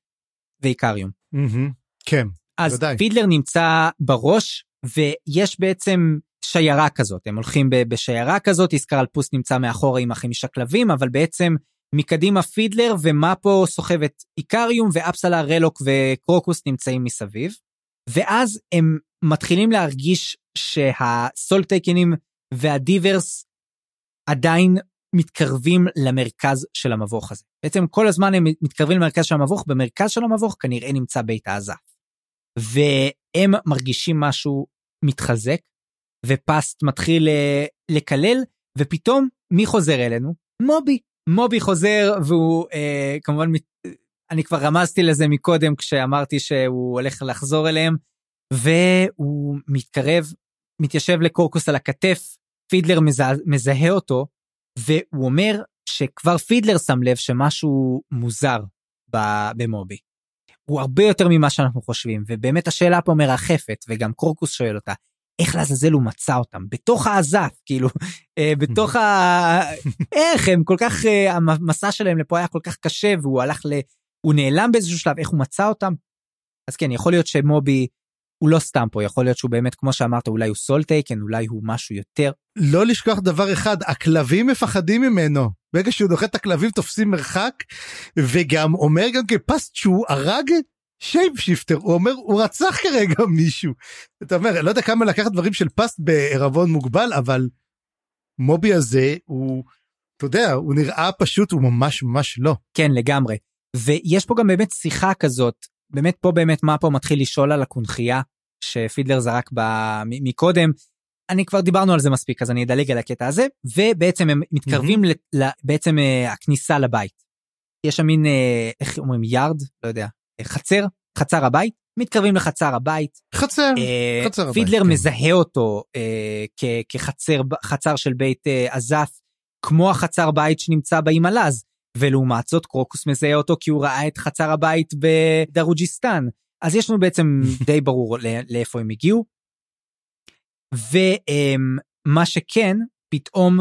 ואיקריום. מהמם. כן, אז בוודאי. פידלר נמצא בראש, ויש בעצם שיירה כזאת, הם הולכים ב- בשיירה כזאת, איסקרלפוס נמצא מאחורה עם החמישה כלבים, אבל בעצם מקדימה פידלר ומפו סוחב את איקריום, ואפסלה, רלוק וקרוקוס נמצאים מסביב. ואז הם מתחילים להרגיש שהסולטייקנים והדיברס עדיין מתקרבים למרכז של המבוך הזה. בעצם כל הזמן הם מתקרבים למרכז של המבוך, במרכז של המבוך כנראה נמצא בית העזף. והם מרגישים משהו מתחזק, ופסט מתחיל אה, לקלל, ופתאום מי חוזר אלינו? מובי. מובי חוזר והוא אה, כמובן. אני כבר רמזתי לזה מקודם כשאמרתי שהוא הולך לחזור אליהם, והוא מתקרב, מתיישב לקורקוס על הכתף, פידלר מזה... מזהה אותו, והוא אומר שכבר פידלר שם לב שמשהו מוזר במובי. הוא הרבה יותר ממה שאנחנו חושבים, ובאמת השאלה פה מרחפת, וגם קורקוס שואל אותה, איך לעזאזל הוא מצא אותם? בתוך העזף, כאילו, אה, בתוך ה... איך הם כל כך, אה, המסע שלהם לפה היה כל כך קשה, והוא הלך ל... הוא נעלם באיזשהו שלב, איך הוא מצא אותם? אז כן, יכול להיות שמובי הוא לא סתם פה, יכול להיות שהוא באמת, כמו שאמרת, אולי הוא סולטייקן, אולי הוא משהו יותר. לא לשכוח דבר אחד, הכלבים מפחדים ממנו. ברגע שהוא דוחה את הכלבים תופסים מרחק, וגם אומר גם כפסט שהוא הרג shape shifter, הוא אומר הוא רצח כרגע מישהו. אתה אומר, לא יודע כמה לקחת דברים של פסט בערבון מוגבל, אבל מובי הזה הוא, אתה יודע, הוא נראה פשוט, הוא ממש ממש לא. כן, לגמרי. ויש פה גם באמת שיחה כזאת, באמת פה באמת מפו מתחיל לשאול על הקונכייה שפידלר זרק ב... מ- מקודם. אני כבר דיברנו על זה מספיק אז אני אדלג על הקטע הזה ובעצם הם מתקרבים ל... ל... בעצם אה, הכניסה לבית. יש שם מין אה, איך אומרים יארד לא יודע אה, חצר חצר הבית מתקרבים לחצר הבית. חצר, אה, חצר הבית, פידלר כן. מזהה אותו אה, כ- כחצר חצר של בית אה, עזף כמו החצר בית שנמצא בהימלז. ולעומת זאת קרוקוס מזהה אותו כי הוא ראה את חצר הבית בדרוג'יסטן. אז יש לנו בעצם די ברור לא- לאיפה הם הגיעו. ומה שכן, פתאום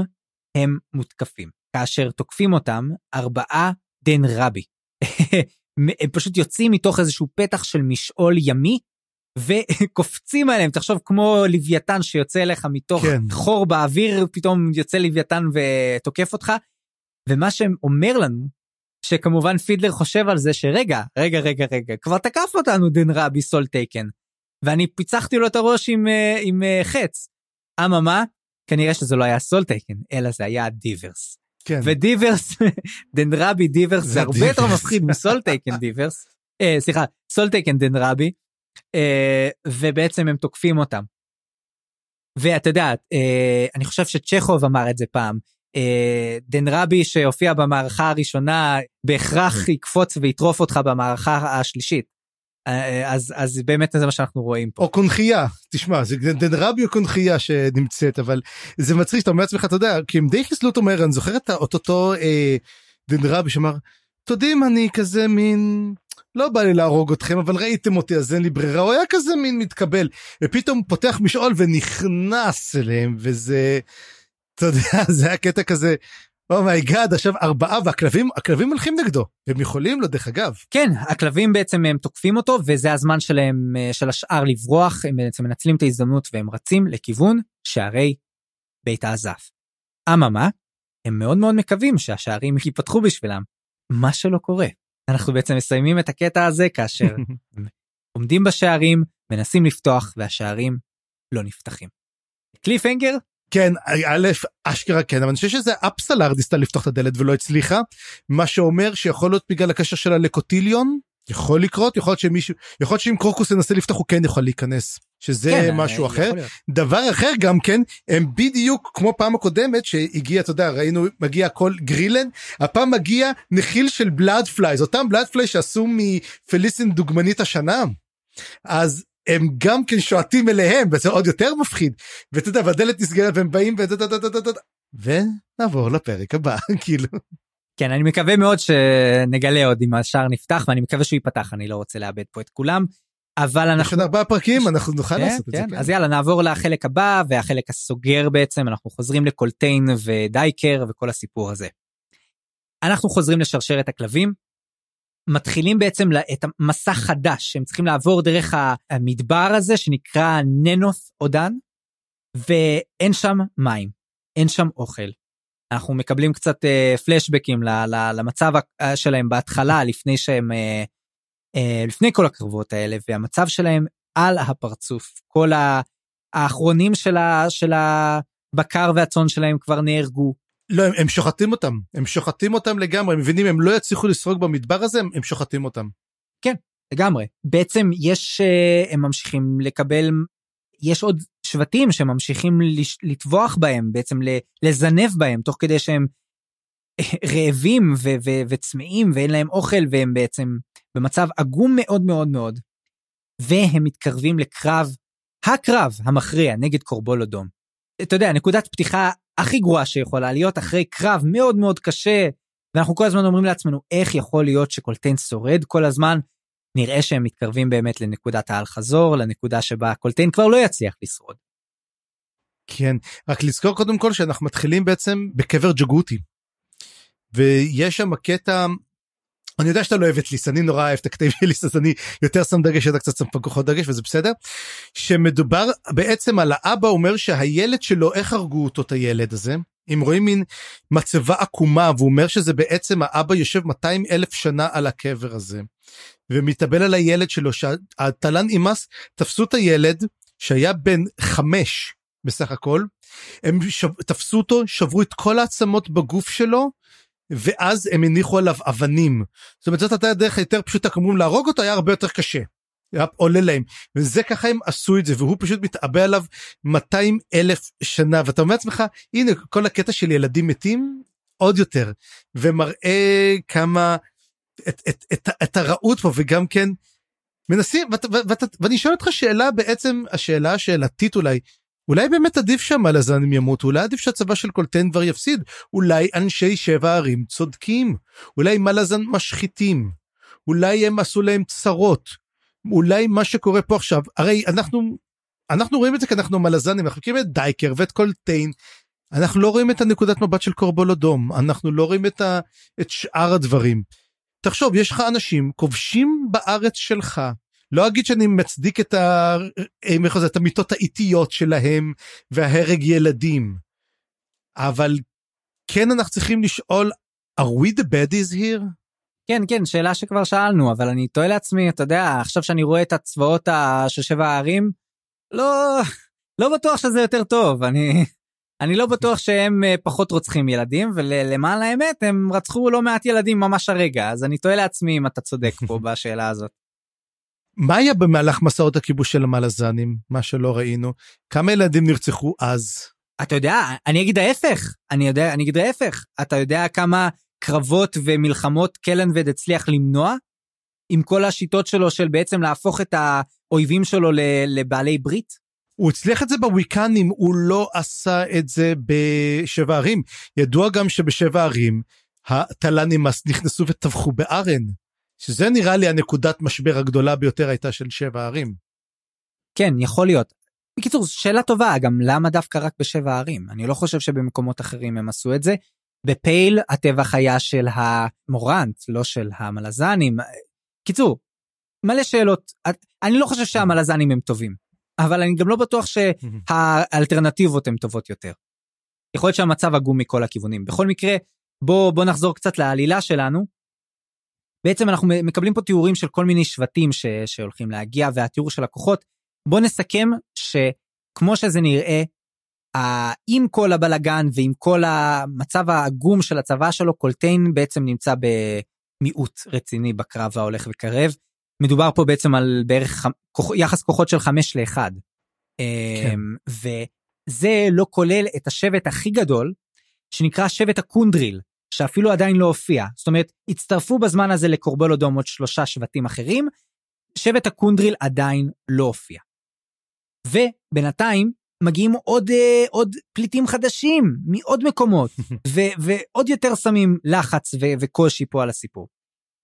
הם מותקפים. כאשר תוקפים אותם ארבעה דן רבי. הם פשוט יוצאים מתוך איזשהו פתח של משעול ימי וקופצים עליהם תחשוב כמו לוויתן שיוצא אליך מתוך כן. חור באוויר פתאום יוצא לוויתן ותוקף אותך. ומה שאומר לנו שכמובן פידלר חושב על זה שרגע רגע רגע רגע כבר תקף אותנו דן רבי סול טייקן ואני פיצחתי לו את הראש עם, אה, עם אה, חץ. אממה כנראה שזה לא היה סול טייקן אלא זה היה דיברס. כן. ודיברס דן רבי דיברס זה הרבה יותר. מפחיד מסול טייקן דיברס. אה, סליחה סול טייקן דן רבי. אה, ובעצם הם תוקפים אותם. ואת יודעת אה, אני חושב שצ'כוב אמר את זה פעם. אה, דן רבי שהופיע במערכה הראשונה בהכרח יקפוץ ויטרוף אותך במערכה השלישית. אה, אז אז באמת זה מה שאנחנו רואים פה. או קונכייה, תשמע, זה דן רבי או קונכייה שנמצאת, אבל זה מצחיק שאתה אומר לעצמך, אתה יודע, כי הם די חיסלו אותו מהר, אני זוכר את אותו אה, דן רבי שאמר, אתם יודעים, אני כזה מין, לא בא לי להרוג אתכם, אבל ראיתם אותי, אז אין לי ברירה, הוא היה כזה מין מתקבל, ופתאום פותח משעול ונכנס אליהם, וזה, אתה יודע, זה היה קטע כזה, oh my god, עכשיו ארבעה, והכלבים, הכלבים הולכים נגדו, והם יכולים לו, דרך אגב. כן הכלבים בעצם הם תוקפים אותו וזה הזמן שלהם אה, של השאר לברוח הם בעצם מנצלים את ההזדמנות והם רצים לכיוון שערי בית העזף. אממה הם מאוד מאוד מקווים שהשערים ייפתחו בשבילם מה שלא קורה. אנחנו בעצם מסיימים את הקטע הזה כאשר עומדים בשערים מנסים לפתוח והשערים לא נפתחים. קליפהנגר כן, א', אשכרה כן, אבל אני חושב שזה אפסלר ניסתה לפתוח את הדלת ולא הצליחה, מה שאומר שיכול להיות בגלל הקשר שלה לקוטיליון, יכול לקרות, יכול להיות שמישהו, יכול להיות שאם קרוקוס ינסה לפתוח הוא כן יכול להיכנס, שזה כן, משהו אה, אחר. דבר אחר גם כן, הם בדיוק כמו פעם הקודמת שהגיע, אתה יודע, ראינו, מגיע כל גרילן, הפעם מגיע נחיל של blood flies, אותם blood fly שעשו מפליסין דוגמנית השנה. אז הם גם כן שועטים אליהם וזה עוד יותר מפחיד ואתה יודע והדלת נסגרת והם באים ונעבור לפרק הבא כאילו. כן אני מקווה מאוד שנגלה עוד אם השער נפתח ואני מקווה שהוא ייפתח אני לא רוצה לאבד פה את כולם. אבל אנחנו... יש עוד ארבעה פרקים אנחנו נוכל כן, לעשות את זה. כן. כן. אז יאללה נעבור לחלק הבא והחלק הסוגר בעצם אנחנו חוזרים לקולטיין ודייקר וכל הסיפור הזה. אנחנו חוזרים לשרשרת הכלבים. מתחילים בעצם את המסע חדש הם צריכים לעבור דרך המדבר הזה שנקרא ננוס עודן ואין שם מים אין שם אוכל. אנחנו מקבלים קצת אה, פלשבקים ל, ל, למצב שלהם בהתחלה לפני שהם אה, אה, לפני כל הקרבות האלה והמצב שלהם על הפרצוף כל האחרונים של, ה, של הבקר והצאן שלהם כבר נהרגו. לא הם, הם שוחטים אותם הם שוחטים אותם לגמרי הם מבינים הם לא יצליחו לסרוג במדבר הזה הם, הם שוחטים אותם. כן לגמרי בעצם יש אה, הם ממשיכים לקבל יש עוד שבטים שממשיכים לטבוח בהם בעצם לזנב בהם תוך כדי שהם רעבים וצמאים ואין להם אוכל והם בעצם במצב עגום מאוד מאוד מאוד. והם מתקרבים לקרב, הקרב המכריע נגד קורבול אדום. אתה יודע, נקודת פתיחה הכי גרועה שיכולה להיות אחרי קרב מאוד מאוד קשה, ואנחנו כל הזמן אומרים לעצמנו, איך יכול להיות שקולטיין שורד כל הזמן? נראה שהם מתקרבים באמת לנקודת האל חזור, לנקודה שבה קולטיין כבר לא יצליח לשרוד. כן, רק לזכור קודם כל שאנחנו מתחילים בעצם בקבר ג'גוטי. ויש שם קטע אני יודע שאתה לא אוהב את ליס אני נורא אוהב את הקטעים של ליס אז אני יותר שם דגש אתה קצת שם פחות דגש וזה בסדר. שמדובר בעצם על האבא אומר שהילד שלו איך הרגו אותו את הילד הזה אם רואים מין מצבה עקומה והוא אומר שזה בעצם האבא יושב 200 אלף שנה על הקבר הזה. ומתאבל על הילד שלו שהתלן אימס תפסו את הילד שהיה בן חמש בסך הכל הם שב, תפסו אותו שברו את כל העצמות בגוף שלו ואז הם הניחו עליו אבנים. זאת אומרת זאת הייתה הדרך היותר פשוטה כמובן להרוג אותו היה הרבה יותר קשה. עולה להם וזה ככה הם עשו את זה והוא פשוט מתאבא עליו 200 אלף שנה ואתה אומר לעצמך הנה כל הקטע של ילדים מתים עוד יותר ומראה כמה את, את, את, את הרעות פה וגם כן מנסים ואת, ואת, ואת, ואני שואל אותך שאלה בעצם השאלה השאלתית אולי אולי באמת עדיף שהמלזנים ימותו, אולי עדיף שהצבא של קולטן כבר יפסיד, אולי אנשי שבע הערים צודקים, אולי מלזן משחיתים, אולי הם עשו להם צרות, אולי מה שקורה פה עכשיו, הרי אנחנו, אנחנו רואים את זה כי אנחנו מלזנים, אנחנו מכירים את דייקר ואת קולטיין, אנחנו לא רואים את הנקודת מבט של קורבול אדום, אנחנו לא רואים את, ה, את שאר הדברים. תחשוב, יש לך אנשים כובשים בארץ שלך, לא אגיד שאני מצדיק את, ה... אה, את המיטות האיטיות שלהם וההרג ילדים, אבל כן אנחנו צריכים לשאול, are we the baddies here? כן, כן, שאלה שכבר שאלנו, אבל אני תוהה לעצמי, אתה יודע, עכשיו שאני רואה את הצבאות של שבע הערים, לא, לא בטוח שזה יותר טוב, אני, אני לא בטוח שהם אה, פחות רוצחים ילדים, ולמען האמת, הם רצחו לא מעט ילדים ממש הרגע, אז אני תוהה לעצמי אם אתה צודק פה בשאלה הזאת. מה היה במהלך מסעות הכיבוש של המלזנים, מה שלא ראינו? כמה ילדים נרצחו אז? אתה יודע, אני אגיד ההפך, אני יודע, אני אגיד ההפך. אתה יודע כמה קרבות ומלחמות קלנבד הצליח למנוע? עם כל השיטות שלו של בעצם להפוך את האויבים שלו לבעלי ברית? הוא הצליח את זה בוויקנים, הוא לא עשה את זה בשבע ערים. ידוע גם שבשבע ערים התל"נים נכנסו וטבחו בארן. שזה נראה לי הנקודת משבר הגדולה ביותר הייתה של שבע ערים. כן, יכול להיות. בקיצור, שאלה טובה, גם למה דווקא רק בשבע ערים? אני לא חושב שבמקומות אחרים הם עשו את זה. בפייל הטבח היה של המורנט, לא של המלזנים. קיצור, מלא שאלות. אני לא חושב שהמלזנים הם טובים, אבל אני גם לא בטוח שהאלטרנטיבות הן טובות יותר. יכול להיות שהמצב עגום מכל הכיוונים. בכל מקרה, בוא, בוא נחזור קצת לעלילה שלנו. בעצם אנחנו מקבלים פה תיאורים של כל מיני שבטים ש, שהולכים להגיע והתיאור של הכוחות. בוא נסכם שכמו שזה נראה, עם כל הבלגן ועם כל המצב העגום של הצבא שלו, קולטיין בעצם נמצא במיעוט רציני בקרב ההולך וקרב. מדובר פה בעצם על בערך כוח, יחס כוחות של חמש לאחד. כן. אמ, וזה לא כולל את השבט הכי גדול, שנקרא שבט הקונדריל, שאפילו עדיין לא הופיע. זאת אומרת, הצטרפו בזמן הזה לקורבול אדום עוד שלושה שבטים אחרים, שבט הקונדריל עדיין לא הופיע. ובינתיים מגיעים עוד, אה, עוד פליטים חדשים מעוד מקומות, ו- ועוד יותר שמים לחץ ו- וקושי פה על הסיפור.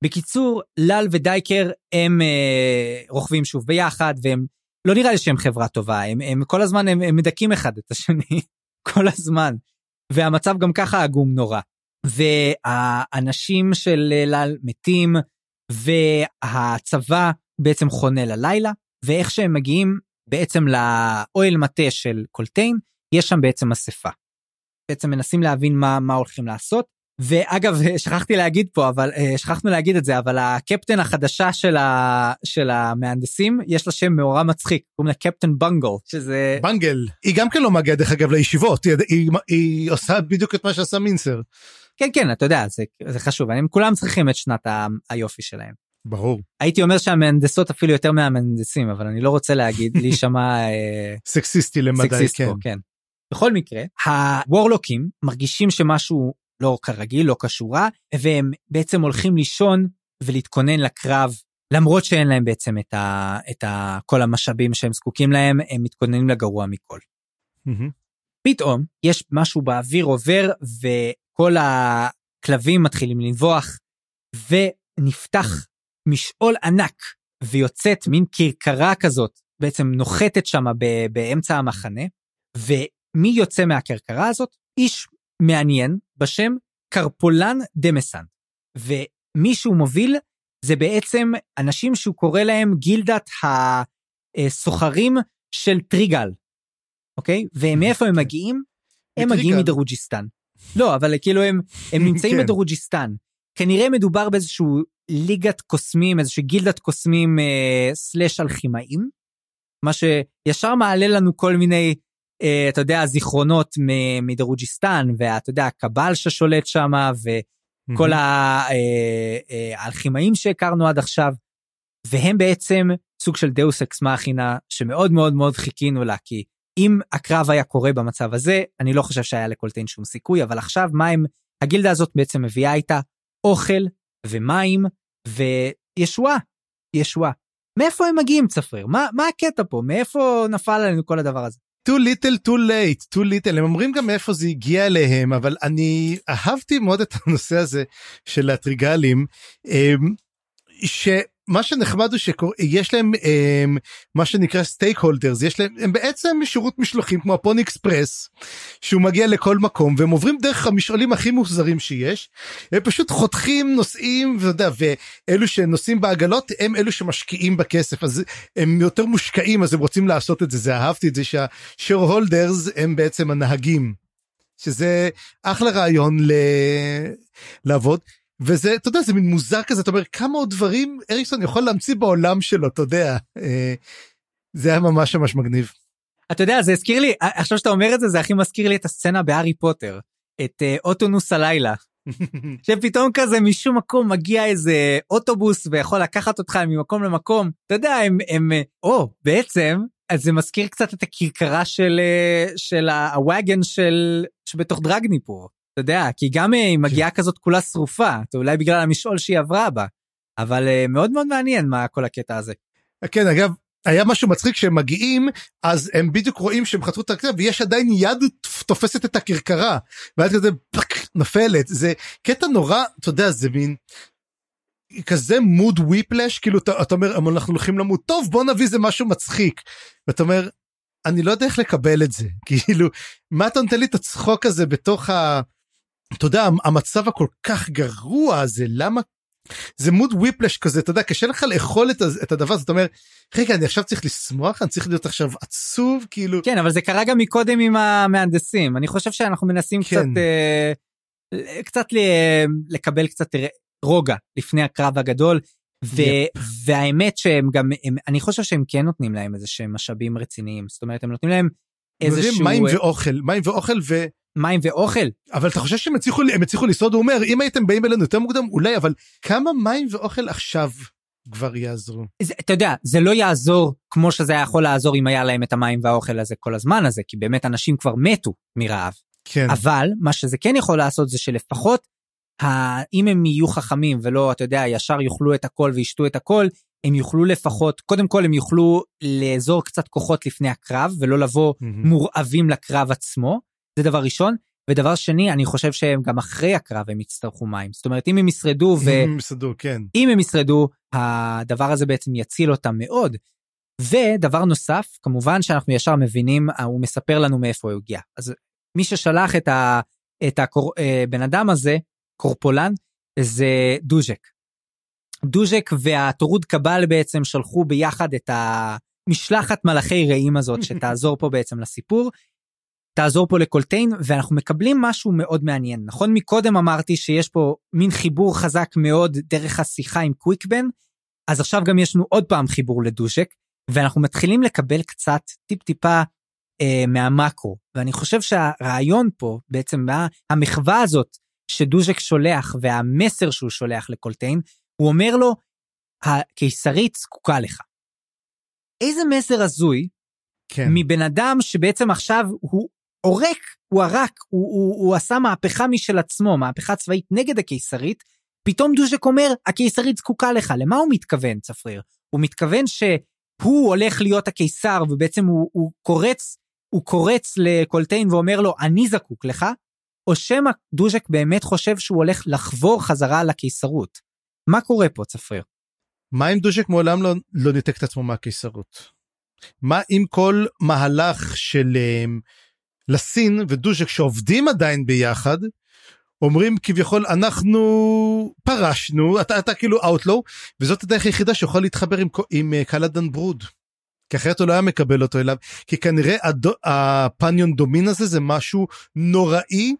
בקיצור, לאל ודייקר הם אה, רוכבים שוב ביחד, והם, לא נראה לי שהם חברה טובה, הם, הם כל הזמן, הם, הם מדכאים אחד את השני, כל הזמן. והמצב גם ככה עגום נורא. והאנשים של לאל מתים, והצבא בעצם חונה ללילה, ואיך שהם מגיעים בעצם לאוהל מטה של קולטיין, יש שם בעצם אספה. בעצם מנסים להבין מה, מה הולכים לעשות. ואגב, שכחתי להגיד פה, אבל אה, שכחנו להגיד את זה, אבל הקפטן החדשה של, ה, של המהנדסים, יש לה שם מאורע מצחיק, קוראים לה קפטן בנגל, שזה... בנגל. היא גם כן לא מגיעה דרך אגב לישיבות, היא, היא, היא עושה בדיוק את מה שעשה מינסר. כן, כן, אתה יודע, זה, זה חשוב, הם כולם צריכים את שנת ה, היופי שלהם. ברור. הייתי אומר שהמהנדסות אפילו יותר מהמהנדסים, אבל אני לא רוצה להגיד, להישמע... אה, סקסיסטי למדי, סקסיסט כן. פה, כן. בכל מקרה, הוורלוקים מרגישים שמשהו לא כרגיל, לא כשורה, והם בעצם הולכים לישון ולהתכונן לקרב, למרות שאין להם בעצם את, ה, את ה, כל המשאבים שהם זקוקים להם, הם מתכוננים לגרוע מכל. מהמם. פתאום יש משהו באוויר עובר וכל הכלבים מתחילים לנבוח ונפתח משעול ענק ויוצאת מין כרכרה כזאת בעצם נוחתת שם באמצע המחנה ומי יוצא מהכרכרה הזאת? איש מעניין בשם קרפולן דמסן ומי שהוא מוביל זה בעצם אנשים שהוא קורא להם גילדת הסוחרים של טריגל אוקיי? ומאיפה הם כן. מגיעים? הם מטריגל. מגיעים מדרוג'יסטן. לא, אבל כאילו הם, הם נמצאים כן. בדרוג'יסטן. כנראה מדובר באיזשהו ליגת קוסמים, איזושהי גילדת קוסמים אה, סלאש אלכימאים, מה שישר מעלה לנו כל מיני, אה, אתה יודע, זיכרונות מדרוג'יסטן, ואתה יודע, הקבל ששולט שם, וכל ה- אה, אה, האלכימאים שהכרנו עד עכשיו, והם בעצם סוג של דאוס אקס מאכינה שמאוד מאוד מאוד חיכינו לה, כי אם הקרב היה קורה במצב הזה, אני לא חושב שהיה לקולטיין שום סיכוי, אבל עכשיו מה הם, הגילדה הזאת בעצם מביאה איתה אוכל ומים וישועה, ישועה. מאיפה הם מגיעים צפריר? מה, מה הקטע פה? מאיפה נפל עלינו כל הדבר הזה? too little too late too little הם אומרים גם מאיפה זה הגיע אליהם אבל אני אהבתי מאוד את הנושא הזה של הטריגלים אמ, שמה שנחמד הוא שיש להם אמ, מה שנקרא stakeholders יש להם הם בעצם שירות משלוחים כמו ה Pony Express שהוא מגיע לכל מקום והם עוברים דרך המשעולים הכי מוזרים שיש. הם פשוט חותכים נוסעים ואתה יודע ואלו שנוסעים בעגלות הם אלו שמשקיעים בכסף. אז הם יותר מושקעים אז הם רוצים לעשות את זה. זה אהבתי את זה שה shareholders הם בעצם הנהגים. שזה אחלה רעיון ל... לעבוד וזה אתה יודע זה מין מוזר כזה אתה אומר כמה עוד דברים אריקסון יכול להמציא בעולם שלו אתה יודע. אה, זה היה ממש ממש מגניב. אתה יודע, זה הזכיר לי, עכשיו שאתה אומר את זה, זה הכי מזכיר לי את הסצנה בהארי פוטר, את אה, אוטונוס הלילה, שפתאום כזה משום מקום מגיע איזה אוטובוס ויכול לקחת אותך ממקום למקום, אתה יודע, הם, הם, אה, או, בעצם, אז זה מזכיר קצת את הכרכרה של, אה, של הוואגן של, שבתוך דרגניפור, אתה יודע, כי גם אה, היא מגיעה כזאת כולה שרופה, אולי בגלל המשעול שהיא עברה בה, אבל אה, מאוד מאוד מעניין מה כל הקטע הזה. כן אגב היה משהו מצחיק שהם מגיעים אז הם בדיוק רואים שהם חתכו את הכתב ויש עדיין יד תופסת את הכרכרה. ואז כזה פק, נופלת. זה קטע נורא אתה יודע זה מין כזה מוד וויפלש כאילו אתה, אתה אומר "אבל אנחנו הולכים למות. טוב בוא נביא איזה משהו מצחיק. ואתה אומר אני לא יודע איך לקבל את זה. כאילו מה אתה נותן לי את הצחוק הזה בתוך ה... אתה יודע המצב הכל כך גרוע הזה למה זה מוד וויפלש כזה אתה יודע קשה לך לאכול את, את הדבר הזה אתה אומר רגע אני עכשיו צריך לשמוח אני צריך להיות עכשיו עצוב כאילו כן, אבל זה קרה גם מקודם עם המהנדסים. אני חושב שאנחנו מנסים כן. קצת, אה, קצת ל- לקבל קצת רוגע לפני הקרב הגדול. ו- יפ. והאמת שהם גם, הם, אני חושב שהם כן נותנים להם איזה שהם משאבים רציניים. זאת אומרת, הם נותנים להם איזשהו מים אה, ואוכל מים ואוכל ו... מים ואוכל. אבל אתה חושב שהם הצליחו הם הצליחו לשרוד הוא אומר אם הייתם באים אלינו יותר מוקדם אולי אבל כמה מים ואוכל עכשיו כבר יעזרו. זה, אתה יודע, זה לא יעזור כמו שזה היה יכול לעזור אם היה להם את המים והאוכל הזה כל הזמן הזה, כי באמת אנשים כבר מתו מרעב. כן. אבל מה שזה כן יכול לעשות זה שלפחות ה... אם הם יהיו חכמים ולא אתה יודע ישר יאכלו את הכל וישתו את הכל הם יוכלו לפחות, קודם כל הם יוכלו לאזור קצת כוחות לפני הקרב ולא לבוא מהמם. מורעבים לקרב עצמו, זה דבר ראשון. ודבר שני, אני חושב שהם גם אחרי הקרב הם יצטרכו מים. זאת אומרת, אם הם ישרדו ו... אם יסעדו, כן. אם הם ישרדו, הדבר הזה בעצם יציל אותם מאוד. ודבר נוסף, כמובן שאנחנו ישר מבינים, אה, הוא מספר לנו מאיפה הוא הגיע. אז מי ששלח את, ה, את הבן אדם הזה, קורפולן, זה דוז'ק. דוז'ק והטורוד קבל בעצם שלחו ביחד את המשלחת מלאכי רעים הזאת, שתעזור פה בעצם לסיפור. תעזור פה לקולטיין, ואנחנו מקבלים משהו מאוד מעניין. נכון מקודם אמרתי שיש פה מין חיבור חזק מאוד דרך השיחה עם קוויקבן, אז עכשיו גם יש לנו עוד פעם חיבור לדוז'ק, ואנחנו מתחילים לקבל קצת טיפ-טיפה אה, מהמקרו. ואני חושב שהרעיון פה, בעצם מה, המחווה הזאת שדוז'ק שולח והמסר שהוא שולח לקולטיין, הוא אומר לו, הקיסרית זקוקה לך. איזה מסר הזוי כן. מבן אדם שבעצם עכשיו הוא עורק, הוא ערק, הוא, הוא, הוא עשה מהפכה משל עצמו, מהפכה צבאית נגד הקיסרית, פתאום דוז'ק אומר, הקיסרית זקוקה לך. למה הוא מתכוון, צפריר? הוא מתכוון שהוא הולך להיות הקיסר ובעצם הוא, הוא קורץ, הוא קורץ לקולטיין ואומר לו, אני זקוק לך, או שמא דוז'ק באמת חושב שהוא הולך לחבור חזרה לקיסרות. מה קורה פה, צפריר? מה אם דוז'ק מעולם לא, לא ניתק את עצמו מהקיסרות? מה אם כל מהלך של um, לסין ודוז'ק שעובדים עדיין ביחד, אומרים כביכול אנחנו פרשנו, אתה, אתה כאילו אאוטלו, וזאת הדרך היחידה שיכול להתחבר עם, עם uh, קלדן ברוד. כי אחרת הוא לא היה מקבל אותו אליו, כי כנראה הדו, הפניון דומין הזה זה משהו נוראי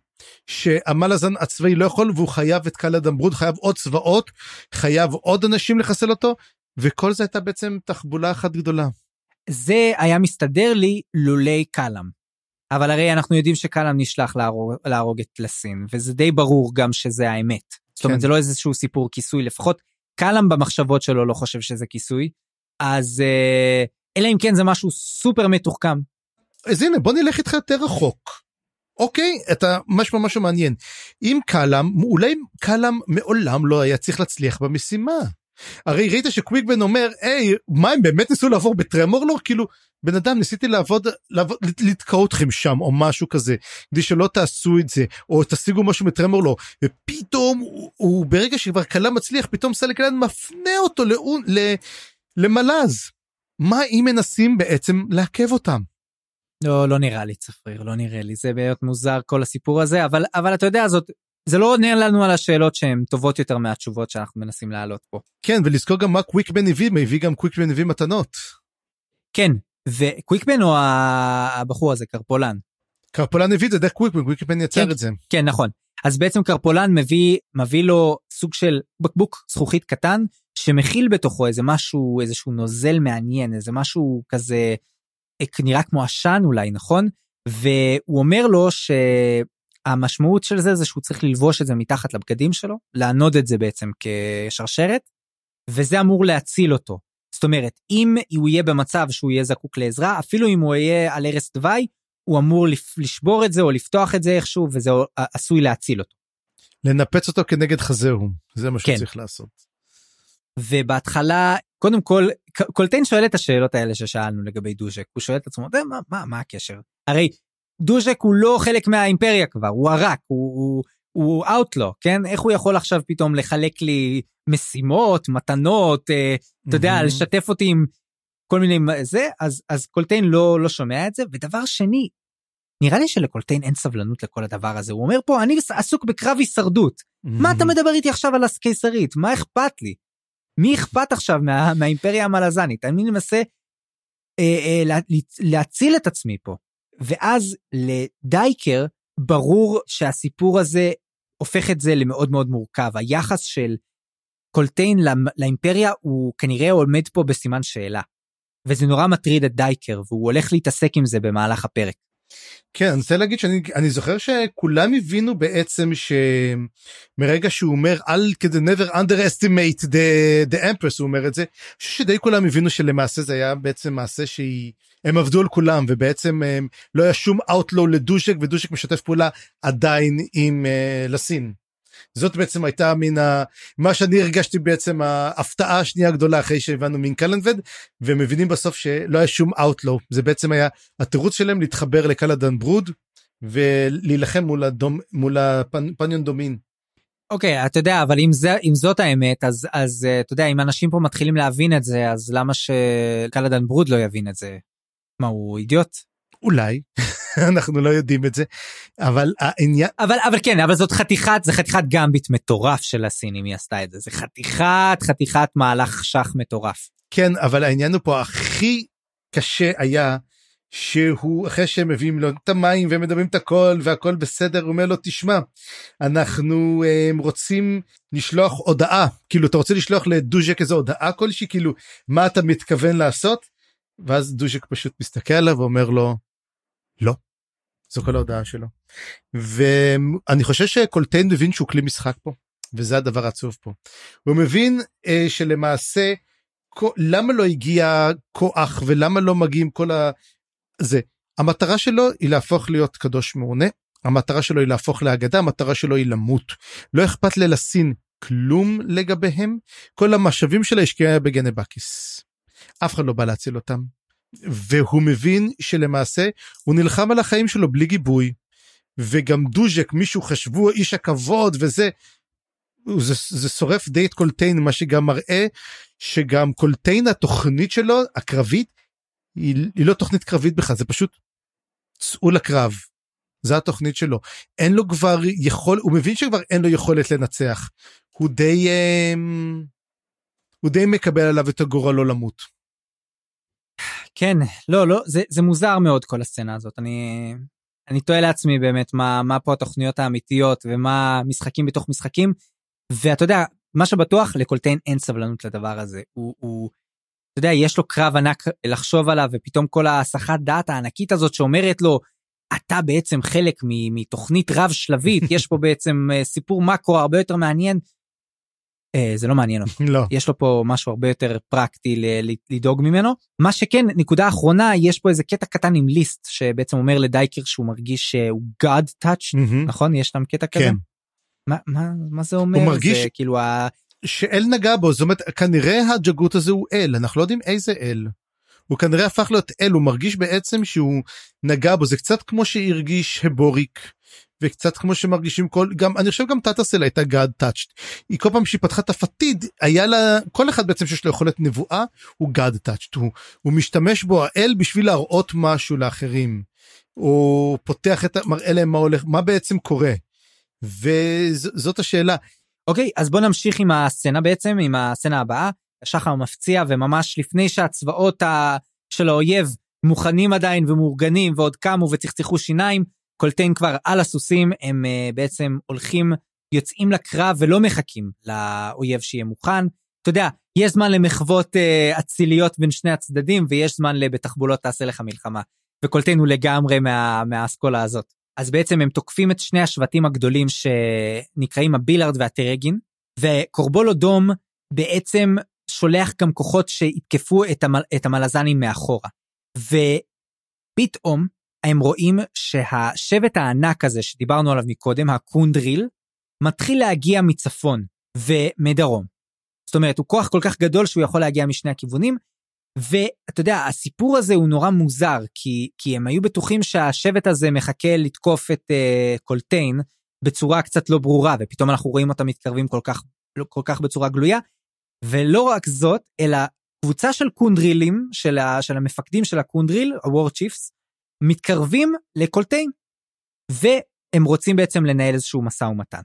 שהמלאזן הצבאי לא יכול והוא חייב את קלדן ברוד, חייב עוד צבאות, חייב עוד אנשים לחסל אותו, וכל זה הייתה בעצם תחבולה אחת גדולה. זה היה מסתדר לי לולי קלאם. אבל הרי אנחנו יודעים שקלאם נשלח להרוג, להרוג את לסין, וזה די ברור גם שזה האמת. זאת אומרת, כן. זה לא איזשהו סיפור כיסוי, לפחות קלאם במחשבות שלו לא חושב שזה כיסוי. אז אה, אלא אם כן זה משהו סופר מתוחכם. אז הנה בוא נלך איתך יותר רחוק. אוקיי אתה משמע משהו מעניין אם קלאם אולי קלאם מעולם לא היה צריך להצליח במשימה. הרי ראית שקוויקבן אומר היי מה הם באמת ניסו לעבור בטרמורלור כאילו בן אדם ניסיתי לעבוד, לעבוד לתקוע אתכם שם או משהו כזה כדי שלא תעשו את זה או תשיגו משהו מטרמורלור ופתאום הוא, הוא ברגע שכבר קלאם מצליח פתאום סלקלן מפנה אותו לאון, ל, למלאז. מה אם מנסים בעצם לעכב אותם? לא, לא נראה לי צפריר, לא נראה לי, זה באמת מוזר כל הסיפור הזה, אבל, אבל אתה יודע, זאת, זה לא עונה לנו על השאלות שהן טובות יותר מהתשובות שאנחנו מנסים להעלות פה. כן, ולזכור גם מה קוויקבן הביא, הביא גם קוויקבן הביא מתנות. כן, וקוויקבן או הבחור הזה, קרפולן? קרפולן הביא את זה דרך קוויקבן, קוויקבן יצר כן. את זה. כן, נכון. אז בעצם קרפולן מביא, מביא לו סוג של בקבוק זכוכית קטן, שמכיל בתוכו איזה משהו, איזשהו נוזל מעניין, איזה משהו כזה, אה, נראה כמו עשן אולי, נכון? והוא אומר לו שהמשמעות של זה זה שהוא צריך ללבוש את זה מתחת לבגדים שלו, לענוד את זה בעצם כשרשרת, וזה אמור להציל אותו. זאת אומרת, אם הוא יהיה במצב שהוא יהיה זקוק לעזרה, אפילו אם הוא יהיה על ערש דווי, הוא אמור לשבור את זה או לפתוח את זה איכשהו, וזה עשוי להציל אותו. לנפץ אותו כנגד חזהו, זה מה כן. שצריך לעשות. ובהתחלה, קודם כל, קולטיין שואל את השאלות האלה ששאלנו לגבי דוז'ק, הוא שואל את עצמו, "זה, מה, מה, מה הקשר? הרי דוז'ק הוא לא חלק מהאימפריה כבר, הוא ערק, הוא, הוא, הוא אאוטלו, כן? איך הוא יכול עכשיו פתאום לחלק לי משימות, מתנות, אה, אתה יודע. לשתף אותי עם כל מיני זה, אז, אז קולטיין לא, לא שומע את זה. ודבר שני, נראה לי שלקולטיין אין סבלנות לכל הדבר הזה. הוא אומר פה, אני עסוק בקרב הישרדות. מה אתה מדבר איתי עכשיו על הקיסרית? מה אכפת לי? מי אכפת עכשיו מה, מהאימפריה המלזנית? אני מנסה אה, אה, לה, להציל את עצמי פה. ואז לדייקר ברור שהסיפור הזה הופך את זה למאוד מאוד מורכב. היחס של קולטיין למ- לאימפריה הוא כנראה עומד פה בסימן שאלה. וזה נורא מטריד את דייקר והוא הולך להתעסק עם זה במהלך הפרק. כן, אני רוצה להגיד שאני אני זוכר שכולם הבינו בעצם שמרגע שהוא אומר אל כדי never underestimate the, the empress הוא אומר את זה, אני חושב שדי כולם הבינו שלמעשה זה היה בעצם מעשה שהיא, הם עבדו על כולם ובעצם הם, לא היה שום outlaw לדושק ודושק משתף פעולה עדיין עם uh, לסין. זאת בעצם הייתה מן ה... מה שאני הרגשתי בעצם ההפתעה השנייה הגדולה אחרי שהבנו מן קלנבד ומבינים בסוף שלא היה שום אאוטלו זה בעצם היה התירוץ שלהם להתחבר לקלדן ברוד ולהילחם מול הדום מול הפניון דומין. אוקיי, okay, אתה יודע, אבל אם, זה, אם זאת האמת, אז, אז uh, אתה יודע, אם אנשים פה מתחילים להבין את זה, אז למה שקלדן ברוד לא יבין את זה? מה, הוא אידיוט? אולי, אנחנו לא יודעים את זה, אבל העניין... אבל, אבל כן, אבל זאת חתיכת, זה חתיכת גמביט מטורף של הסינים, היא עשתה את זה, זה חתיכת, חתיכת מהלך שח מטורף. כן, אבל העניין הוא פה הכי קשה היה שהוא אחרי שהם מביאים לו את המים ומדברים את הכל והכל בסדר הוא אומר לו תשמע אנחנו הם, אה, רוצים לשלוח הודעה. כאילו אתה רוצה לשלוח לדוז'ק איזה הודעה כלשהי? כאילו מה אתה מתכוון לעשות? ואז דוז'ק פשוט מסתכל עליו ואומר לו לא. זו כל ההודעה שלו. ואני חושב שקולטיין מבין שהוא כלי משחק פה וזה הדבר העצוב פה. הוא מבין אה, שלמעשה למה לא הגיע כוח ולמה לא מגיעים כל ה... זה המטרה שלו היא להפוך להיות קדוש מעונה המטרה שלו היא להפוך לאגדה המטרה שלו היא למות לא אכפת ללסין כלום לגביהם כל המשאבים שלה השקיעה בגנבקיס. אף אחד לא בא להציל אותם. והוא מבין שלמעשה הוא נלחם על החיים שלו בלי גיבוי. וגם דוז'ק מישהו חשבו איש הכבוד וזה. זה, זה שורף די את קולטיין מה שגם מראה שגם קולטיין התוכנית שלו הקרבית היא, היא לא תוכנית קרבית בכלל זה פשוט צאו לקרב. זה התוכנית שלו אין לו כבר יכול הוא מבין שכבר אין לו יכולת לנצח הוא די אמ, הוא די מקבל עליו את הגורלו למות. כן לא לא זה זה מוזר מאוד כל הסצנה הזאת. אני אני תוהה לעצמי באמת מה מה פה התוכניות האמיתיות ומה משחקים בתוך משחקים. ואתה יודע מה שבטוח לקולטיין אין סבלנות לדבר הזה. הוא, הוא אתה יודע, יש לו קרב ענק לחשוב עליו, ופתאום כל ההסחת דעת הענקית הזאת שאומרת לו, אתה בעצם חלק מתוכנית רב שלבית, יש פה בעצם אה, סיפור מאקרו הרבה יותר מעניין. אה, זה לא מעניין אותו. לא. יש לו פה משהו הרבה יותר פרקטי לדאוג ממנו. מה שכן, נקודה אחרונה, יש פה איזה קטע קטן עם ליסט, שבעצם אומר לדייקר שהוא מרגיש שהוא God touched, mm-hmm. נכון? יש שם קטע כזה? כן. מה, מה, מה זה אומר? הוא מרגיש... זה כאילו שאל נגע בו זאת אומרת כנראה הג'גות הזה הוא אל אנחנו לא יודעים איזה אל. הוא כנראה הפך להיות אל הוא מרגיש בעצם שהוא נגע בו זה קצת כמו שהרגיש הבוריק וקצת כמו שמרגישים כל גם אני חושב גם טאטאסל הייתה גאד טאצ'ט היא כל פעם שהיא פתחה את הפתיד היה לה כל אחד בעצם שיש לו יכולת נבואה הוא גאד טאצ'ט הוא, הוא משתמש בו האל בשביל להראות משהו לאחרים. הוא פותח את מראה להם מה הולך מה בעצם קורה. וזאת השאלה אוקיי, אז בוא נמשיך עם הסצנה בעצם, עם הסצנה הבאה. השחר מפציע וממש לפני שהצבאות ה... של האויב מוכנים עדיין ומאורגנים ועוד קמו וצחצחו שיניים, קולטיין כבר על הסוסים, הם uh, בעצם הולכים, יוצאים לקרב ולא מחכים לאויב שיהיה מוכן. אתה יודע, יש זמן למחוות uh, אציליות בין שני הצדדים ויש זמן לבתחבולות תעשה לך מלחמה. וקולטיין הוא לגמרי מה, מהאסכולה הזאת. אז בעצם הם תוקפים את שני השבטים הגדולים שנקראים הבילארד והטרגין, וקורבולו דום בעצם שולח גם כוחות שיתקפו את, המל, את המלזנים מאחורה. ופתאום הם רואים שהשבט הענק הזה שדיברנו עליו מקודם, הקונדריל, מתחיל להגיע מצפון ומדרום. זאת אומרת, הוא כוח כל כך גדול שהוא יכול להגיע משני הכיוונים, ואתה יודע, הסיפור הזה הוא נורא מוזר, כי, כי הם היו בטוחים שהשבט הזה מחכה לתקוף את uh, קולטיין בצורה קצת לא ברורה, ופתאום אנחנו רואים אותם מתקרבים כל כך, לא, כל כך בצורה גלויה. ולא רק זאת, אלא קבוצה של קונדרילים, של, ה, של המפקדים של הקונדריל, ה-war chiefs, מתקרבים לקולטיין. והם רוצים בעצם לנהל איזשהו משא ומתן.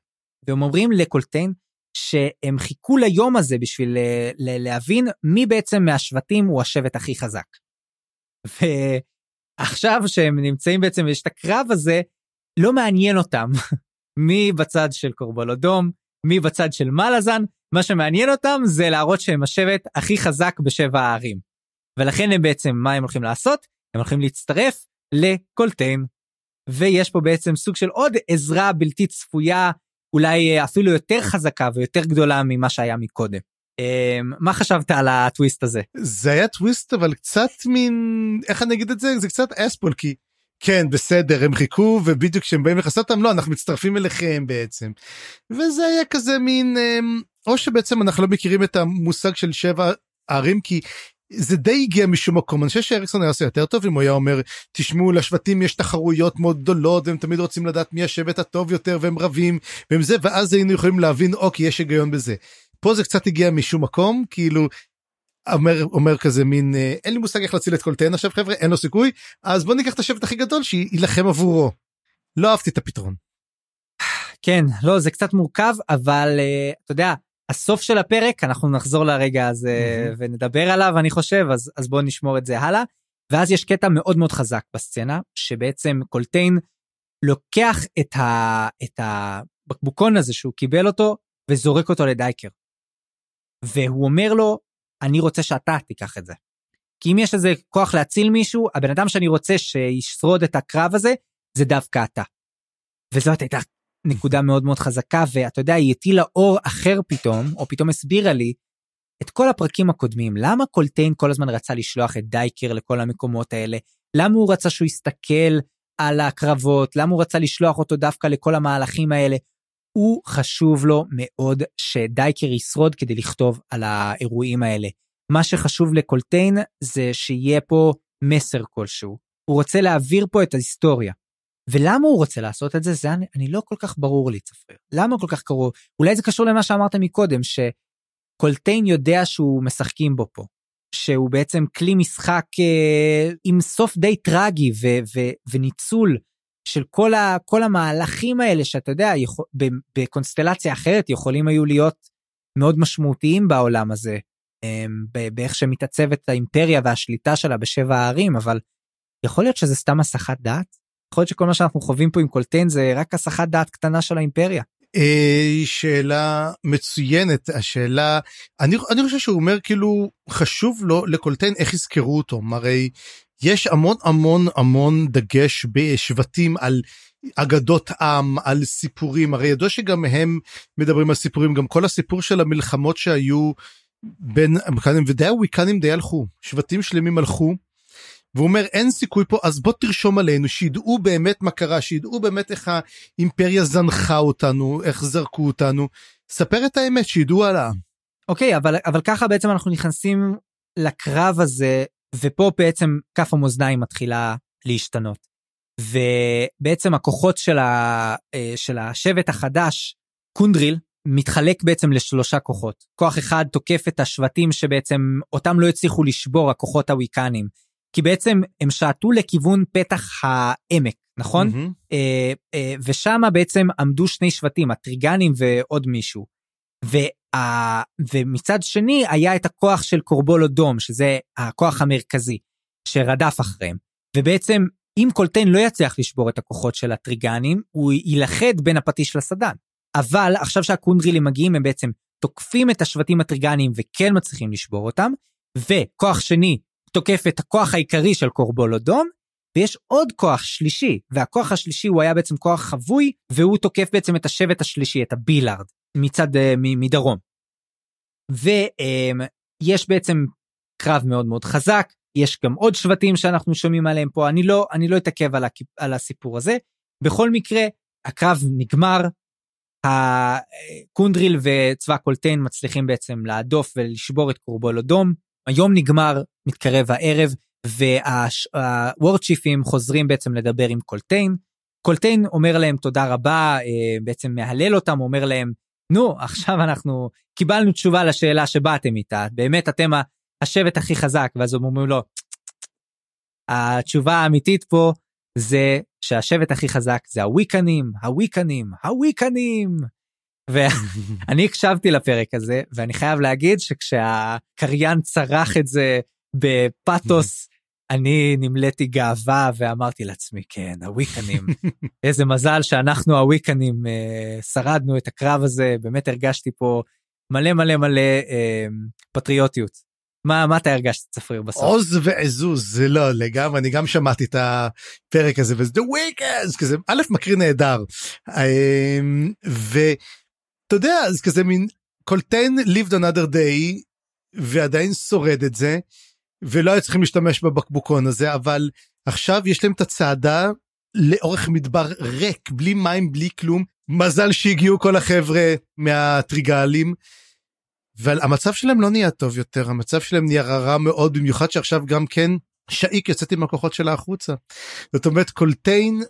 והם אומרים לקולטיין, שהם חיכו ליום הזה בשביל להבין מי בעצם מהשבטים הוא השבט הכי חזק. ועכשיו שהם נמצאים בעצם, יש את הקרב הזה, לא מעניין אותם מי בצד של קורבולודום, מי בצד של מלאזן, מה שמעניין אותם זה להראות שהם השבט הכי חזק בשבע הערים. ולכן הם בעצם, מה הם הולכים לעשות? הם הולכים להצטרף לקולטיין. ויש פה בעצם סוג של עוד עזרה בלתי צפויה אולי אה, אפילו יותר חזקה ויותר גדולה ממה שהיה מקודם. אמ, מה חשבת על הטוויסט הזה? זה היה טוויסט אבל קצת מין איך אני אגיד את זה זה קצת אספול כי כן בסדר הם חיכו ובדיוק כשהם באים לחסות אותם לא אנחנו מצטרפים אליכם בעצם. וזה היה כזה מין אמ, או שבעצם אנחנו לא מכירים את המושג של שבע ערים כי זה די הגיע משום מקום אני חושב שאריקסון היה עושה יותר טוב אם הוא היה אומר תשמעו לשבטים יש תחרויות מאוד גדולות והם תמיד רוצים לדעת מי השבט הטוב יותר והם רבים והם זה ואז היינו יכולים להבין אוקיי יש היגיון בזה. פה זה קצת הגיע משום מקום כאילו אומר אומר כזה מין אה, אין לי מושג איך להציל את קולטיין עכשיו חבר'ה אין לו סיכוי אז בוא ניקח את השבט הכי גדול שיילחם עבורו. לא אהבתי את הפתרון. כן, לא, זה קצת מורכב, אבל uh, אתה יודע, הסוף של הפרק, אנחנו נחזור לרגע הזה מהמם. ונדבר עליו, אני חושב, אז, אז בואו נשמור את זה הלאה. ואז יש קטע מאוד מאוד חזק בסצנה, שבעצם קולטיין לוקח את, ה, את הבקבוקון הזה שהוא קיבל אותו, וזורק אותו לדייקר. והוא אומר לו, אני רוצה שאתה תיקח את זה. כי אם יש איזה כוח להציל מישהו, הבן אדם שאני רוצה שישרוד את הקרב הזה, זה דווקא אתה. וזאת הייתה נקודה מאוד מאוד חזקה, ואתה יודע, היא הטילה אור אחר פתאום, או פתאום הסבירה לי, את כל הפרקים הקודמים, למה קולטיין כל הזמן רצה לשלוח את דייקר לכל המקומות האלה? למה הוא רצה שהוא יסתכל על הקרבות? למה הוא רצה לשלוח אותו דווקא לכל המהלכים האלה? הוא חשוב לו מאוד שדייקר ישרוד כדי לכתוב על האירועים האלה. מה שחשוב לקולטיין זה שיהיה פה מסר כלשהו. הוא רוצה להעביר פה את ההיסטוריה. ולמה הוא רוצה לעשות את זה? זה אני, אני לא כל כך ברור לי, צפריר. למה כל כך קרוב? אולי זה קשור למה שאמרת מקודם, שקולטיין יודע שהוא משחקים בו פה. שהוא בעצם כלי משחק אה, עם סוף די טרגי ו, ו, וניצול של כל, ה, כל המהלכים האלה שאתה יודע, יכול, בקונסטלציה אחרת יכולים היו להיות מאוד משמעותיים בעולם הזה, אה, באיך שמתעצבת האימפריה והשליטה שלה בשבע הערים, אבל יכול להיות שזה סתם הסחת דעת? להיות שכל מה שאנחנו חווים פה עם קולטיין זה רק הסחת דעת קטנה של האימפריה. אה, שאלה מצוינת השאלה אני אני חושב שהוא אומר כאילו חשוב לו לקולטיין איך יזכרו אותו הרי יש המון המון המון דגש בשבטים על אגדות עם על סיפורים הרי ידוע שגם הם מדברים על סיפורים גם כל הסיפור של המלחמות שהיו בין המקנים ודי הוויקנים די הלכו שבטים שלמים הלכו. והוא אומר אין סיכוי פה אז בוא תרשום עלינו שידעו באמת מה קרה שידעו באמת איך האימפריה זנחה אותנו איך זרקו אותנו ספר את האמת שידעו על העם. אוקיי, אבל, אבל ככה בעצם אנחנו נכנסים לקרב הזה, ופה בעצם כף המאזניים מתחילה להשתנות. ובעצם הכוחות של, ה, אה, של השבט החדש, קונדריל, מתחלק בעצם לשלושה כוחות. כוח אחד תוקף את השבטים שבעצם אותם לא הצליחו לשבור, הכוחות הוויקנים. כי בעצם הם שעטו לכיוון פתח העמק, נכון? מהמם. אה, אה, ושם בעצם עמדו שני שבטים, הטריגנים ועוד מישהו. וה, ומצד שני היה את הכוח של קורבולו דום, שזה הכוח המרכזי, שרדף אחריהם. ובעצם אם קולטיין לא יצליח לשבור את הכוחות של הטריגנים, הוא יילכד בין הפטיש לסדן. אבל עכשיו שהקונדרילים מגיעים הם בעצם תוקפים את השבטים הטריגנים וכן מצליחים לשבור אותם, וכוח שני תוקף את הכוח העיקרי של קורבולודום, ויש עוד כוח שלישי, והכוח השלישי הוא היה בעצם כוח חבוי, והוא תוקף בעצם את השבט השלישי, את הבילארד, מצד, uh, מדרום. ויש בעצם קרב מאוד מאוד חזק, יש גם עוד שבטים שאנחנו שומעים עליהם פה, אני לא, אני לא אתעכב על, הכ- על הסיפור הזה. בכל מקרה, הקרב נגמר, הקונדריל וצבא קולטיין מצליחים בעצם להדוף ולשבור את קורבולודום. היום נגמר, מתקרב הערב, והוורדשיפים חוזרים בעצם לדבר עם קולטיין. קולטיין אומר להם תודה רבה, אה, בעצם מהלל אותם, אומר להם, נו, עכשיו אנחנו קיבלנו תשובה לשאלה שבאתם איתה, באמת אתם השבט הכי חזק, ואז הם אומרים לו, התשובה האמיתית פה זה שהשבט הכי חזק זה הוויקנים, הוויקנים, הוויקנים. ואני הקשבתי לפרק הזה, ואני חייב להגיד שכשהקריין צרח את זה בפתוס, אני נמלאתי גאווה ואמרתי לעצמי, כן, הוויקנים, איזה מזל שאנחנו הוויקנים אה, שרדנו את הקרב הזה, באמת הרגשתי פה מלא מלא מלא אה, פטריוטיות. מה, מה אתה הרגשת, צפריר, בסוף? עוז ועזוז זה לא לגמרי אני גם שמעתי את הפרק הזה וזה The Weekends כזה א' מקריא נהדר אמ, ואתה יודע אז כזה מין קולטיין lived another day ועדיין שורד את זה ולא היו צריכים להשתמש בבקבוקון הזה אבל עכשיו יש להם את הצעדה לאורך מדבר ריק, בלי מים, בלי כלום. מזל שהגיעו כל החבר'ה מהטריגלים. והמצב שלהם לא נהיה טוב יותר, המצב שלהם נהיה רע מאוד, במיוחד שעכשיו גם כן שאיק יוצאת עם הכוחות שלה החוצה. זאת אומרת קולטיין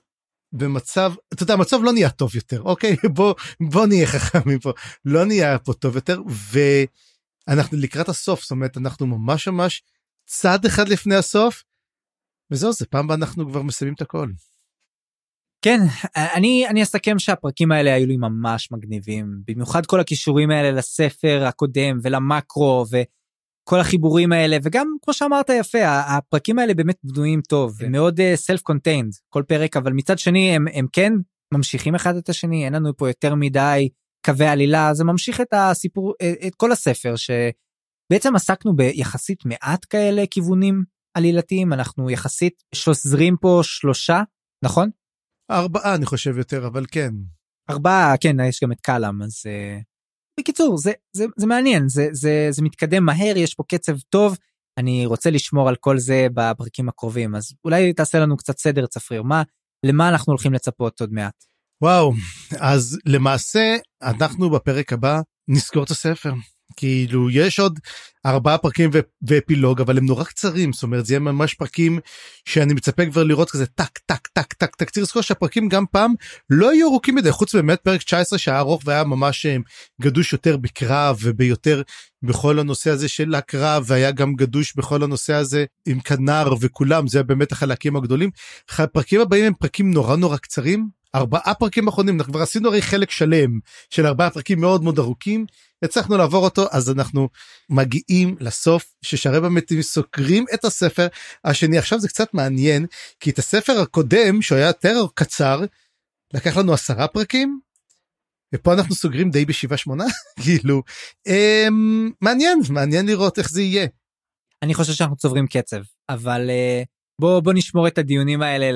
במצב, אתה יודע, המצב לא נהיה טוב יותר, אוקיי? בוא, בוא נהיה חכמים פה, לא נהיה פה טוב יותר, ואנחנו לקראת הסוף, זאת אומרת, אנחנו ממש ממש צעד אחד לפני הסוף, וזהו, זה פעם בה אנחנו כבר מסיימים את הכל. כן, אני, אני אסכם שהפרקים האלה היו לי ממש מגניבים, במיוחד כל הכישורים האלה לספר הקודם ולמקרו וכל החיבורים האלה, וגם כמו שאמרת יפה, הפרקים האלה באמת בנויים טוב, כן. מאוד self uh, contained כל פרק, אבל מצד שני הם, הם כן ממשיכים אחד את השני, אין לנו פה יותר מדי קווי עלילה, זה ממשיך את הסיפור, את כל הספר, שבעצם עסקנו ביחסית מעט כאלה כיוונים עלילתיים, אנחנו יחסית שוזרים פה שלושה, נכון? ארבעה אני חושב יותר אבל כן. ארבעה כן יש גם את קלאם אז uh, בקיצור זה זה זה מעניין זה זה זה מתקדם מהר יש פה קצב טוב אני רוצה לשמור על כל זה בפרקים הקרובים אז אולי תעשה לנו קצת סדר צפריר מה למה אנחנו הולכים לצפות עוד מעט. וואו אז למעשה אנחנו בפרק הבא נסגור את הספר כאילו יש עוד ארבעה פרקים ואפילוג אבל הם נורא קצרים זאת אומרת זה יהיה ממש פרקים שאני מצפה כבר לראות כזה טק טק טק טק טק צריך לזכור שהפרקים גם פעם לא יהיו ארוכים מדי חוץ באמת פרק 19 שהיה ארוך והיה ממש אה, גדוש יותר בקרב וביותר בכל הנושא הזה של הקרב והיה גם גדוש בכל הנושא הזה עם כנר וכולם זה באמת החלקים הגדולים. הפרקים הבאים הם פרקים נורא נורא קצרים ארבעה פרקים אחרונים אנחנו כבר עשינו הרי חלק שלם של ארבעה פרקים מאוד מאוד ארוכים הצלחנו לעבור אותו אז אנחנו מגיעים לסוף ששערי במתים סוקרים את הספר השני עכשיו זה קצת מעניין כי את הספר הקודם שהוא היה יותר קצר לקח לנו עשרה פרקים. ופה אנחנו סוגרים די בשבעה שמונה כאילו אמ, מעניין מעניין לראות איך זה יהיה. אני חושב שאנחנו צוברים קצב אבל uh, בוא בוא נשמור את הדיונים האלה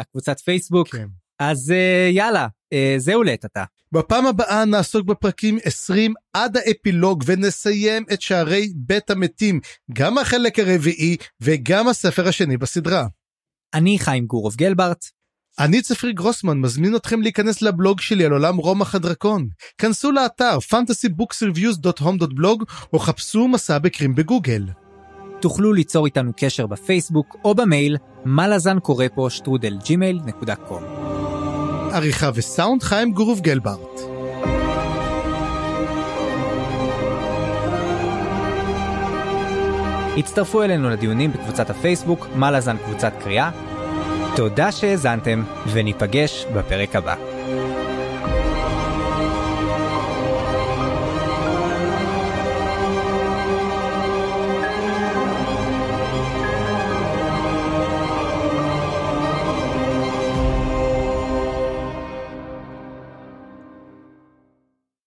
לקבוצת פייסבוק כן. אז uh, יאללה uh, זהו לעת עתה. בפעם הבאה נעסוק בפרקים 20 עד האפילוג ונסיים את שערי בית המתים, גם החלק הרביעי וגם הספר השני בסדרה. אני חיים גורוב גלברט. אני צפרי גרוסמן מזמין אתכם להיכנס לבלוג שלי על עולם רומח הדרקון. כנסו לאתר fantasybooksreviews.home.blog או חפשו מסע בקרים בגוגל. תוכלו ליצור איתנו קשר בפייסבוק או במייל מה לזן קורא פה שטרודל ג'ימייל נקודה קום. עריכה וסאונד חיים גורוב גלברט. הצטרפו אלינו לדיונים בקבוצת הפייסבוק, מה לזן קבוצת קריאה. תודה שהאזנתם, וניפגש בפרק הבא.